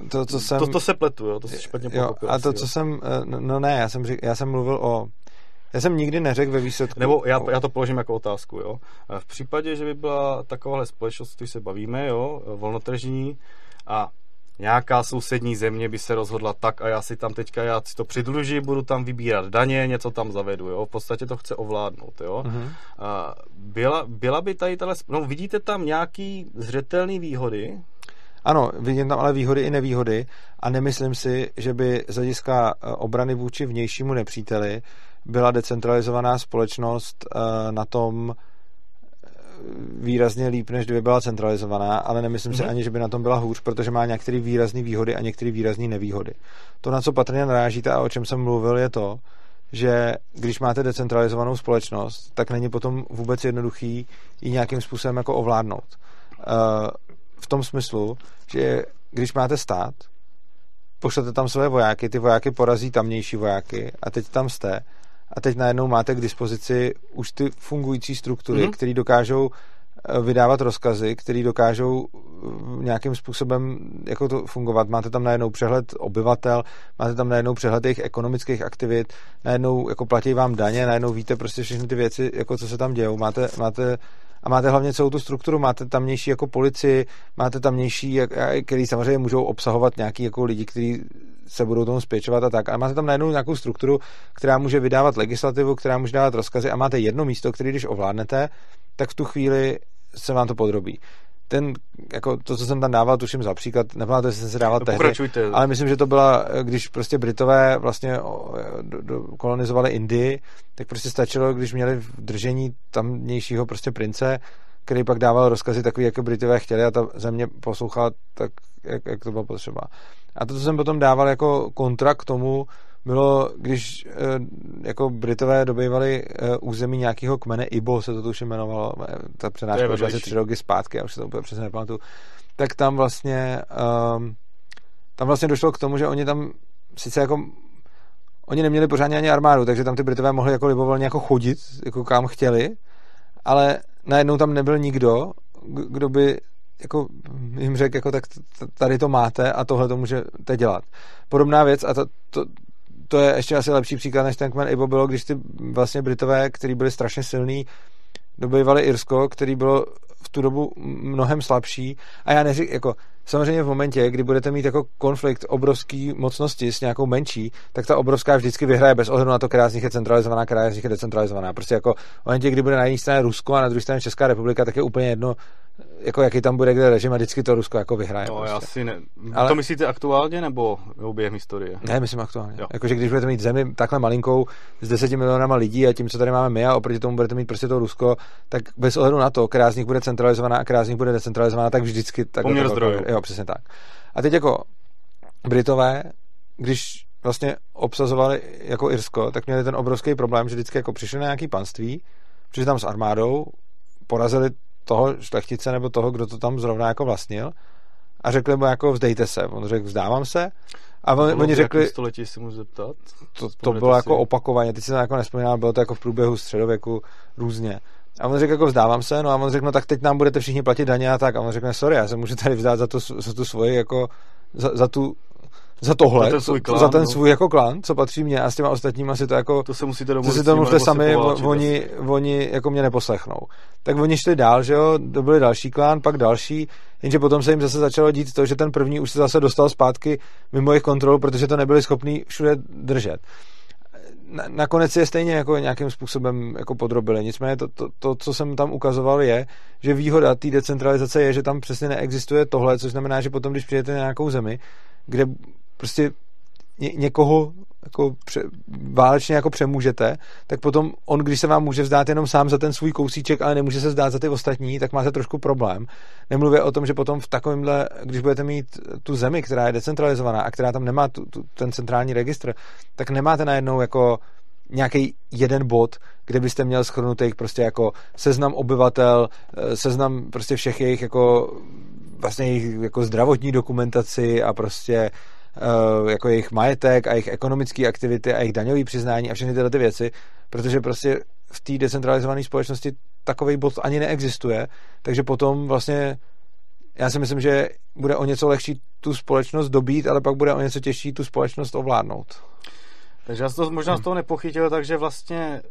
uh, to, co jsem... To, to se pletu, jo, to se špatně pochopil. A to, co jo. jsem... Uh, no ne, já jsem, řík, já jsem mluvil o... Já jsem nikdy neřekl ve výsledku... Nebo já, já to položím jako otázku, jo. V případě, že by byla takováhle společnost, když se bavíme, jo, volnotržní, a nějaká sousední země by se rozhodla tak a já si tam teďka, já si to přidluží, budu tam vybírat daně, něco tam zavedu, jo, v podstatě to chce ovládnout, jo. Uh-huh. A byla, byla by tady tale, no vidíte tam nějaký zřetelný výhody? Ano, vidím tam ale výhody i nevýhody a nemyslím si, že by z hlediska eh, obrany vůči vnějšímu nepříteli byla decentralizovaná společnost eh, na tom, výrazně líp, než kdyby byla centralizovaná, ale nemyslím mm-hmm. si mhm. ani, že by na tom byla hůř, protože má některé výrazné výhody a některé výrazné nevýhody. To, na co patrně narážíte a o čem jsem mluvil, je to, že když máte decentralizovanou společnost, tak není potom vůbec jednoduchý ji nějakým způsobem jako ovládnout. Eh, v tom smyslu, že když máte stát, pošlete tam své vojáky, ty vojáky porazí tamnější vojáky a teď tam jste a teď najednou máte k dispozici už ty fungující struktury, mm-hmm. které dokážou eh, vydávat rozkazy, které dokážou eh, nějakým způsobem jako to fungovat. Máte tam najednou přehled obyvatel, máte tam najednou přehled jejich ekonomických aktivit, najednou jako platí vám daně, najednou víte prostě všechny ty věci, jako co se tam dějou. Máte, máte a máte hlavně celou tu strukturu, máte tamnější jako policii, máte tamnější, který samozřejmě můžou obsahovat nějaký jako lidi, kteří se budou tomu spěčovat a tak. A máte tam najednou nějakou strukturu, která může vydávat legislativu, která může dávat rozkazy a máte jedno místo, které když ovládnete, tak v tu chvíli se vám to podrobí ten, jako to, co jsem tam dával, tuším za příklad, nepamatuji, jestli jsem se dával no, tehdy, ale myslím, že to byla, když prostě Britové vlastně do, do, kolonizovali Indii, tak prostě stačilo, když měli v držení tamnějšího prostě prince, který pak dával rozkazy takový, jako Britové chtěli a ta země poslouchala tak, jak, jak to bylo potřeba. A to, co jsem potom dával jako kontrakt k tomu, bylo, když eh, jako Britové dobývali eh, území nějakého kmene, Ibo se to tuším jmenovalo, eh, ta přenáška už asi tři roky zpátky, já už se to úplně přesně nepamatuju, tak tam vlastně um, tam vlastně došlo k tomu, že oni tam sice jako oni neměli pořádně ani armádu, takže tam ty Britové mohli jako libovolně jako chodit, jako kam chtěli, ale najednou tam nebyl nikdo, kdo by jako jim řekl, jako tak tady to máte a tohle to můžete dělat. Podobná věc a to, to, to je ještě asi lepší příklad než ten kmen Ibo bylo, když ty vlastně Britové, kteří byli strašně silní, dobývali Irsko, který bylo v tu dobu mnohem slabší. A já neřík, jako, samozřejmě v momentě, kdy budete mít jako konflikt obrovský mocnosti s nějakou menší, tak ta obrovská vždycky vyhraje bez ohledu na to, která z nich je centralizovaná, která z nich je decentralizovaná. Prostě jako v momentě, kdy bude na jedné straně Rusko a na druhé straně Česká republika, tak je úplně jedno, jako jaký tam bude kde režim a vždycky to Rusko jako vyhraje. No, prostě. já si ne... Ale... To myslíte aktuálně nebo během historie? Ne, myslím aktuálně. Jakože když budete mít zemi takhle malinkou s deseti milionama lidí a tím, co tady máme my a oproti tomu budete mít prostě to Rusko, tak bez ohledu na to, která z nich bude centralizovaná a která z nich bude decentralizovaná, tak vždycky tak. Poměr zdrojů. Jo, přesně tak. A teď jako Britové, když vlastně obsazovali jako Irsko, tak měli ten obrovský problém, že vždycky jako přišli na nějaký panství, přišli tam s armádou, porazili toho šlechtice nebo toho, kdo to tam zrovna jako vlastnil a řekli mu jako vzdejte se. On řekl vzdávám se a on, oni řekli... století si můžu zeptat? To, to bylo si... jako opakovaně, teď si to jako nespomínám, bylo to jako v průběhu středověku různě. A on řekl jako vzdávám se, no a on řekl, no tak teď nám budete všichni platit daně a tak. A on řekne, sorry, já se můžu tady vzdát za, to, za tu svoji, jako za, za tu za tohle, Za ten svůj klán, za ten no. svůj jako klan, co patří mně a s těma ostatníma si to jako To se musíte to domluvit. si to mluvte sami, oni, oni jako mě neposlechnou. Tak oni šli dál, že jo, dobili další klán, pak další, jenže potom se jim zase začalo dít to, že ten první už se zase dostal zpátky mimo jejich kontrolu, protože to nebyli schopní všude držet. Na, nakonec je stejně jako nějakým způsobem jako podrobili. Nicméně to, to, to, co jsem tam ukazoval, je, že výhoda té decentralizace je, že tam přesně neexistuje tohle, což znamená, že potom, když přijete na nějakou zemi, kde prostě ně, někoho jako pře, válečně jako přemůžete, tak potom on, když se vám může vzdát jenom sám za ten svůj kousíček, ale nemůže se vzdát za ty ostatní, tak máte trošku problém. Nemluvě o tom, že potom v takovémhle, když budete mít tu zemi, která je decentralizovaná a která tam nemá tu, tu, ten centrální registr, tak nemáte najednou jako nějaký jeden bod, kde byste měl schrnutý prostě jako seznam obyvatel, eh, seznam prostě všech jejich jako vlastně jejich jako zdravotní dokumentaci a prostě jako jejich majetek a jejich ekonomické aktivity a jejich daňové přiznání a všechny tyhle ty věci, protože prostě v té decentralizované společnosti takový bod ani neexistuje, takže potom vlastně já si myslím, že bude o něco lehčí tu společnost dobít, ale pak bude o něco těžší tu společnost ovládnout. Takže já jsem to možná z toho nepochytil, takže vlastně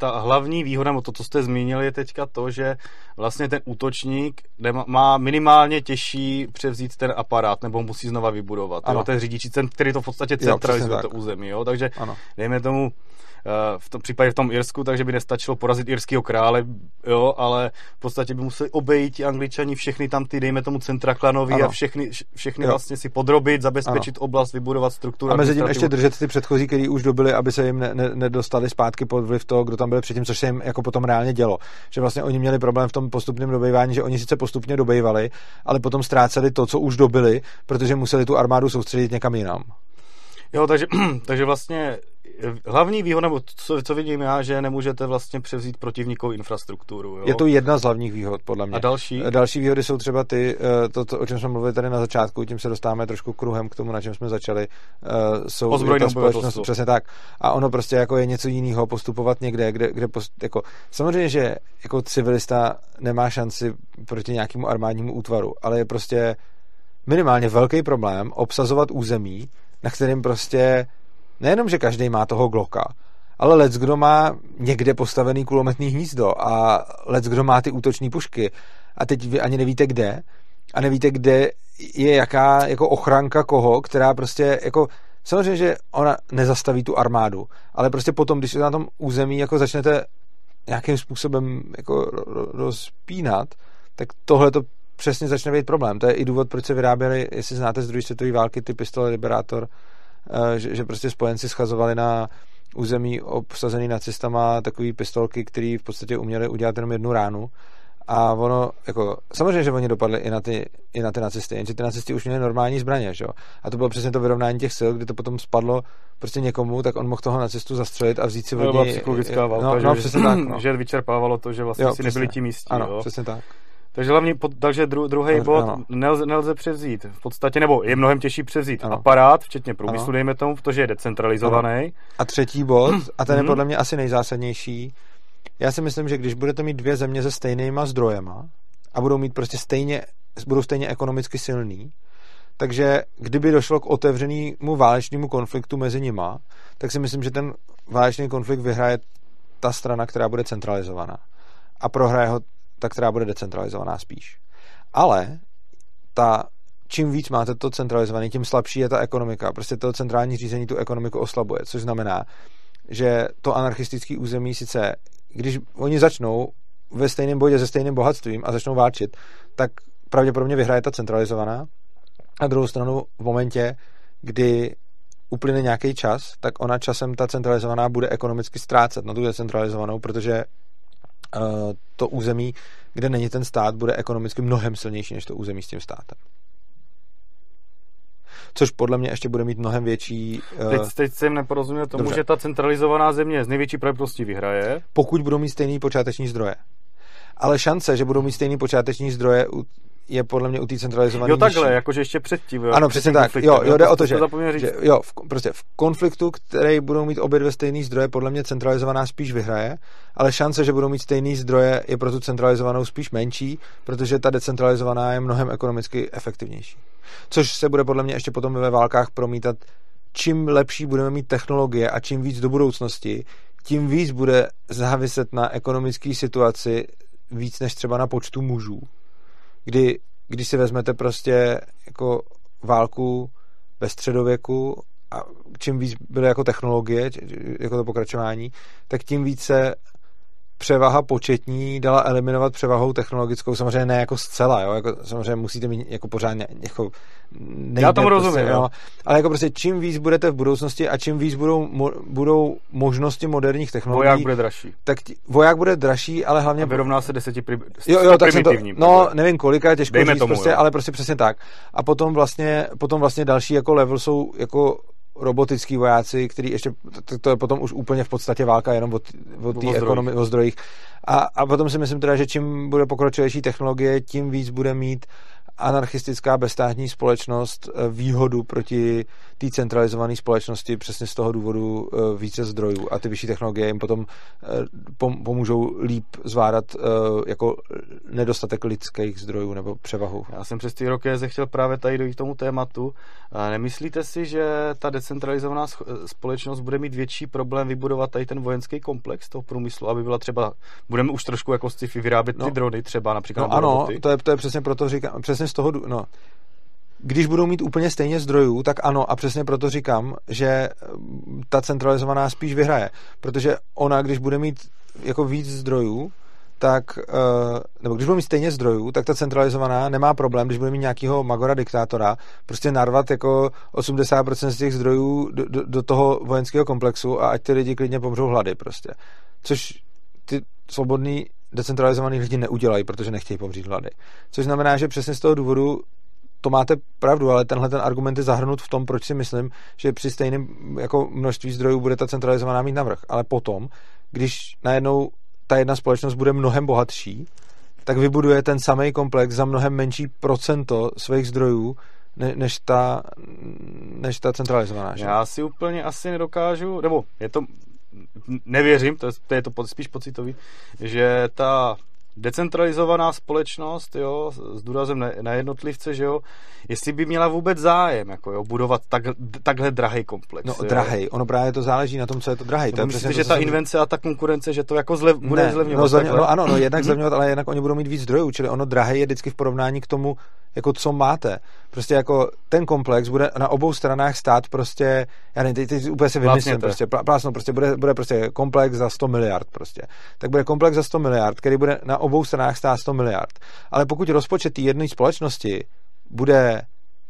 ta hlavní výhoda, nebo to, co jste zmínili, je teďka to, že vlastně ten útočník má minimálně těžší převzít ten aparát, nebo musí znova vybudovat. Ano. Jo? Ten řídící cent, který to v podstatě centralizuje, to tak. území. Jo? Takže Ano. dejme tomu, v tom případě v tom Irsku, takže by nestačilo porazit irského krále, jo, ale v podstatě by museli obejít ti angličani všechny tam ty, dejme tomu centra klanový Ano. a všechny, všechny Jo. vlastně si podrobit, zabezpečit oblast, vybudovat strukturu. A mezi tím ještě držet ty předchozí, který už dobili, aby se jim ne, ne, nedostali zpátky pod vliv toho, kdo tam byl předtím, což se jim jako potom reálně dělo. Že vlastně oni měli problém v tom postupném dobývání, že oni sice postupně dobývali, ale potom ztráceli to, co už dobili, protože museli tu armádu soustředit někam jinam. Jo, takže, takže vlastně hlavní výhoda, nebo co, co vidím já, že nemůžete vlastně převzít protivníkovou infrastrukturu. Jo? Je to jedna z hlavních výhod, podle mě. A další? Další výhody jsou třeba ty, eh, to, to, o čem jsme mluvili tady na začátku, tím se dostáváme trošku kruhem k tomu, na čem jsme začali. eh, Jsou Ozbrojené je ta společnost, přesně tak. A ono prostě jako je něco jiného postupovat někde, kde, kde post, jako, samozřejmě, že jako civilista nemá šanci proti nějakému armádnímu útvaru, ale je prostě minimálně velký problém obsazovat území, na kterém prostě nejenom, že každý má toho Glocka, ale lec, kdo má někde postavený kulometný hnízdo a lec, kdo má ty útoční pušky a teď vy ani nevíte kde a nevíte, kde je jaká jako ochranka koho, která prostě jako samozřejmě, že ona nezastaví tu armádu, ale prostě potom, když se na tom území jako začnete nějakým způsobem jako ro- ro- rozpínat, tak tohle to přesně začne být problém. To je i důvod, proč se vyráběly, jestli znáte z druhé světové války, ty pistole Liberator, že, že prostě spojenci schazovali na území obsazený nacistama takový pistolky, které v podstatě uměly udělat jenom jednu ránu. A ono, jako, samozřejmě, že oni dopadli i na ty, i na ty nacisty, jenže ty nacisti už měli normální zbraně, že jo. A to bylo přesně to vyrovnání těch sil, kdy to potom spadlo prostě někomu, tak on mohl toho nacistu zastřelit a vzít si To od byla něj- psychologická válka, no, že, no, přesně tak, no. že vyčerpávalo to, že vlastně Jo, si nebyli přesně. tím jistí. Ano, jo. přesně tak. Takže hlavně, pod, takže dru, druhý Ano. bod nelze, nelze převzít. V podstatě, nebo je mnohem těžší převzít Ano. aparát, včetně průmyslu, Ano. dejme tomu, protože je decentralizovaný. A třetí bod, a ten je Mhm. podle mě asi nejzásadnější, já si myslím, že když budete mít dvě země se stejnýma zdrojema a budou mít prostě stejně, budou stejně ekonomicky silný, takže kdyby došlo k otevřenému válečnému konfliktu mezi nima, tak si myslím, že ten válečný konflikt vyhraje ta strana, která bude centralizovaná. A prohraje ho ta, která bude decentralizovaná spíš. Ale ta, čím víc máte to centralizované, tím slabší je ta ekonomika. Prostě to centrální řízení tu ekonomiku oslabuje, což znamená, že to anarchistické území sice, když oni začnou ve stejném bodě se stejným bohatstvím a začnou válčit, tak pravděpodobně vyhraje ta centralizovaná. Na druhou stranu v momentě, kdy uplyne nějaký čas, tak ona časem ta centralizovaná bude ekonomicky ztrácet na tu decentralizovanou, protože to území, kde není ten stát, bude ekonomicky mnohem silnější než to území s tím státem. Což podle mě ještě bude mít mnohem větší... Uh, Teď, teď jsem neporozuměl tomu, Dobře. že ta centralizovaná země z největší pravděpodobností vyhraje. pokud budou mít stejný počáteční zdroje. Ale šance, že budou mít stejný počáteční zdroje, u- je podle mě u té centralizované. Jo, takhle, nižší. jakože ještě předtím. Jo, ano, přesně tak. Jo, jo, jde o to, že, že jo, v, prostě v konfliktu, který budou mít obě dvě stejný zdroje, podle mě centralizovaná spíš vyhraje, ale šance, že budou mít stejný zdroje, je pro tu centralizovanou spíš menší, protože ta decentralizovaná je mnohem ekonomicky efektivnější. Což se bude podle mě ještě potom ve válkách promítat čím lepší budeme mít technologie a čím víc do budoucnosti, tím víc bude záviset na ekonomické situaci víc než třeba na počtu mužů. Kdy, když si vezmete prostě jako válku ve středověku a čím víc byly jako technologie, jako to pokračování, tak tím více převaha početní dala eliminovat převahou technologickou, samozřejmě ne jako zcela, jo? Jako, samozřejmě musíte mít jako pořádně, jako nejde, Já tomu prostě, rozumím, jo. ale jako prostě čím víc budete v budoucnosti a čím víc budou, mo, budou možnosti moderních technologií, voják bude dražší. Tak t- voják bude dražší, ale hlavně... A vyrovná se deseti pri, jo, jo, tak to, no, nevím kolika, těžko Dejme říct, tomu, prostě, ale prostě přesně tak. A potom vlastně, potom vlastně další jako level jsou jako robotický vojáci, který ještě, to, to je potom už úplně v podstatě válka jenom o, o té ekonomii, o zdrojích. A, a potom si myslím teda, že čím bude pokročilejší technologie, tím víc bude mít anarchistická bezstátní společnost eh, výhodu proti té centralizované společnosti přesně z toho důvodu eh, více zdrojů a ty vyšší technologie jim potom eh, pomůžou líp zvládat jako nedostatek lidských zdrojů nebo převahu. Já jsem přes ty roky chtěl právě tady dojít k tomu tématu. Nemyslíte si, že ta decentralizovaná společnost bude mít větší problém vybudovat tady ten vojenský komplex toho průmyslu, aby byla třeba, budeme už trošku jako sci-fi vyrábět no, ty drony třeba například no, ano, to je, to je přesně proto říkám, přesně z toho, no, když budou mít úplně stejně zdrojů, tak ano, a přesně proto říkám, že mm, ta centralizovaná spíš vyhraje, protože ona, když bude mít jako víc zdrojů, tak, eh, nebo když bude mít stejně zdrojů, tak ta centralizovaná nemá problém, když bude mít nějakého magora diktátora, prostě narvat jako 80% z těch zdrojů do, do, do toho vojenského komplexu a ať ty lidi klidně pomřou hlady prostě. Což ty svobodný decentralizovaný lidi neudělají, protože nechtějí pomřít hlady. Což znamená, že přesně z toho důvodu to máte pravdu, ale tenhle ten argument je zahrnut v tom, proč si myslím, že při stejném jako množství zdrojů bude ta centralizovaná mít navrh. Ale potom, když najednou ta jedna společnost bude mnohem bohatší, tak vybuduje ten samý komplex za mnohem menší procento svých zdrojů, ne, než, ta, než ta centralizovaná. Že? Já si úplně asi nedokážu, nebo je to, nevěřím, to je to, spíš pocitový, že ta decentralizovaná společnost, jo, s důrazem na, na jednotlivce, že jo, jestli by měla vůbec zájem, jako jo, budovat tak, takhle drahý komplex. No, drahý, ono právě to záleží na tom, co je to drahý. To myslíte, že ta jsem... invence a ta konkurence, že to jako zlev, bude ne, zlevňovat? No, zlevňovat, no ano, no, jednak zlevňovat, ale jednak oni budou mít víc zdrojů, čili ono drahé je vždycky v porovnání k tomu, jako co máte. Prostě jako ten komplex bude na obou stranách stát prostě, já nevím, teď, teď úplně si vymyslím, prostě, plásno, prostě bude, bude prostě komplex za 100 miliard prostě. Tak bude komplex za 100 miliard, který bude na obou stranách stát 100 miliard. Ale pokud rozpočet té jedné společnosti bude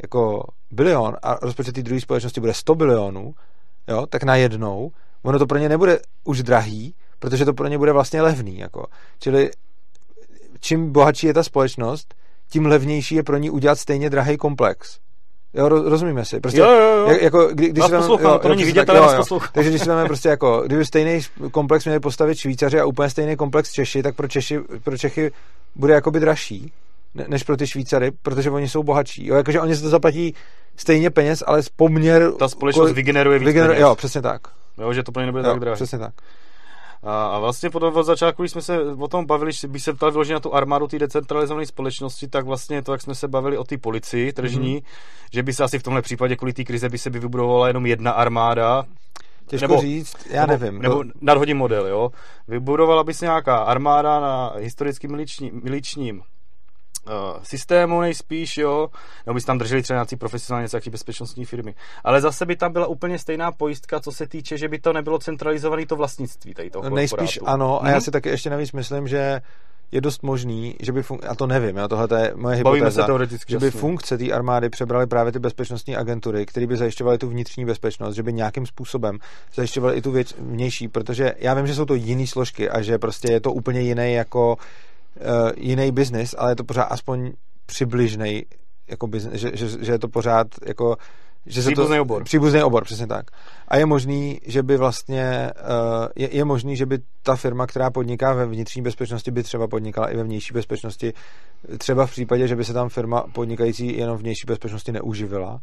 jako bilion a rozpočet té druhé společnosti bude 100 bilionů, jo, tak najednou ono to pro ně nebude už drahý, protože to pro ně bude vlastně levný. Jako. Čili čím bohatší je ta společnost, tím levnější je pro ní udělat stejně drahý komplex. Jo, rozumíme si. Prostě, jo, jo, jo. Jako, kdy, když vás poslouchám, jo, to není vidět, ale vás Takže když si máme prostě jako, kdyby stejný komplex měli postavit Švýcaři a úplně stejný komplex Češi, tak pro, Češi, pro Čechy bude jakoby dražší než pro ty Švýcary, protože oni jsou bohatší. Jo, jakože oni se to zaplatí stejně peněz, ale z poměr... Ta společnost kol, vygeneruje víc vygener, peněz. Jo, přesně tak. Jo, že to pro ně nebude jo, tak drahé. přesně tak. A, a vlastně potom od začátku, když jsme se o tom bavili, že by se ptal vyloženě na tu armádu té decentralizované společnosti, tak vlastně to, jak jsme se bavili o té policii tržní, mm. že by se asi v tomhle případě kvůli té krize by se by vybudovala jenom jedna armáda, Těžko nebo, říct, já nebo, nevím. Nebo to... nadhodím model, jo. Vybudovala by se nějaká armáda na historicky miličním, miličním uh, systému nejspíš, jo, nebo by tam drželi třeba nějaký profesionálně nějaký bezpečnostní firmy. Ale zase by tam byla úplně stejná pojistka, co se týče, že by to nebylo centralizované to vlastnictví tady toho Nejspíš ano, a mm-hmm. já mhm. si taky ještě navíc myslím, že je dost možný, že by, fun- a to nevím, jo, tohle je moje hypotéza, že by funkce té armády přebrali právě ty bezpečnostní agentury, které by zajišťovaly tu vnitřní bezpečnost, že by nějakým způsobem zajišťovaly i tu věc vnější, protože já vím, že jsou to jiné složky a že prostě je to úplně jiný jako uh, jiný biznis, ale je to pořád aspoň přibližný jako biznes, že, že, že, je to pořád jako že příbuzný to, obor. Příbuzný obor, přesně tak. A je možný, že by vlastně, uh, je, je možný, že by ta firma, která podniká ve vnitřní bezpečnosti, by třeba podnikala i ve vnější bezpečnosti, třeba v případě, že by se tam firma podnikající jenom vnější bezpečnosti neuživila.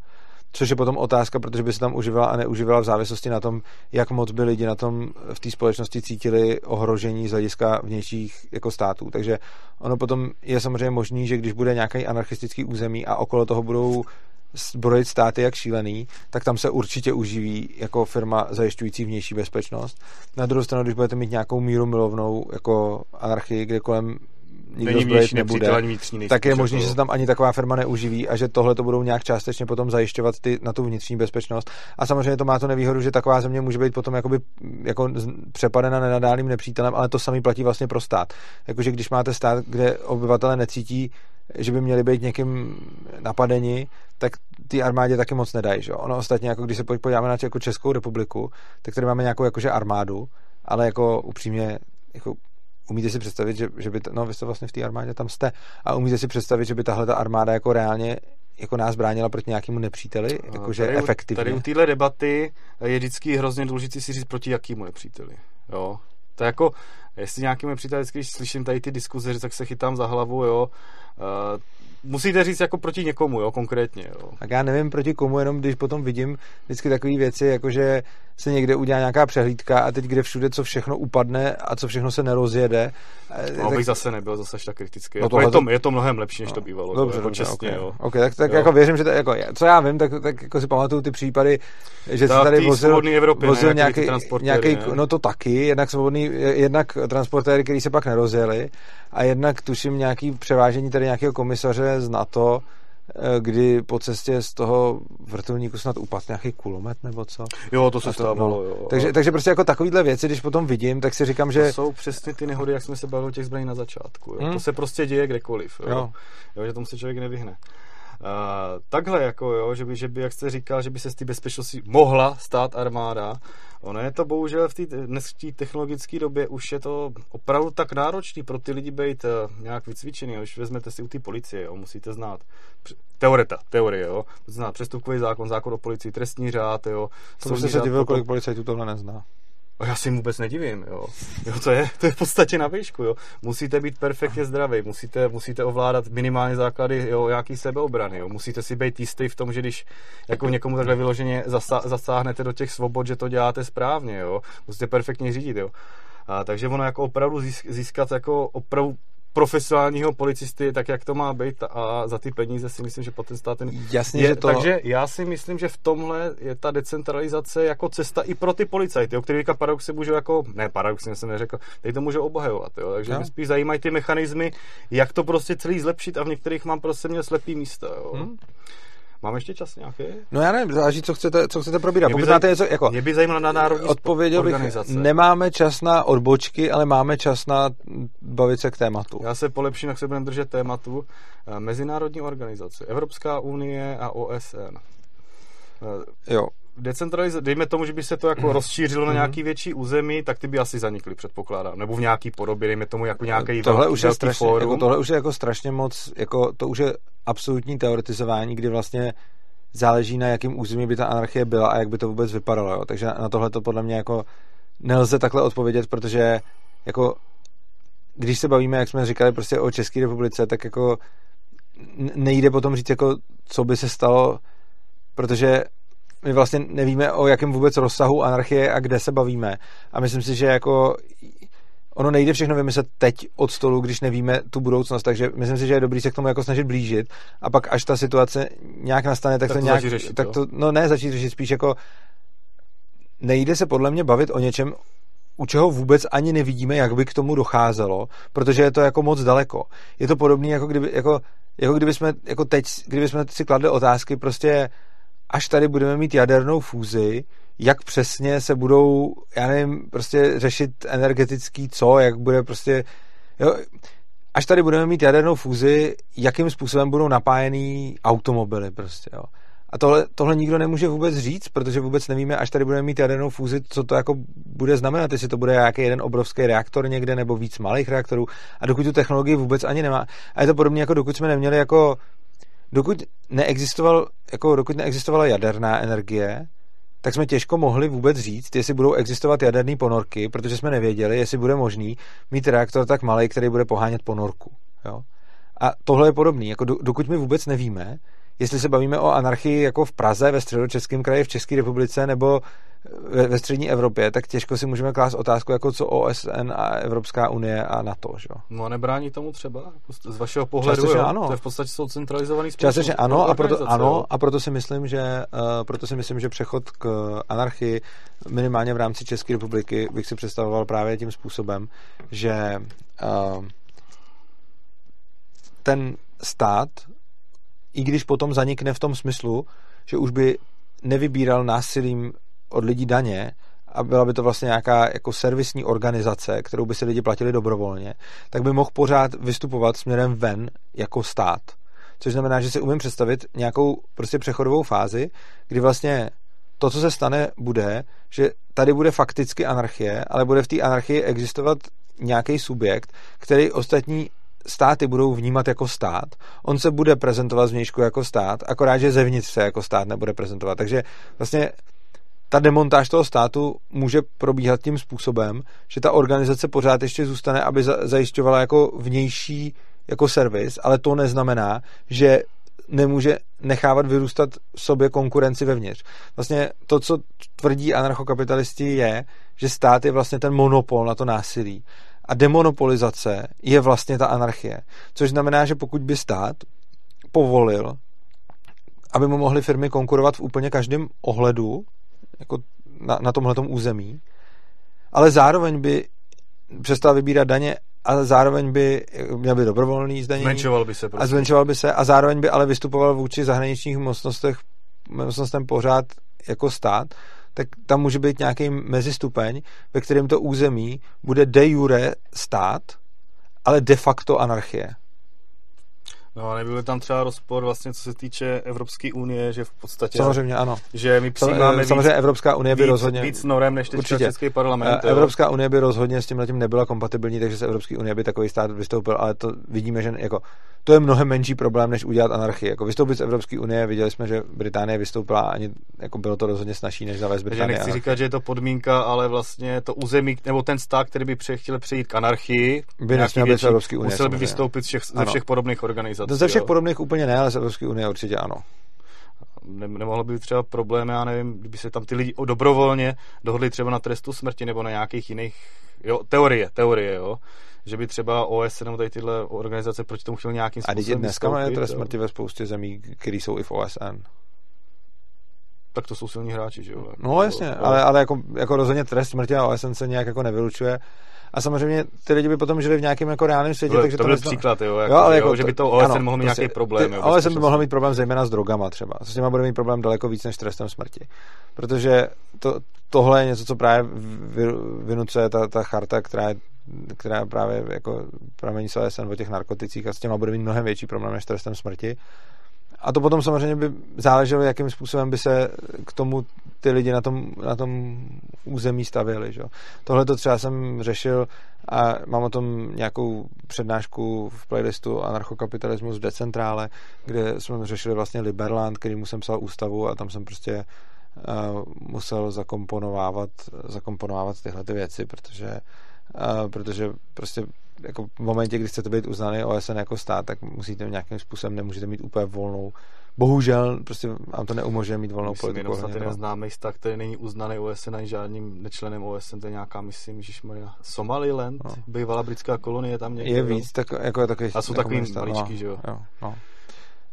Což je potom otázka, protože by se tam uživila a neuživila v závislosti na tom, jak moc by lidi na tom v té společnosti cítili ohrožení z hlediska vnějších jako států. Takže ono potom je samozřejmě možný, že když bude nějaký anarchistický území a okolo toho budou zbrojit státy jak šílený, tak tam se určitě uživí jako firma zajišťující vnější bezpečnost. Na druhou stranu, když budete mít nějakou míru milovnou jako anarchii, kde kolem nikdo zbrojit nebude, vnitřní, tak je možné, že se tam ani taková firma neuživí a že tohle to budou nějak částečně potom zajišťovat ty, na tu vnitřní bezpečnost. A samozřejmě to má to nevýhodu, že taková země může být potom jakoby, jako přepadena nenadálým nepřítelem, ale to samý platí vlastně pro stát. Jakože když máte stát, kde obyvatele necítí že by měli být někým napadeni, tak ty armádě taky moc nedají. Že? Ono ostatně, jako když se podíváme na jako Českou republiku, tak tady máme nějakou jakože armádu, ale jako upřímně, jako umíte si představit, že, že by, to, no vy jste vlastně v té armádě tam jste, a umíte si představit, že by tahle ta armáda jako reálně jako nás bránila proti nějakému nepříteli, jakože tady, efektivně. Tady u téhle debaty je vždycky hrozně důležité si říct proti jakému nepříteli. Jo? To je jako, jestli nějaký přítel, když slyším tady ty diskuze, tak se chytám za hlavu, jo. Uh, musíte říct jako proti někomu, jo, konkrétně, jo. Tak já nevím proti komu, jenom když potom vidím vždycky takové věci, jako že se někde udělá nějaká přehlídka a teď kde všude co všechno upadne a co všechno se nerozjede. No, tak... bych zase nebyl zase tak kritický. No jako je, to, je to mnohem lepší, než no, to bývalo. Dobře, jako dobře, čestně, okay. jo. Okay, tak, tak jako věřím, že to, jako, co já vím, tak, tak jako si pamatuju ty případy, že se tady vozil, Evropy, vozil ne, nějaký, nějaký no to taky, jednak svobodný, jednak transportéry, který se pak nerozjeli a jednak tuším nějaký převážení tady nějakého komisaře z NATO, Eh, kdy po cestě z toho vrtulníku snad upadl nějaký kulomet nebo co. Jo, to se to, stávalo, no. jo. Takže, takže prostě jako takovýhle věci, když potom vidím, tak si říkám, že... To jsou přesně ty nehody, jak jsme se bavili o těch zbraní na začátku. Jo. Hmm. To se prostě děje kdekoliv. Jo. Jo. jo že tomu se člověk nevyhne. Takhle, jako jo, že by, že by, jak jste říkal, že by se z té bezpečnosti mohla stát armáda, Ono je to bohužel v té dnes v technologické době už je to opravdu tak náročný pro ty lidi být uh, nějak vycvičený. Jo. Když vezmete si u té policie, jo, musíte znát teoreta, teorie, jo. Znát přestupkový zákon, zákon o policii, trestní řád, jo. To se divil, kolik policajtů tohle nezná. A já si vůbec nedivím, jo. jo to, je, to je v podstatě na výšku, jo. Musíte být perfektně zdravý, musíte, musíte ovládat minimálně základy jo, nějaký sebeobrany, jo. Musíte si být jistý v tom, že když jako někomu takhle vyloženě zasa, zasáhnete do těch svobod, že to děláte správně, jo. Musíte perfektně řídit, jo. A, takže ono jako opravdu získat jako opravdu profesionálního policisty, tak jak to má být a za ty peníze si myslím, že stát ten... Jasně, je, že to... Takže já si myslím, že v tomhle je ta decentralizace jako cesta i pro ty policajty, o kterých paradoxy můžou jako, ne paradoxy jsem neřekl, teď to může obhajovat, jo, takže no. mě spíš zajímají ty mechanismy, jak to prostě celý zlepšit a v některých mám prostě měl slepý místa, jo. Hmm. Máme ještě čas nějaký? No já nevím, záleží, co chcete, co chcete probírat. Pokud zaj... máte něco, jako... Mě by zajímalo na národní Odpověděl bych, nemáme čas na odbočky, ale máme čas na bavit se k tématu. Já se polepším, jak se budeme držet tématu. Eh, mezinárodní organizace, Evropská unie a OSN. Eh, jo, decentralizace, dejme tomu, že by se to jako mhm. rozšířilo na mhm. nějaký větší území, tak ty by asi zanikly, předpokládám. Nebo v nějaký podobě, dejme tomu jako nějaký tohle velký, už je strašně, fórum. Jako, tohle už je jako strašně moc, jako, to už je absolutní teoretizování, kdy vlastně záleží na jakém území by ta anarchie byla a jak by to vůbec vypadalo. Jo. Takže na tohle to podle mě jako nelze takhle odpovědět, protože jako když se bavíme, jak jsme říkali, prostě o České republice, tak jako nejde potom říct, jako, co by se stalo, protože my vlastně nevíme, o jakém vůbec rozsahu anarchie a kde se bavíme. A myslím si, že jako ono nejde všechno vymyslet teď od stolu, když nevíme tu budoucnost, takže myslím si, že je dobrý se k tomu jako snažit blížit a pak až ta situace nějak nastane, tak, tak to, to nějak, řešit, tak to, no ne začít řešit, spíš jako nejde se podle mě bavit o něčem, u čeho vůbec ani nevidíme, jak by k tomu docházelo, protože je to jako moc daleko. Je to podobné, jako kdyby, jako, jako kdyby jsme, jako teď, kdyby jsme si kladli otázky, prostě až tady budeme mít jadernou fúzi, jak přesně se budou, já nevím, prostě řešit energetický co, jak bude prostě, jo, až tady budeme mít jadernou fúzi, jakým způsobem budou napájený automobily prostě, jo. A tohle, tohle nikdo nemůže vůbec říct, protože vůbec nevíme, až tady budeme mít jadernou fúzi, co to jako bude znamenat, jestli to bude nějaký jeden obrovský reaktor někde nebo víc malých reaktorů. A dokud tu technologii vůbec ani nemá. A je to podobně jako dokud jsme neměli jako dokud, neexistoval, jako dokud neexistovala jaderná energie, tak jsme těžko mohli vůbec říct, jestli budou existovat jaderné ponorky, protože jsme nevěděli, jestli bude možný mít reaktor tak malý, který bude pohánět ponorku. Jo? A tohle je podobný. Jako dokud my vůbec nevíme, jestli se bavíme o anarchii jako v Praze, ve středočeském kraji, v České republice nebo ve, ve střední Evropě, tak těžko si můžeme klást otázku, jako co OSN a Evropská unie a NATO. Že? No a nebrání tomu třeba z vašeho pohledu, jo? ano. To je v podstatě jsou centralizovaný Částečně ano a, proto, ano, a proto si myslím, že uh, proto si myslím, že přechod k anarchii minimálně v rámci České republiky bych si představoval právě tím způsobem, že uh, ten stát i když potom zanikne v tom smyslu, že už by nevybíral násilím od lidí daně a byla by to vlastně nějaká jako servisní organizace, kterou by si lidi platili dobrovolně, tak by mohl pořád vystupovat směrem ven jako stát. Což znamená, že si umím představit nějakou prostě přechodovou fázi, kdy vlastně to, co se stane, bude, že tady bude fakticky anarchie, ale bude v té anarchii existovat nějaký subjekt, který ostatní státy budou vnímat jako stát. On se bude prezentovat zvnějšku jako stát, akorát, že zevnitř se jako stát nebude prezentovat. Takže vlastně ta demontáž toho státu může probíhat tím způsobem, že ta organizace pořád ještě zůstane, aby zajišťovala jako vnější jako servis, ale to neznamená, že nemůže nechávat vyrůstat sobě konkurenci vevnitř. Vlastně to, co tvrdí anarchokapitalisti, je, že stát je vlastně ten monopol na to násilí. A demonopolizace je vlastně ta anarchie. Což znamená, že pokud by stát povolil, aby mu mohly firmy konkurovat v úplně každém ohledu, jako na, na tomhle území, ale zároveň by přestal vybírat daně a zároveň by měl by dobrovolný zdanění. Zmenšoval by se. Prostě. A zmenšoval by se a zároveň by ale vystupoval vůči zahraničních mocnostech, mocnostem pořád jako stát, tak tam může být nějaký mezistupeň, ve kterém to území bude de jure stát, ale de facto anarchie. No a nebyl tam třeba rozpor vlastně, co se týče Evropské unie, že v podstatě... Samozřejmě ano. Že my přijímáme Samozřejmě víc, Evropská unie by víc, rozhodně... Víc norem než teď Český parlament. Eh, Evropská unie by rozhodně s tím letím nebyla kompatibilní, takže z Evropské unie by takový stát vystoupil, ale to vidíme, že jako, to je mnohem menší problém, než udělat anarchii. Jako vystoupit z Evropské unie, viděli jsme, že Británie vystoupila, ani jako bylo to rozhodně snažší, než zavést Británie. Takže nechci anarchii. říkat, že je to podmínka, ale vlastně to území, nebo ten stát, který by chtěl přejít k anarchii, by nesměl být Evropské unie. Musel by vystoupit všech, ze všech podobných organizací. Ze všech podobných úplně ne, ale z Evropské unie určitě ano. Ne, nemohlo by být třeba problém, já nevím, kdyby se tam ty lidi dobrovolně dohodli třeba na trestu smrti nebo na nějakých jiných, jo, teorie, teorie, jo, že by třeba OSN nebo tady tyhle organizace proti tomu chtěl nějakým způsobem A dneska máme trest smrti ve spoustě zemí, které jsou i v OSN. Tak to jsou silní hráči, že jo? No jasně, ale, ale jako, jako rozhodně trest smrti a OSN se nějak jako nevylučuje a samozřejmě ty lidi by potom žili v nějakém jako reálném světě. To, takže to, to byl příklad, jo, jako, jo, ale jako, že by to OSN ano, mohl mít prostě, nějaký problém. Jo, OSN by mohl mít problém zejména s drogama třeba. S těma bude mít problém daleko víc než trestem smrti. Protože to, tohle je něco, co právě vynucuje ta, ta charta, která je která právě jako pramení z OSN o těch narkoticích a s těma bude mít mnohem větší problém než trestem smrti. A to potom samozřejmě by záleželo, jakým způsobem by se k tomu ty lidi na tom, na tom území stavěli. Že? Tohle to třeba jsem řešil a mám o tom nějakou přednášku v playlistu Anarchokapitalismus v decentrále, kde jsme řešili vlastně Liberland, který mu jsem psal ústavu a tam jsem prostě uh, musel zakomponovávat, zakomponovávat tyhle ty věci, protože uh, protože prostě jako v momentě, kdy chcete být uznaný OSN jako stát, tak musíte nějakým způsobem, nemůžete mít úplně volnou. Bohužel, prostě vám to neumožňuje mít volnou myslím, politiku. Myslím, ten známý stát, který není uznaný OSN ani žádným nečlenem OSN, to je nějaká, myslím, že Maria, Somaliland, no. bývalá britská kolonie tam někde. Je víc, tak, jako takový. A jsou jako takový maličký, no, že jo? jo no.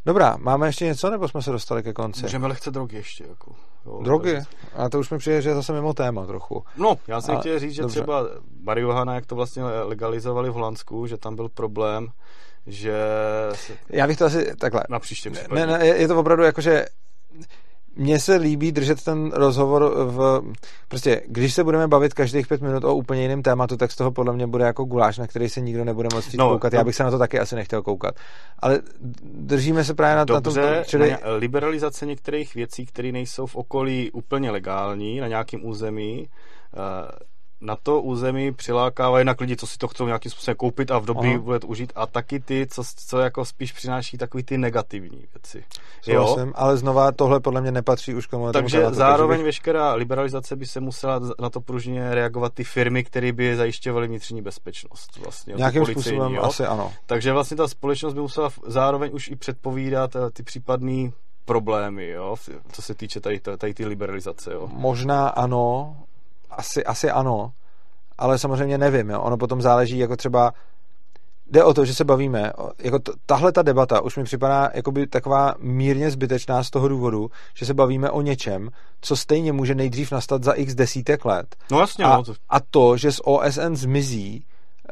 Dobrá, máme ještě něco, nebo jsme se dostali ke konci? Můžeme lehce drogy ještě. Jako, jo, drogy? A to už mi přijde, že je zase mimo téma trochu. No, já jsem chtěl říct, že dobře. třeba marihuana, jak to vlastně legalizovali v Holandsku, že tam byl problém, že... Já bych to asi takhle. Na příště ne, ne, je to opravdu jako, že mně se líbí držet ten rozhovor v... Prostě, když se budeme bavit každých pět minut o úplně jiném tématu, tak z toho podle mě bude jako guláš, na který se nikdo nebude moct no, koukat. Já bych se na to taky asi nechtěl koukat. Ale držíme se právě na, Dobře, na tom... Čili... Na liberalizace některých věcí, které nejsou v okolí úplně legální, na nějakém území, uh, na to území přilákává jednak lidi, co si to chcou nějakým způsobem koupit a v dobrý let užít a taky ty, co, co jako spíš přináší takový ty negativní věci. Souhlasím, ale znova tohle podle mě nepatří už k tomu Takže tématu, zároveň bych... veškerá liberalizace by se musela na to pružně reagovat ty firmy, které by zajišťovaly vnitřní bezpečnost. Vlastně, Nějakým způsobem jo? asi ano. Takže vlastně ta společnost by musela zároveň už i předpovídat eh, ty případné problémy, jo, co se týče tady, tady ty liberalizace. Jo. Možná ano, asi, asi ano, ale samozřejmě nevím. Jo. Ono potom záleží, jako třeba jde o to, že se bavíme, jako t- tahle ta debata už mi připadá jakoby taková mírně zbytečná z toho důvodu, že se bavíme o něčem, co stejně může nejdřív nastat za x desítek let. No jasně. A, no to... a to, že z OSN zmizí,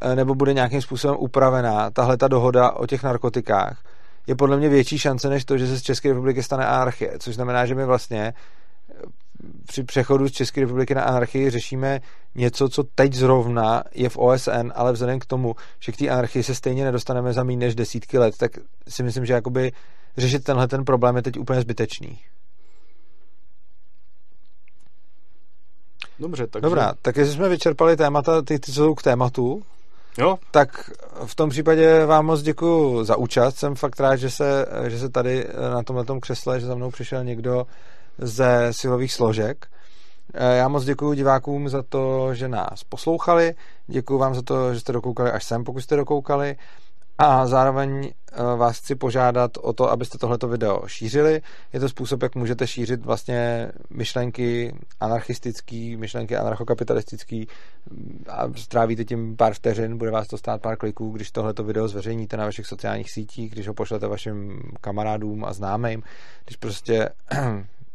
eh, nebo bude nějakým způsobem upravená tahle ta dohoda o těch narkotikách, je podle mě větší šance, než to, že se z České republiky stane anarchie. Což znamená, že my vlastně při přechodu z České republiky na anarchii řešíme něco, co teď zrovna je v OSN, ale vzhledem k tomu, že k té anarchii se stejně nedostaneme za méně než desítky let, tak si myslím, že jakoby řešit tenhle ten problém je teď úplně zbytečný. Dobře, takže... Dobrá, tak jestli jsme vyčerpali témata, ty, ty jsou k tématu, Jo. Tak v tom případě vám moc děkuji za účast. Jsem fakt rád, že se, že se tady na tomhle křesle, že za mnou přišel někdo, ze silových složek. Eh, já moc děkuji divákům za to, že nás poslouchali, děkuji vám za to, že jste dokoukali až sem, pokud jste dokoukali a zároveň eh, vás chci požádat o to, abyste tohleto video šířili. Je to způsob, jak můžete šířit vlastně myšlenky anarchistický, myšlenky anarchokapitalistický a strávíte tím pár vteřin, bude vás to stát pár kliků, když tohleto video zveřejníte na vašich sociálních sítích, když ho pošlete vašim kamarádům a známým, když prostě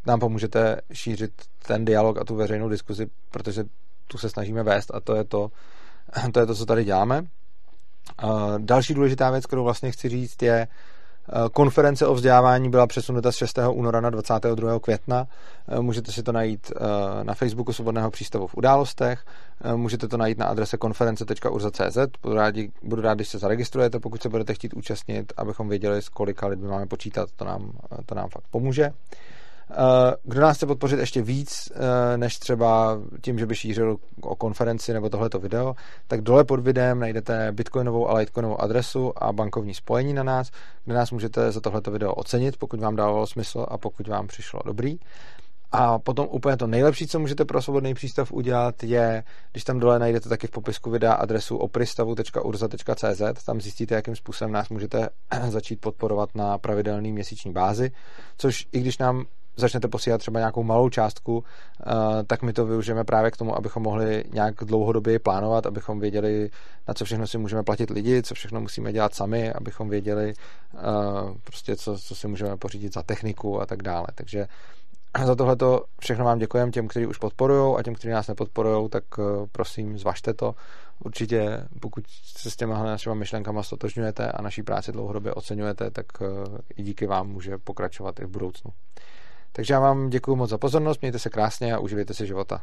nám pomůžete šířit ten dialog a tu veřejnou diskuzi, protože tu se snažíme vést a to je to, to, je to co tady děláme. Další důležitá věc, kterou vlastně chci říct, je, Konference o vzdělávání byla přesunuta z 6. února na 22. května. Můžete si to najít na Facebooku Svobodného přístavu v událostech. Můžete to najít na adrese konference.urza.cz. Budu rád, budu rád, když se zaregistrujete, pokud se budete chtít účastnit, abychom věděli, s kolika lidmi máme počítat. To nám, to nám fakt pomůže. Eh, kdo nás chce podpořit ještě víc, eh, než třeba tím, že by šířil o konferenci nebo tohleto video, tak dole pod videem najdete bitcoinovou a litecoinovou adresu a bankovní spojení na nás, kde nás můžete za tohleto video ocenit, pokud vám dávalo smysl a pokud vám přišlo dobrý. A potom úplně to nejlepší, co můžete pro svobodný přístav udělat, je, když tam dole najdete taky v popisku videa adresu opristavu.urza.cz, tam zjistíte, jakým způsobem nás můžete začít podporovat na pravidelný měsíční bázi, což i když nám začnete posílat třeba nějakou malou částku, eh, tak my to využijeme právě k tomu, abychom mohli nějak dlouhodobě plánovat, abychom věděli, na co všechno si můžeme platit lidi, co všechno musíme dělat sami, abychom věděli eh, prostě, co, co si můžeme pořídit za techniku a tak dále. Takže za tohle všechno vám děkujeme těm, kteří už podporují a těm, kteří nás nepodporují, tak eh, prosím, zvažte to. Určitě, pokud se s těma našimi myšlenkama stotožňujete a naší práci dlouhodobě oceňujete, tak i díky vám může pokračovat i v budoucnu. Takže já vám děkuji moc za pozornost, mějte se krásně a uživejte si života.